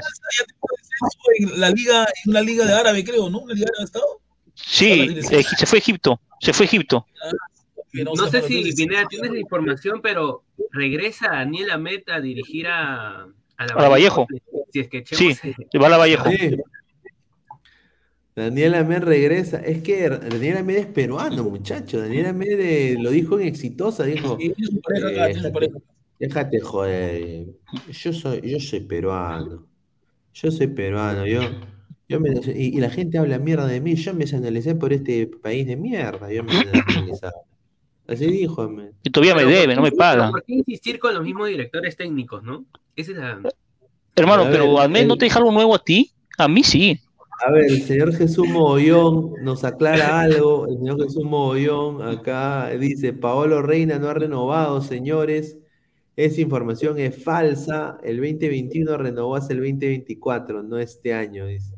En la liga, en una liga de árabe, creo, ¿no? ¿Una liga de árabe estado? Sí, eh, se fue a Egipto. Se fue a Egipto. No sé si Pineda tienes la información, pero regresa Daniel Amet a dirigir a, a la A la Vallejo. Si es que Sí, se- va a la Vallejo. Sí. Daniel Amed regresa. Es que Daniel Amed es peruano, muchacho. Daniel Amed eh, lo dijo en Exitosa, dijo. Sí, pareja eh. Déjate joder. Yo soy, yo soy peruano. Yo soy peruano. Yo, yo me, y, y la gente habla mierda de mí. Yo me nacionalicé por este país de mierda. Yo me. Así dijo. Amed. Y todavía me Pero, ¿por debe, no me pagan. ¿Por qué insistir con los mismos directores técnicos, no? Esa es la. Hermano, pero al menos no te deja algo nuevo a ti. A mí sí. A ver, el señor Jesús Mogollón nos aclara algo. El señor Jesús Mogollón acá dice, Paolo Reina no ha renovado, señores. Esa información es falsa. El 2021 renovó hasta el 2024, no este año, dice.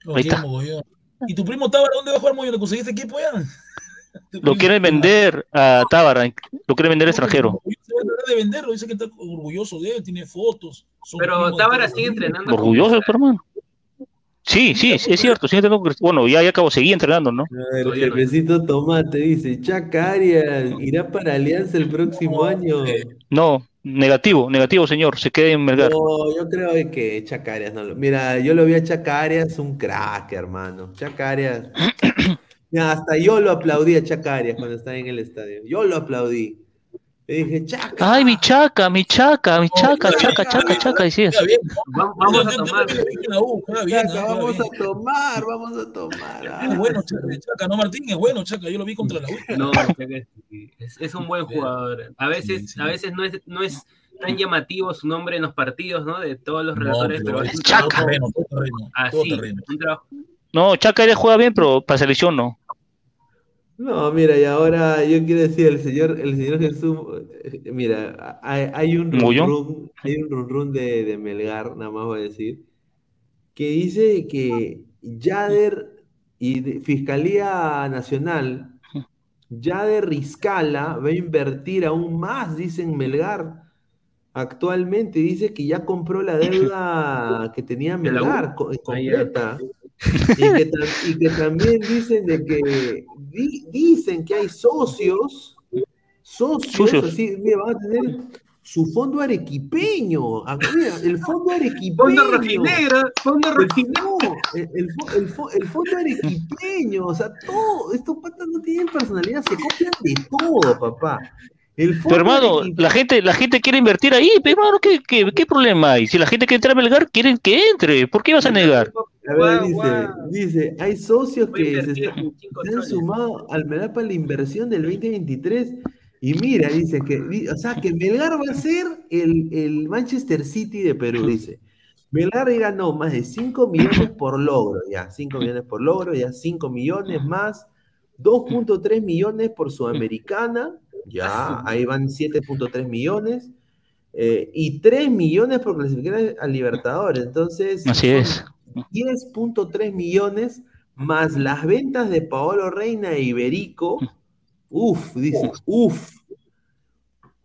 Lo Ahí quiere está. mogollón. ¿Y tu primo Tábara dónde va a jugar mogollón? ¿Le conseguiste equipo ya? Lo quieren vender a Tábara. Lo quieren vender extranjero. De venderlo, dice que está orgulloso de él, tiene fotos. Pero Tábara sigue entrenando. Orgulloso, hermano. Sí, sí, es cierto. sí, tengo Bueno, ya, ya acabo, seguí entrenando, ¿no? No. jefecito Tomate dice, Chaca Arias irá para Alianza el próximo año. No, negativo, negativo, señor. Se quede en Melgar. No, yo creo que Chaca Arias no lo. Mira, yo lo vi a Chaca Arias un crack, hermano. Chaca Arias. Mira, hasta yo lo aplaudí a Chaca Arias cuando estaba en el estadio. Yo lo aplaudí. Le dije, Chaca. Ay, mi chaca, mi chaca, mi chaca, chaca, chaca, chaca. Juega bien. Vamos, a tomar. Chaca, vamos a tomar, vamos a tomar. Es bueno, Chaca, Chaca, no Martín, es bueno, Chaca, yo lo vi contra la U. No, sí. es, es un buen jugador. A veces, a veces no es, no es tan llamativo su nombre en los partidos, ¿no? De todos los No, relatores, pero pero es es un todo terreno, todo terreno, todo así, terreno. un trabajo. No, Chaca él juega bien, pero para selección no. No, mira, y ahora yo quiero decir, el señor, el señor Jesús, eh, mira, hay, hay un run run, hay un run run de, de Melgar, nada más voy a decir, que dice que Yader y de- Fiscalía Nacional, Yader Riscala va a invertir aún más, dicen Melgar. Actualmente dice que ya compró la deuda que tenía. Melgar completa. Y que, y que también dicen de que di- dicen que hay socios, socios, Socios. así, mira, van a tener su fondo arequipeño. Mira, el fondo arequipeño. Fondo rojinegro, fondo no, el, el el el fondo arequipeño, o sea, todo, estos patas no tienen personalidad, se copian de todo, papá. El Pero hermano, la gente, la gente quiere invertir ahí, pero hermano, ¿qué, qué, qué problema hay? Si la gente quiere entrar a Melgar, quieren que entre. ¿Por qué vas a negar? A ver, dice, dice, hay socios Voy que se, está- han sumado al Melgar para la inversión del 2023 y mira, dice que, o sea, que Melgar va a ser el, el Manchester City de Perú, dice. Melgar ya ganó más de 5 millones por logro, ya, 5 millones por logro, ya 5 millones más, 2.3 millones por Sudamericana, ya, ahí van 7.3 millones, eh, y 3 millones por clasificar a Libertadores, entonces... Así es. 10.3 millones más las ventas de Paolo Reina e Iberico. Uf, dice, uf.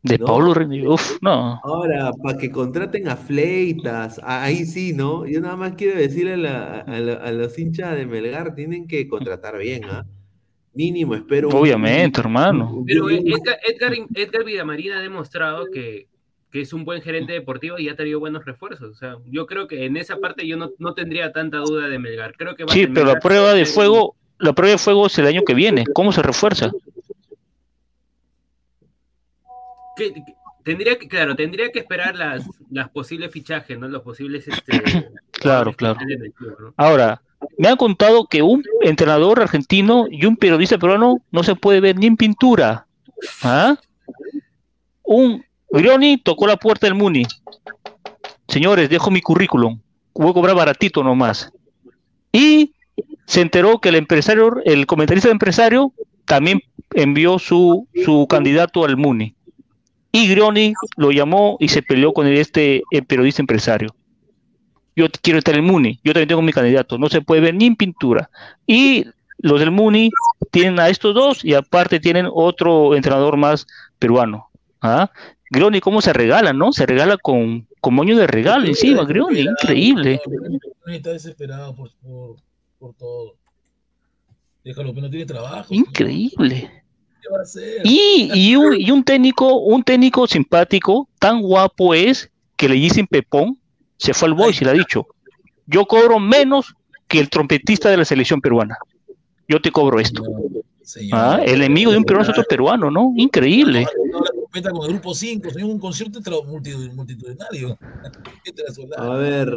De No. Pablo René, uf, no. Ahora, para que contraten a Fleitas, ahí sí, ¿no? Yo nada más quiero decirle a, la- a la- a los hinchas de Melgar, tienen que contratar bien, ¿ah? Mínimo, espero. un- Obviamente, hermano. Pero un- Edgar, Edgar, Edgar Villamarín ha demostrado que, que es un buen gerente deportivo y ha traído buenos refuerzos. O sea, yo creo que en esa parte yo no, no tendría tanta duda de Melgar. Creo que va a Sí, pero la prueba de fuego, la prueba de fuego es el año que viene. ¿Cómo se refuerza? Tendría que, claro, tendría que esperar las, las posibles fichajes, ¿no? Los posibles este, Claro, claro. club, ¿no? Ahora, me han contado que un entrenador argentino y un periodista peruano no se puede ver ni en pintura. ¿Ah? Un Grioni tocó la puerta del Muni. Señores, dejo mi currículum. Voy a cobrar baratito nomás. Y se enteró que el empresario, el comentarista de empresario, también envió su, su candidato al Muni. Y Grioni lo llamó y se peleó con este eh, periodista empresario yo quiero estar en el Muni, yo también tengo mi candidato, no se puede ver ni en pintura. Y los del Muni tienen a estos dos y aparte tienen otro entrenador más peruano. ¿Ah? Grioni, ¿cómo se regala, no? Se regala con, con moño de regalo encima, Grioni, increíble. No, está desesperado por, por, por todo. Déjalo, no tiene trabajo. Increíble. ¿Qué va a hacer? Y, y, un, y un técnico, un técnico simpático, tan guapo es que le dicen Pepón, se fue al Boys y le ha dicho, yo cobro menos que el trompetista de la selección peruana. Yo te cobro esto. Señor. Ah, el enemigo de un peruano es otro peruano, ¿no? Increíble. No, la trompeta con el grupo 5, señor, un concierto tra- multi- multitudinario. A ver,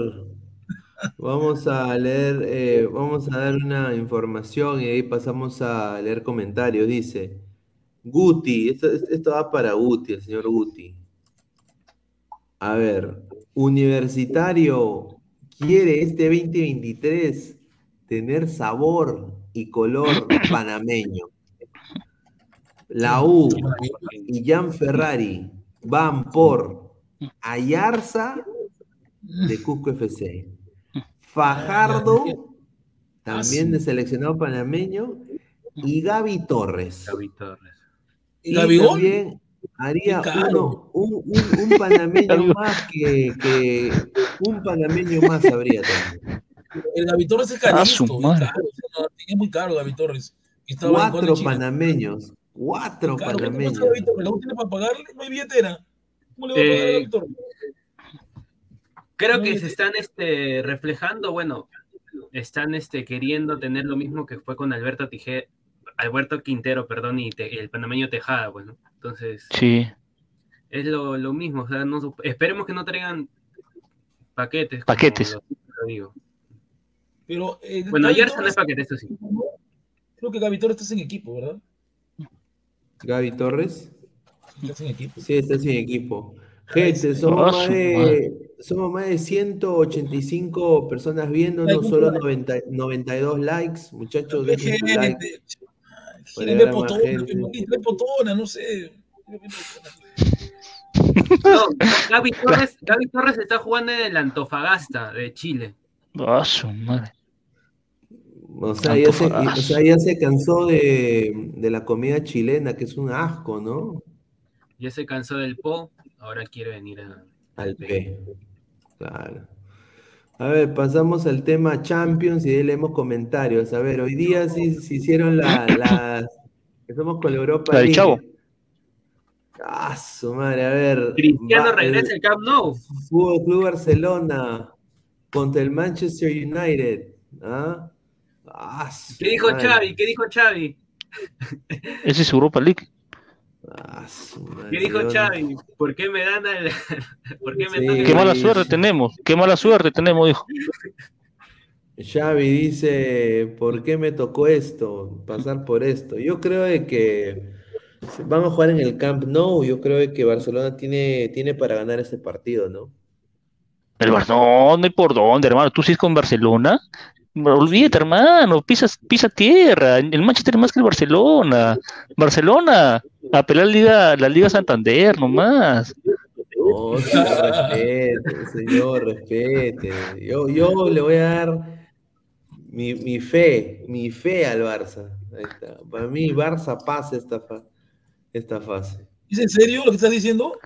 vamos a leer, eh, vamos a dar una información y ahí pasamos a leer comentarios. Dice, Guti, esto, esto va para Guti, el señor Guti. A ver, Universitario quiere este 2023 tener sabor y color panameño. La U y Jan Ferrari van por Ayarza de Cusco FC. Fajardo, también de seleccionado panameño, y Gaby Torres. Gaby Torres. Y ¿Gabigol? también haría uno, un, un- un panameño más que, que- un panameño más habría también. El Gaby Torres es Ah, carito, es caro, es muy caro Gaby Torres. Cuatro panameños, cuatro Claro, ¿qué te panameños. U tiene para pagarle? No hay billetera. ¿Cómo le va a pagar a Eh, Gaby Torres? Creo que se están este, reflejando, bueno, están este, queriendo tener lo mismo que fue con Alberto Tije, Alberto Quintero, perdón, y te- el panameño Tejada, pues, ¿no? Entonces, Sí. es lo, lo mismo, o sea, no, esperemos que no traigan paquetes. Paquetes. lo- lo digo. Pero, eh, Bueno, ayer no es paquete, eso sí. Creo que Gaby Torres está sin equipo, ¿verdad? Gaby Torres. Está sin equipo. Sí, está sin equipo. Gente, somos Ah, más su de, somos más de 185 personas viéndonos, solo 90 92 likes. Muchachos, dejen su like. Quieren ver potona, quieren potona, no sé. No, Gaby Torres, Gaby Torres está jugando en el Antofagasta de Chile. Ah, su madre. O sea, ya se, o sea, ya se cansó de, de la comida chilena, que es un asco, ¿no? Ya se cansó del Po, ahora quiere venir a... Al P. Claro. A ver, pasamos al tema Champions y ahí leemos comentarios. A ver, hoy día sí se hicieron la- las. Estamos con la Europa La del. Chavo. Ah, su madre, a ver. Cristiano va- regresa al Camp Nou. Fútbol Club Barcelona contra el Manchester United. ¿Ah? Ah, su ¿Qué dijo madre. Xavi? ¿Qué dijo Xavi? Ese es Europa League. Ah, ¿Qué dijo Xavi? ¿Por qué me dan al... ¿Por qué me Sí. toca Qué mala suerte tenemos. Qué mala suerte tenemos, dijo. Xavi dice, ¿por qué me tocó esto? Pasar por esto. Yo creo de que van a jugar en el Camp Nou. Yo creo de que Barcelona tiene, tiene para ganar este partido, ¿no? El Bar- no, no hay por dónde, hermano. Tú sí es con Barcelona. Olvídate, hermano. Pisas, pisa tierra. El Manchester es más que el Barcelona. Barcelona, a pelear la Liga, la Liga Santander nomás. No, señor, respete, señor, respete. Yo, yo le voy a dar mi, mi fe, mi fe al Barça. Ahí está. Para mí, Barça pasa esta, fa- esta fase. ¿Es en serio lo que estás diciendo?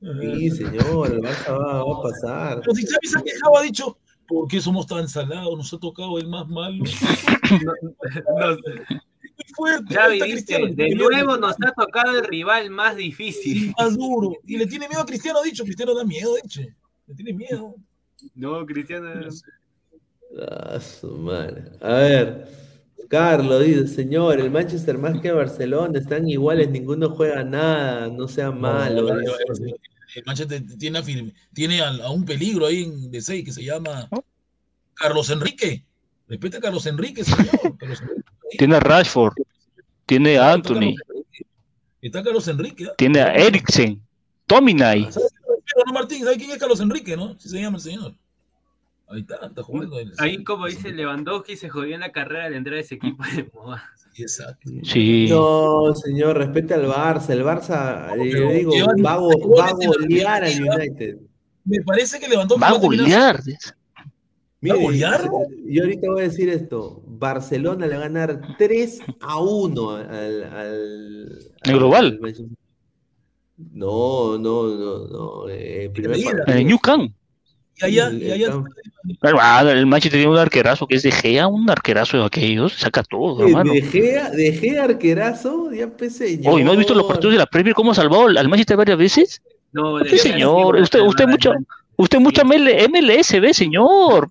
Sí, señor, el Barça va, va a pasar. Pero si Xavi se ha quejado, ha dicho, ¿por qué somos tan salados? Nos ha tocado el más malo. Fuerte. Dice, Cristiano, de nuevo nos ha tocado el rival más difícil. más duro. Y le tiene miedo a Cristiano, ha dicho. Cristiano da miedo, eche. Le tiene miedo. No, Cristiano... Ah, su madre. A ver, Carlos dice, señor, el Manchester más que Barcelona están iguales, ninguno juega nada, no sea malo. No, dice. El Manchester tiene, a, Fil- tiene a, a un peligro ahí en D6 que se llama Carlos Enrique. Respeta a Carlos Enrique, señor. Carlos Enrique. Tiene a Rashford, tiene a Anthony, Está Carlos Enrique. ¿ah? tiene a Eriksen, Tominay. ¿Sabes a qué me refiero, no, Martín? ¿Sabes quién es Carlos Enrique, no? Sí se llama el señor. Ahí está, está jugando. El... Ahí, como dice Lewandowski, se jodió en la carrera al entrar a ese equipo de moda. Exacto. Sí. No, señor, respete al Barça. El Barça, le pero digo, va a, golear al. United. Me parece que levantó. Va a golear. Mire, ¿Va a golear? yo ahorita voy a decir esto. Barcelona le va a ganar 3 a 1 al, al, ¿En global? al No, no, no, no. eh, primer partido. En New Camp. Y allá, El- y el allá. campo. Pero, ah, el Manchester tiene un arquerazo que es de Gea, un arquerazo de aquellos, saca todo, hermano. De Gea, de Gea arquerazo, ya empecé yo. Oye, ¿no has visto los partidos de la Premier cómo ha salvado al Manchester varias veces? No, Sí, señor. Usted, usted mucho, Usted mucha ML MLS ve, señor.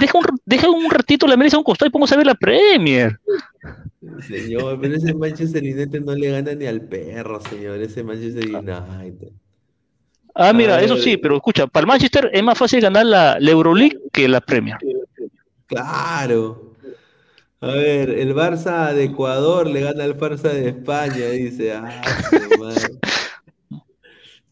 Deja un, deja un ratito la MLS a un costado y pongo a ver la Premier. Señor, pero ese Manchester United no le gana ni al perro, señor. Ese Manchester United. Ah, mira, eso sí, pero escucha, para el Manchester es más fácil ganar la, la Euroleague que la Premier. Claro. A ver, el Barça de Ecuador le gana al Barça de España, dice. Ah.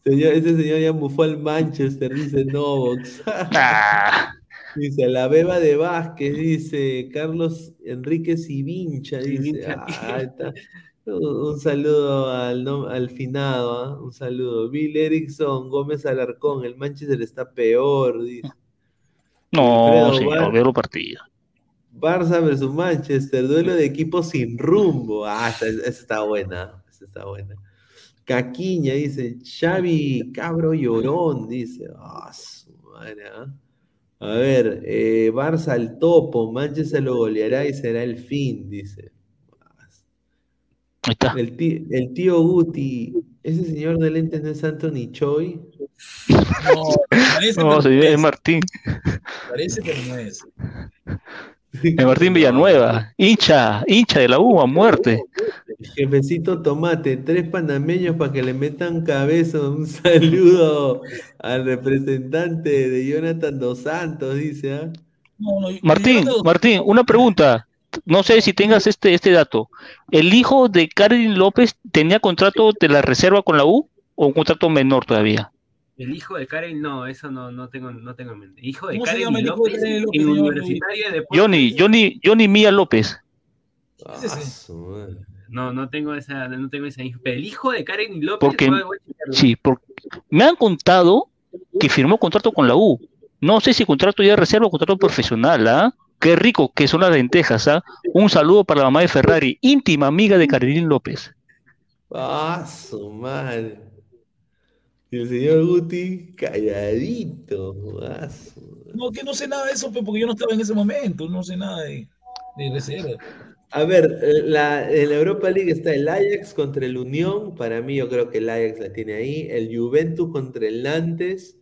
Señor, ese señor ya bufó al Manchester, dice Novox. Dice, la beba de Vázquez, dice Carlos Enrique Sivincha, dice. Ah, está. Un, saludo al, no- al finado, ¿ah? un saludo. Bill Erickson, Gómez Alarcón, el Manchester está peor, dice. No, señor, Bar- veo los partidos. Barça versus Manchester, duelo de equipos sin rumbo. Ah, esa, esa está buena, esa está buena. Caquiña dice, Xavi Cabro Llorón, dice. Ah, su madre, ¿ah? A ver, eh, Barça al topo, Manchester lo goleará y será el fin, dice. Ahí está. El tío, el tío Guti, ese señor de lentes no es Anthony Choi. No, parece, es Martín. parece, pero no es. Es Martín Villanueva. Hincha, hincha de la U a muerte. Jefecito Tomate, tres panameños para que le metan cabeza. Un saludo al representante de Jonathan Dos Santos, dice. ¿ah? Martín, Martín, una pregunta. No sé si tengas este, este dato. ¿El hijo de Karen López tenía contrato de la reserva con la U o un contrato menor todavía? El hijo de Karen, no, eso no, no tengo, no tengo en mente. Hijo de ¿Cómo se Karen llama y el hijo de López, Karen López, en? Universitaria de Deportes. Johnny, Johnny, Johnny Mía López. Ah. No, no tengo esa, no tengo esa hijo. Pero el hijo de Karen y López. Porque, voy- voy a checarlo. sí, porque me han contado que firmó contrato con la U. No sé si contrato ya de reserva o contrato profesional, ¿ah? Qué rico que son las lentejas, ¿ah? Un saludo para la mamá de Ferrari, íntima amiga de Carilín López. Ah, su madre. Y el señor Guti, calladito. Ah, su- No, que no sé nada de eso, pues, porque yo no estaba en ese momento, no sé nada de, de reserva. A ver, eh, la, en la Europa League está el Ajax contra el Unión. Para mí, yo creo que el Ajax la tiene ahí. El Juventus contra el Nantes.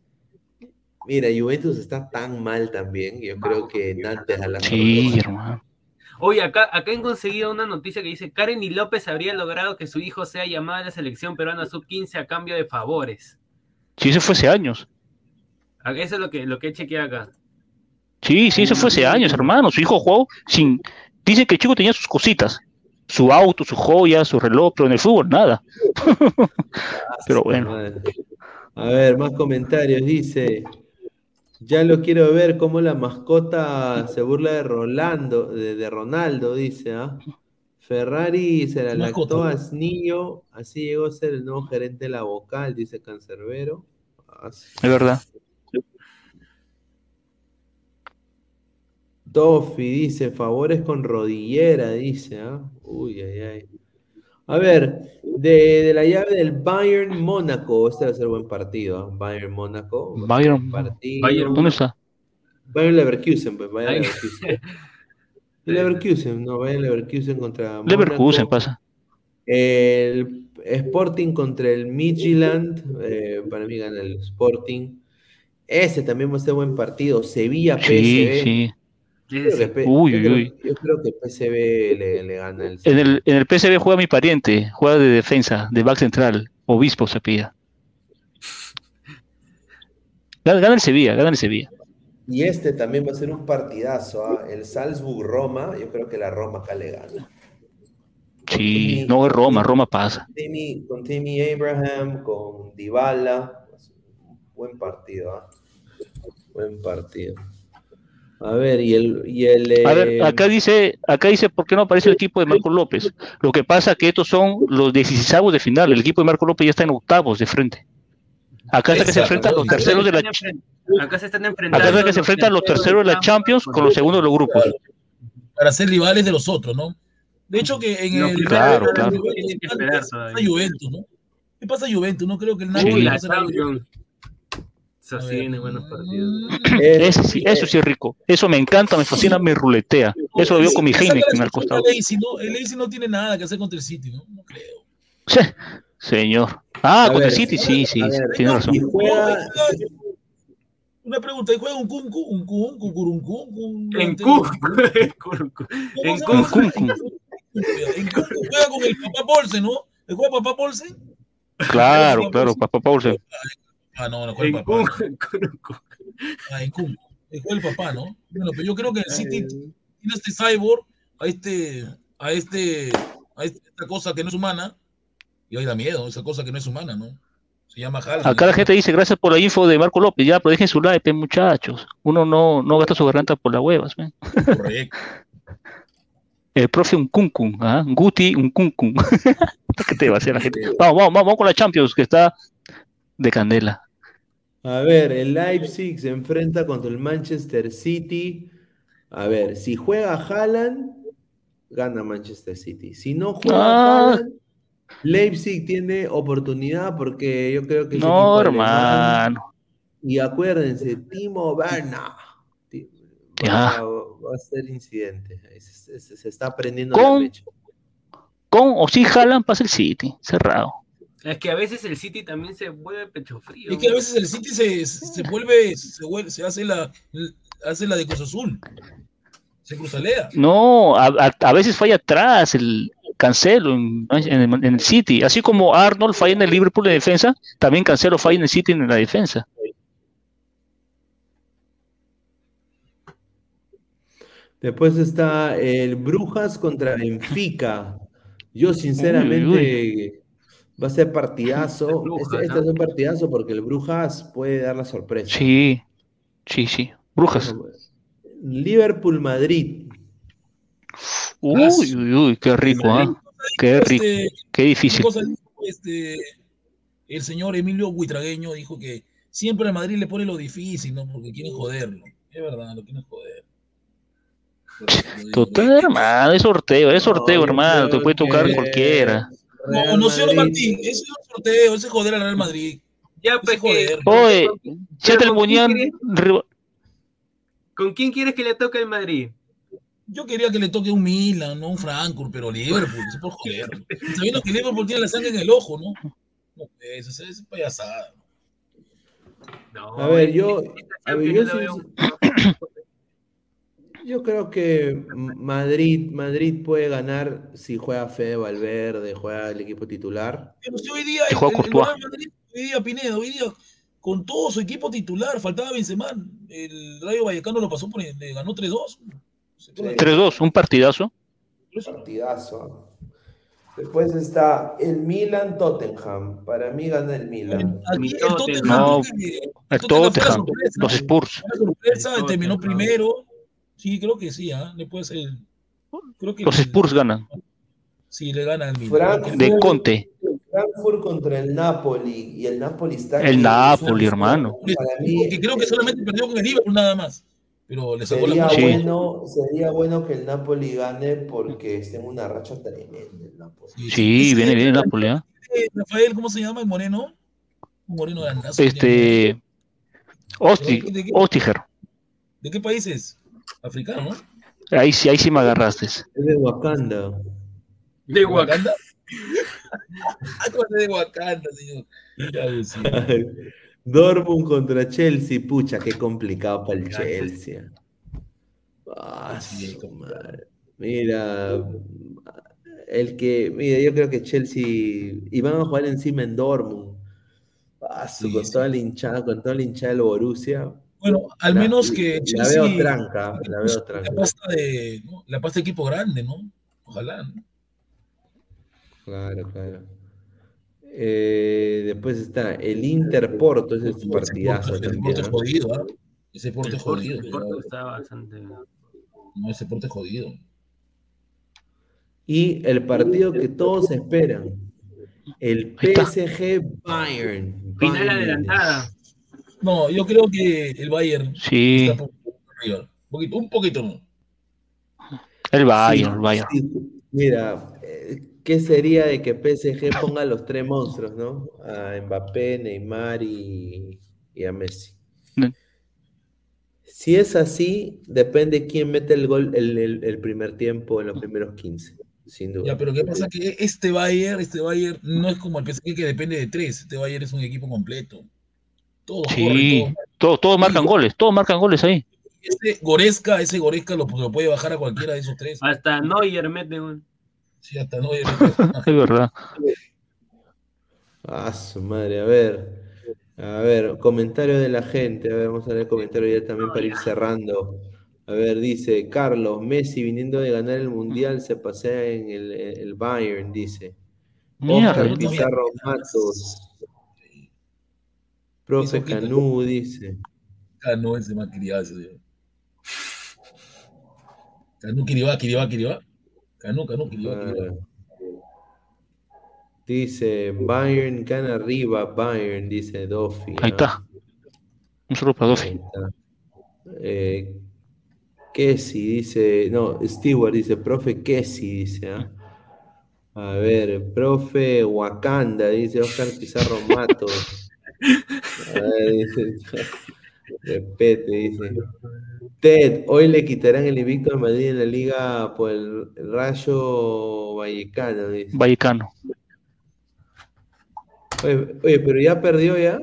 Mira, Juventus está tan mal también. Yo creo que Nantes a la Sí, hermano. Oye, acá, acá he conseguido una noticia que dice Karen y López habría logrado que su hijo sea llamado a la selección peruana sub-15 a cambio de favores. Sí, eso fue hace años. Ah, Eso es lo que, lo que he chequeado acá. Sí, sí, eso fue hace años, hermano. Su hijo jugó sin. Dice que el chico tenía sus cositas. Su auto, su joya, su reloj, pero en el fútbol nada. pero bueno. A ver, más comentarios. Dice, ya lo quiero ver cómo la mascota se burla de Rolando, de, de Ronaldo, dice, ¿ah? Ferrari se la lactó a niño, así llegó a ser el nuevo gerente de la vocal, dice Cancerbero. Ah, sí. Es verdad. Tofi dice, favores con rodillera, dice, ¿ah? Uy, ay, ay. A ver, de, de la llave del Bayern Mónaco, este va a ser buen partido, ¿ah? Bayern Mónaco. Bayern- partido. Bayern- ¿Dónde está? Bayern Leverkusen, pues, Bayern Ay. Leverkusen. Leverkusen, no, Bayern Leverkusen contra Leverkusen Mónaco. pasa. El Sporting contra el Midtjylland, eh, para mí gana el Sporting. Ese también va a ser buen partido. Sevilla PSV. Sí, sí. Yo creo que P- Uy, uy, uy. Yo creo que PSV le, le gana el En el, en el PSV juega mi pariente, juega de defensa, de back central, obispo se pida. Gana, gana el Sevilla, gana el Sevilla. Y este también va a ser un partidazo, ¿ah? El Salzburg-Roma, yo creo que la Roma acá le gana. Sí, no es Roma, Roma pasa. Timmy, con Timmy Abraham, con Dybala, buen partido, ¿ah? Buen partido. A ver, y el... Y el A eh, ver, acá dice, acá dice por qué no aparece el equipo de Marco López. Lo que pasa que estos son los 16 de final. El equipo de Marco López ya está en octavos de frente. Acá está que se enfrentan los terceros de la Acá se están acá enfrentando. está que se enfrentan los terceros de la Champions con los segundos de los grupos. Para ser rivales de los otros, ¿no? De hecho, que en No, el. claro, claro. Juventus, ¿no? ¿Qué pasa Juventus? No creo que el Sí. Napoli la. Champions. Eso sí, buenos partidos. Ese sí, eso sí es rico. Eso me encanta, me fascina, me ruletea. Eso lo veo con mi Heineken al costado. el Leipzig, ¿no? El Leipzig no tiene nada que hacer contra el City, ¿no? No creo. Sí, señor. Ah, A contra el City, sí, sí, ver, tiene razón. juega, Una pregunta, ¿y juega un cuncu, un cun, cucuruncun, En Cu. En Cu. En Cuncu. En Cuncu juega con el papá Paulsen, ¿no? ¿El juega papá Paulsen? Claro, claro, papá Paulsen. Ah, no, no juega el papá. Ah, en Cuncu. El papá, ¿no? Bueno, pero yo creo que el City tiene este cyborg, a este, a este, a esta cosa que no es humana, y ahí da miedo, esa cosa que no es humana, ¿no? Se llama Haaland. Acá la gente dice, gracias por la info de Marco López, ya, pero dejen su like, muchachos. Uno no, no gasta su garganta por las huevas, ¿ven? Correcto. El profe un cuncun, ¿ah? Guti un cuncun. ¿Qué te va a hacer la gente? Vamos, vamos, vamos con la Champions, que está de candela. A ver, el Leipzig se enfrenta contra el Manchester City. A ver, si juega Haaland, gana Manchester City. Si no juega Ah. Haaland, Leipzig tiene oportunidad porque yo creo que No, hermano. Y acuérdense, Timo Werner va, va a ser incidente. Se, se- se está prendiendo la Con, mecha. con o sin Haaland pasa el City, cerrado. Es que a veces el City también se vuelve pecho frío. Es que a veces el City se, se vuelve, se vuelve, se hace la, hace la de Cruz Azul. Se cruzalea. No, a, a- a veces falla atrás el Cancelo en, en el, en el City. Así como Arnold falla en el Liverpool en defensa, también Cancelo falla en el City en la defensa. Después está el Brujas contra Benfica. Yo sinceramente va a ser partidazo. Este, este es un partidazo porque el Brujas puede dar la sorpresa. Sí, sí, sí. Brujas. Liverpool Madrid. Uy, uy, uy, qué rico, ¿ah? Qué rico, Este, qué difícil. este, el señor Emilio Buitragueño dijo que siempre a Madrid le pone lo difícil, ¿no? Porque quieren joderlo. Es verdad, lo quieren joder. Total, hermano, es sorteo, es sorteo, hermano, te puede tocar que- cualquiera. No, no señor Martín, ese es un sorteo, ese es joder al Real Madrid. Ya, pues que. Oye, ya te ¿con quién ponían. quieres- riba- ¿Con quién quieres que le toque el Madrid? Yo quería que le toque un Milan, no un Frankfurt, pero Liverpool, eso por joder. Sabiendo que Liverpool tiene la sangre en el ojo, ¿no? No, pues, eso es payasada. No, A ver, yo, a ver, yo, yo yo creo que Madrid, Madrid puede ganar si juega Fede Valverde, juega el equipo titular. Pero si hoy día el, juega el- el Madrid, hoy día Pinedo, hoy día con todo su equipo titular, faltaba Benzema, el Rayo Vallecano lo pasó por, le ganó 3-2. Se fue. 3-2, un partidazo. Partidazo. Después está el Milan Tottenham. Para mí gana el Milan. Aquí el Tottenham. Tottenham, No, El Tottenham Tottenham, sorpresa, los Spurs. sorpresa, El terminó Tottenham. primero. Sí, creo que sí, ¿ah? Le puede ser. Creo que Los Spurs ganan. sí le gana al Milan. Frankfurt, De Conte. Frankfurt contra el Napoli. Y el Napoli está. El Napoli, hermano. Para mí Que creo que solamente perdió con el Liverpool nada más. Pero le sacó sería la Sí. bueno, sería bueno que el Napoli gane porque está en una racha tremenda el Napoli. Sí, Ese- viene bien el Napoli, ¿ah? eh, Rafael, ¿cómo se llama el moreno? Moreno. Este. ¿De qué- Ostiger. ¿De qué países? Africano, ¿no? Ahí sí, ahí sí me agarraste. Es de Wakanda. De Wakanda. Acuérdate de Wakanda, señor. Dortmund contra Chelsea, pucha, qué complicado para el Chelsea. Ah. Mira, el que, mira, yo creo que Chelsea, y van a jugar encima en Dortmund. Ah, Sí, con sí. toda la hinchada, con toda la hinchada del Borussia. Bueno, al La- menos que la Chelsea. veo tranca, la veo La tranca. pasta de, ¿no? la pasta de equipo grande, ¿no? Ojalá. ¿no? Claro, claro. Eh, después está el Inter Porto, ese es partidazo Ese porte es ¿no? jodido, ¿ah? Ese porte El es Porto, jodido. el Porto está bastante. No, ese porte es jodido. Y el partido que todos esperan, el. PSG Bayern. Final Bayern. adelantada. No, yo creo que el Bayern Sí, está un poquito arriba. Un poquito, un poquito no. el Bayern, Sí, el Bayern. sí. Mira, eh, ¿qué sería de que PSG ponga a los tres monstruos, ¿no? A Mbappé, Neymar y, y a Messi. Ne- Si es así, depende quién mete el gol el, el- el primer tiempo en los primeros 15, sin duda. Ya, pero ¿qué pasa? Que este Bayern, este Bayern no es como el PSG que depende de tres. Este Bayern es un equipo completo. Todos Sí. corren, todos Todos, todos marcan goles, todos marcan goles ahí. Ese Goresca, ese Goresca lo, lo puede bajar a cualquiera de esos tres. Hasta Neuer mete un. Sí, hasta Neuer. es verdad. Ah, su madre, a ver. A ver, comentario de la gente. A ver, vamos a ver el comentario ya también para ir cerrando. A ver, dice Carlos, Messi viniendo de ganar el Mundial se pasea en el, el Bayern, dice. Mierda, Oscar Pizarro Matos. Profe Canú dice. Canú ese más criado ese. Canú Kiribá, Kiribá, Kiribá. Canú, Canú, Kiribá, Kiribá. Dice Bayern gana arriba, Bayern, dice Dofi. Ahí está. Un solo para Dofi. Eh, Kessi dice, no, Stewart dice, profe Kessi dice, ¿ah? A ver, profe Wakanda, dice Oscar Pizarro Mato. A repete, dice. Ted, hoy le quitarán el invicto al Madrid en la liga por el, Rayo Vallecano, dice. Vallecano. Oye, oye, pero ya perdió ya.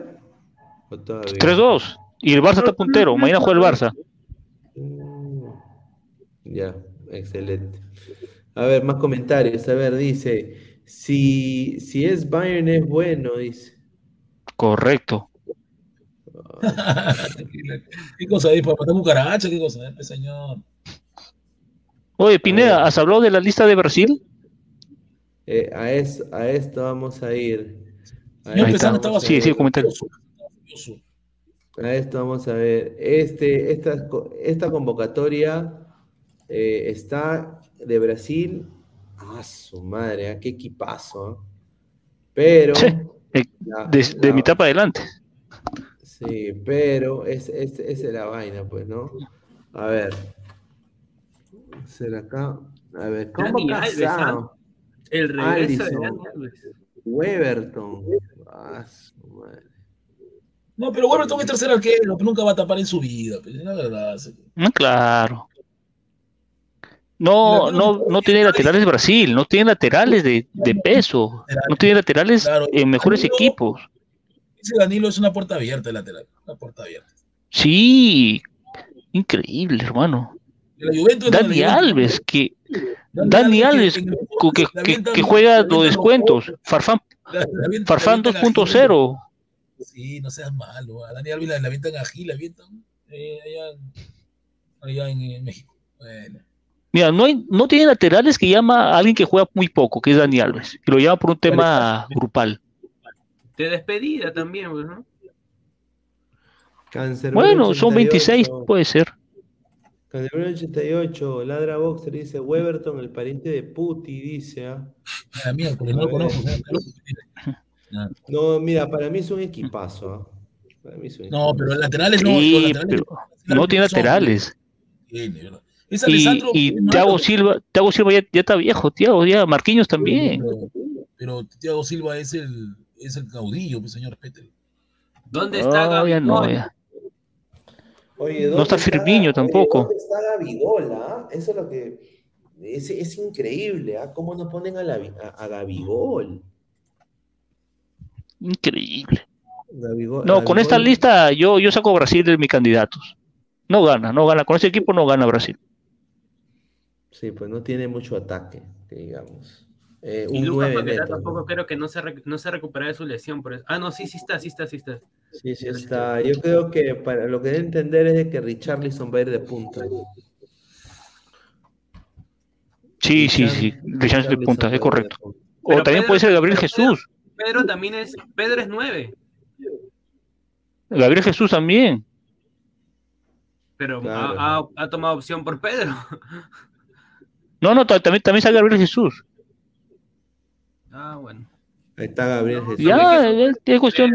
¿O todavía? 3-2. Y el Barça está puntero. Mañana juega el Barça. Ya, excelente. A ver, más comentarios. A ver, dice, si, si es Bayern es bueno, dice. Correcto. ¿Qué cosa ahí? ¿Para matar cucaracha? ¿Qué cosa? Eh, señor. Oye, Pineda, ¿has hablado de la lista de Brasil? Eh, a, es, a esto vamos a ir. A Ahí esto está. vamos a Sí, sí, comentario. A esto vamos a ver. Este, esta, esta convocatoria eh, está de Brasil. Ah, su madre, ¿ah? qué equipazo. Pero. Eh, De, de la- mitad para adelante. Sí, pero es, es, esa es la vaina, pues, ¿no? A ver. Será acá. A ver, ¿cómo Alves, ¿ah? casado? El regreso de Alisson, Dani Alves. Weberton. Ah, su madre. No, pero Weberton es tercer arquero, pero nunca va a tapar en su vida. Pues, la verdad. sí. Mm, Claro. No, no, no tiene laterales Brasil, no tiene laterales de, de peso, no tiene laterales en mejores equipos. Ese Danilo es una puerta abierta el lateral. Una puerta abierta. Sí, increíble, hermano. Dani. Alves, que Dani Alves, que, que, que juega los descuentos, Farfán, Farfán la avientan a 2.0. Gil. Sí, no seas malo. A Dani Alves la, la avientan a Gil, la avientan eh, allá, allá en, en México. Bueno. Mira, no, hay, no tiene laterales que llama a alguien que juega muy poco, que es Dani Alves, que lo llama por un tema grupal. De despedida también, pues, ¿no? Cáncer Bueno, son 26, puede ser. Candelero 88, Ladra Boxer dice Weberton, el pariente de Puti, dice. ¿ah? Ah, mira, porque no lo conozco. No, mira, para mí es un equipazo. ¿ah? Para mí es un No, pero los laterales no. Sí, laterales pero no tiene laterales. Tiene, ¿verdad? Es Y, Alessandro, y Thiago Silva, Thiago Silva ya, ya está viejo, Thiago, ya, Marquinhos también. Pero, pero Thiago Silva es el, es el caudillo, pues, señor Peter. ¿Dónde No, está ya no, Gabigol? ya. Oye, No ¿dónde está Firmino tampoco. ¿Dónde está Gabigol? ah? Eso es lo que. Es, es increíble, ¿ah? ¿Cómo no ponen a, la, a, a Gabigol? Increíble. Gabigol- No, con esta lista yo, yo saco a Brasil de mis candidatos. No gana, no gana. Con ese equipo no gana Brasil. Sí, pues no tiene mucho ataque, que digamos. Eh, Y un Lucas 9 Paquetá neto. tampoco creo que no se, no se recupera de su lesión. Por eso. Ah, no, sí, sí está, sí está, sí está. Sí, sí está. Yo creo que para lo que debe entender es de que Richarlison va a ir de punta. Sí, sí, sí. Chance de punta, es correcto. O Pero también Pedro- puede ser Gabriel Pedro- Jesús. Pedro también es, Pedro es nueve, Gabriel Jesús también. pero Claro. ha, ha- ha tomado opción por Pedro. No, no, ta- también, también está Gabriel Jesús. Ah, bueno. Ahí está Gabriel Jesús. Ya, es, es cuestión.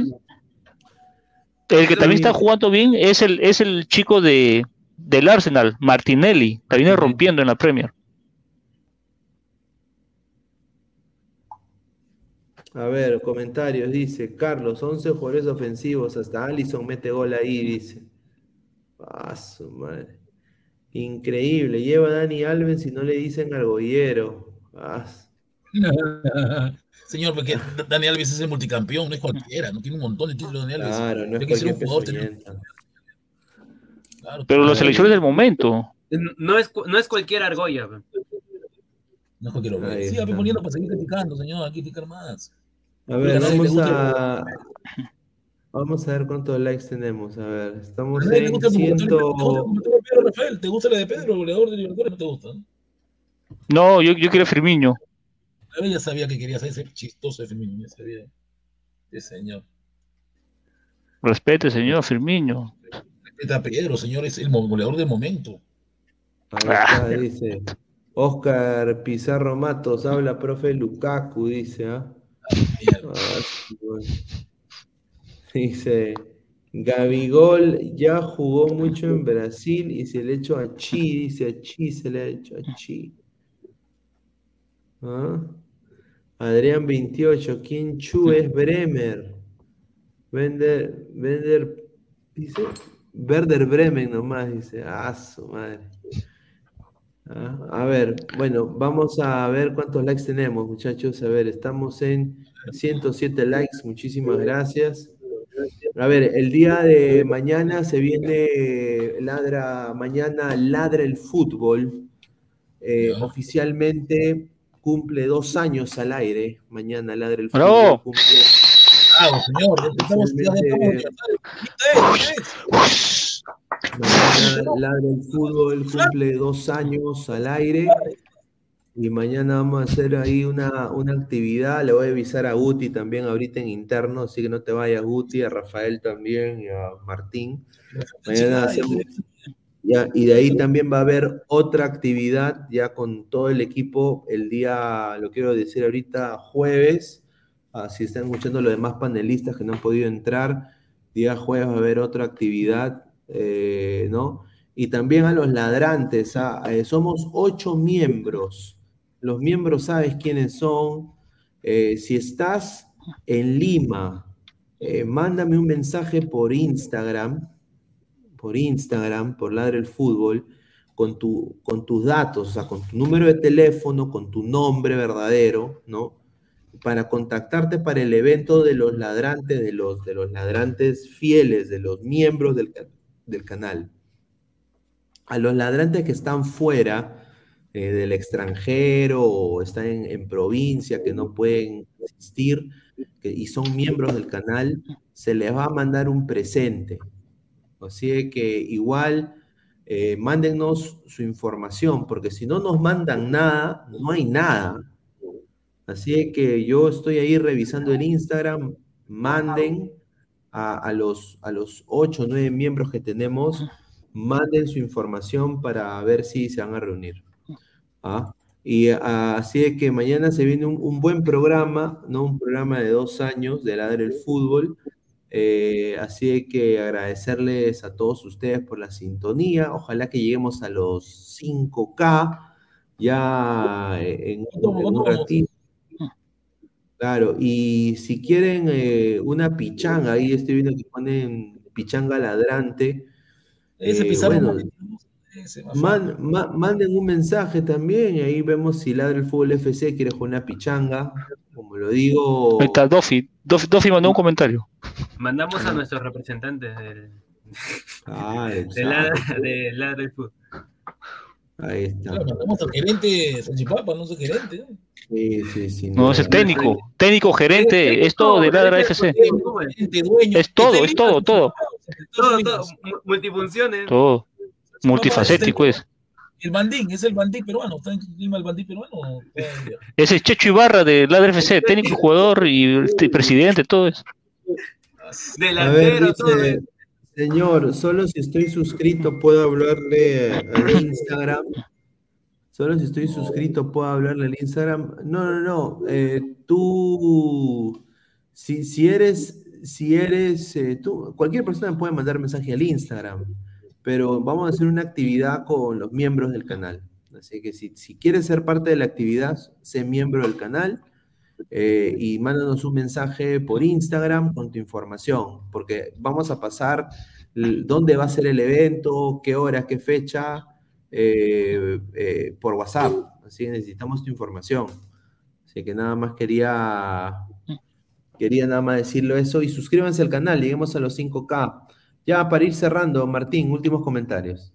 El que también está jugando bien es el, es el chico de, del Arsenal, Martinelli. Está viene rompiendo en la Premier. A ver, comentarios, dice Carlos, 11 jugadores ofensivos, hasta Allison mete gol ahí, dice. Ah, su madre. Increíble, lleva a Dani Alves y no le dicen argollero. Ah, Señor, porque Dani Alves es el multicampeón, no es cualquiera, no tiene un montón de títulos Dani Alves. claro, no es que cualquier jugador. Pero las elecciones del momento. No es, no es cualquier argolla. No es cualquier. Ahí Siga está. poniendo para seguir criticando, señor. Aquí criticar más. A ver, vamos a. Vamos a ver cuántos likes tenemos. A ver, estamos en gusta ¿Te gusta el 100. comentario de Pedro Rafael? ¿Te gusta la de Pedro, goleador de Libertadores? ¿No te gusta? No, yo, yo quiero a Firmino. A ver, ya sabía que querías ese chistoso de Firmino. Ya sabía. Sí, señor. Respete, señor, a Firmino. Respeta a Pedro, señor. Es el goleador del momento. Ahí está, dice. Oscar Pizarro Matos, habla profe Lukaku, dice, ¿ah? Ah, sí, bueno. Dice, Gabigol ya jugó mucho en Brasil y se le hecho a Chi, dice a Chi, se le ha hecho a Chi. ¿Ah? Adrián 28, ¿quién Chu es Bremer? Vender, Vender, dice, Werder Bremen nomás, dice, ah, su madre. Ah, a ver, bueno, vamos a ver cuántos likes tenemos, muchachos. A ver, estamos en 107 likes, muchísimas gracias. A ver, el día de mañana se viene Ladra, mañana Ladra el Fútbol. Eh, oficialmente cumple dos años al aire. Mañana Ladra el Fútbol. ¡Bravo! cumple Bravo, señor. Oficialmente-. Mañana Ladra el Fútbol cumple dos años al aire. Y mañana vamos a hacer ahí una, una actividad. Le voy a avisar a Guti también ahorita en interno, así que no te vayas, Guti, a Rafael también y a Martín. Mañana hacemos. ya, y de ahí también va a haber otra actividad ya con todo el equipo el día, lo quiero decir ahorita, jueves. Ah, si están escuchando los demás panelistas que no han podido entrar, día jueves va a haber otra actividad, eh, ¿no? Y también a los ladrantes, ah, eh, somos ocho miembros. Los miembros sabes quiénes son. Eh, si estás en Lima, eh, mándame un mensaje por Instagram, por Instagram, por Ladre el Fútbol, con, tu, con tus datos, o sea, con tu número de teléfono, con tu nombre verdadero, ¿no? Para contactarte para el evento de los ladrantes, de los, de los ladrantes fieles, de los miembros del, del canal. A los ladrantes que están fuera eh, del extranjero o están en, provincia, que no pueden asistir y son miembros del canal, se les va a mandar un presente. Así que igual eh, mándennos su información, porque si no nos mandan nada, no hay nada. Así que yo estoy ahí revisando el Instagram, manden a, los, a los 8 o 9 miembros que tenemos, manden su información para ver si se van a reunir. ¿Ah? Y ah, así es que mañana se viene un, un buen programa, ¿no? Un programa de dos años de Ladre el Fútbol. Eh, así es que agradecerles a todos ustedes por la sintonía. Ojalá que lleguemos a los 5K ya eh, en, en un ratito. Claro, y si quieren eh, una pichanga, ahí estoy viendo que ponen pichanga ladrante. Ese eh, bueno, man- ma- manden un mensaje también y ahí vemos si Ladra el Fútbol FC quiere jugar una pichanga. Como lo digo, Ahí está, Dofi. Dofi, Dofi mandó un comentario. Mandamos a nuestros representantes del, Ah, de la, exacto. de la del fútbol. Ahí está. Claro, mandamos al gerente Salchipapa, no sé gerente. ¿no? Sí, sí, sí. No, es el técnico. Técnico, gerente, es todo de Ladra FC. Es todo, es todo, todo. Todo, todo, mu- multifunciones. Todo. Multifacético es. El bandín, es el bandín peruano. ¿Está en Lima el bandín peruano? Ese es Checho Ibarra de Ladra FC, técnico, jugador y este, presidente, todo eso. A ver, Delantero, todo. dice, señor, solo si estoy suscrito puedo hablarle al Instagram. Solo si estoy suscrito puedo hablarle al Instagram. No, no, no. eh, tú, si, si eres, si eres, eh, tú, cualquier persona puede mandar mensaje al Instagram, pero vamos a hacer una actividad con los miembros del canal. Así que si, quieres ser parte de la actividad, sé miembro del canal eh, y mándanos un mensaje por Instagram con tu información, porque vamos a pasar dónde va a ser el evento, qué hora, qué fecha, eh, eh, por WhatsApp. Así que necesitamos tu información. Así que nada más quería, quería nada más decirlo eso y suscríbanse al canal, lleguemos a los 5K. Ya para ir cerrando, Martín, últimos comentarios.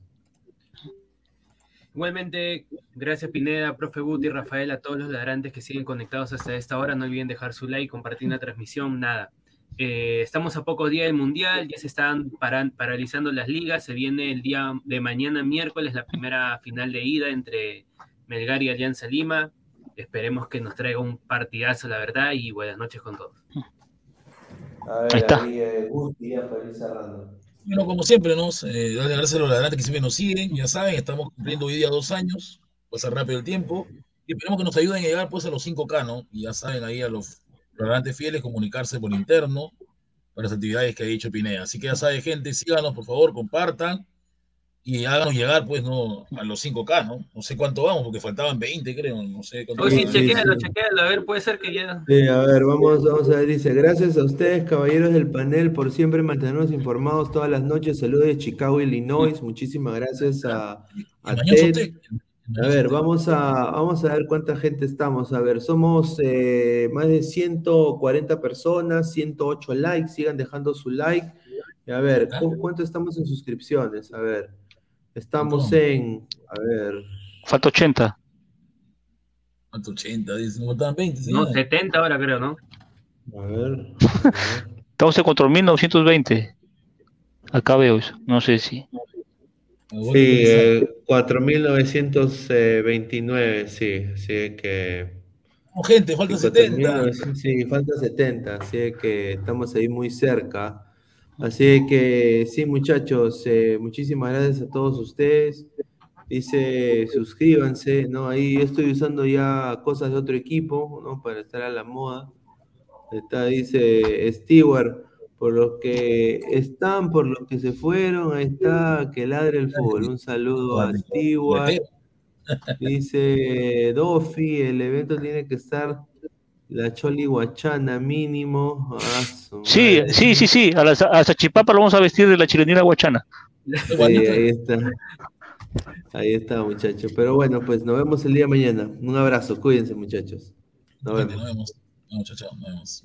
Igualmente, gracias Pineda, profe Guti, Rafael, a todos los ladrantes que siguen conectados hasta esta hora. No olviden dejar su like, compartir la transmisión, nada. Eh, estamos a pocos días del Mundial, ya se están paralizando las ligas. Se viene el día de mañana, miércoles, la primera final de ida entre Melgar y Alianza Lima. Esperemos que nos traiga un partidazo, la verdad, y buenas noches con todos. A ver, ahí está. Eh, Guti, ya para ir cerrando. Bueno, como siempre, ¿no? Eh, darle gracias a los ladrantes que siempre nos siguen, ya saben, estamos cumpliendo hoy día dos años, pasa rápido el tiempo, y esperemos que nos ayuden a llegar pues a los 5K, ¿no? Y ya saben ahí a los ladrantes fieles comunicarse por interno para las actividades que ha dicho Pineda. Así que ya saben, gente, síganos, por favor, compartan, y háganos llegar, pues, no a los 5K, ¿no? No sé cuánto vamos, porque faltaban 20, creo, no sé cuánto. Oye, sí, chequealo, chequealo, a ver, puede ser que ya... Sí, a ver, vamos, vamos a ver, dice, gracias a ustedes, caballeros del panel, por siempre mantenernos informados todas las noches. Saludos de Chicago, Illinois. Muchísimas gracias a, a Ted. A ver, vamos a, vamos a ver cuánta gente estamos. A ver, somos eh, más de 140 personas, 108 likes. Sigan dejando su like. A ver, ¿cuánto estamos en suscripciones? A ver. Estamos en, a ver. Falta 80. Falta 80, dice, no 20. No, 70 ahora creo, ¿no? A ver. Estamos en 4.920. Acá veo eso, no sé si. Sí, eh, 4.929, sí, sí que... Oh, gente, falta 70. Sí, falta 70, así que estamos ahí muy cerca. Así que sí, muchachos, eh, muchísimas gracias a todos ustedes. Dice, suscríbanse, ¿no? Ahí estoy usando ya cosas de otro equipo, ¿no? Para estar a la moda. Está, dice Stewart, por los que están, por los que se fueron, ahí está, que ladre el fútbol. Un saludo a Stewart. Dice Dofi, el evento tiene que estar la Choli Guachana mínimo. Ah, sí, sí, sí, sí. A, la, a Sachipapa lo vamos a vestir de la chilenina Guachana. Sí, ahí está. Ahí está, muchachos. Pero bueno, pues nos vemos el día de mañana. Un abrazo, cuídense, muchachos. Nos vemos. Nos vemos. muchachos, nos vemos.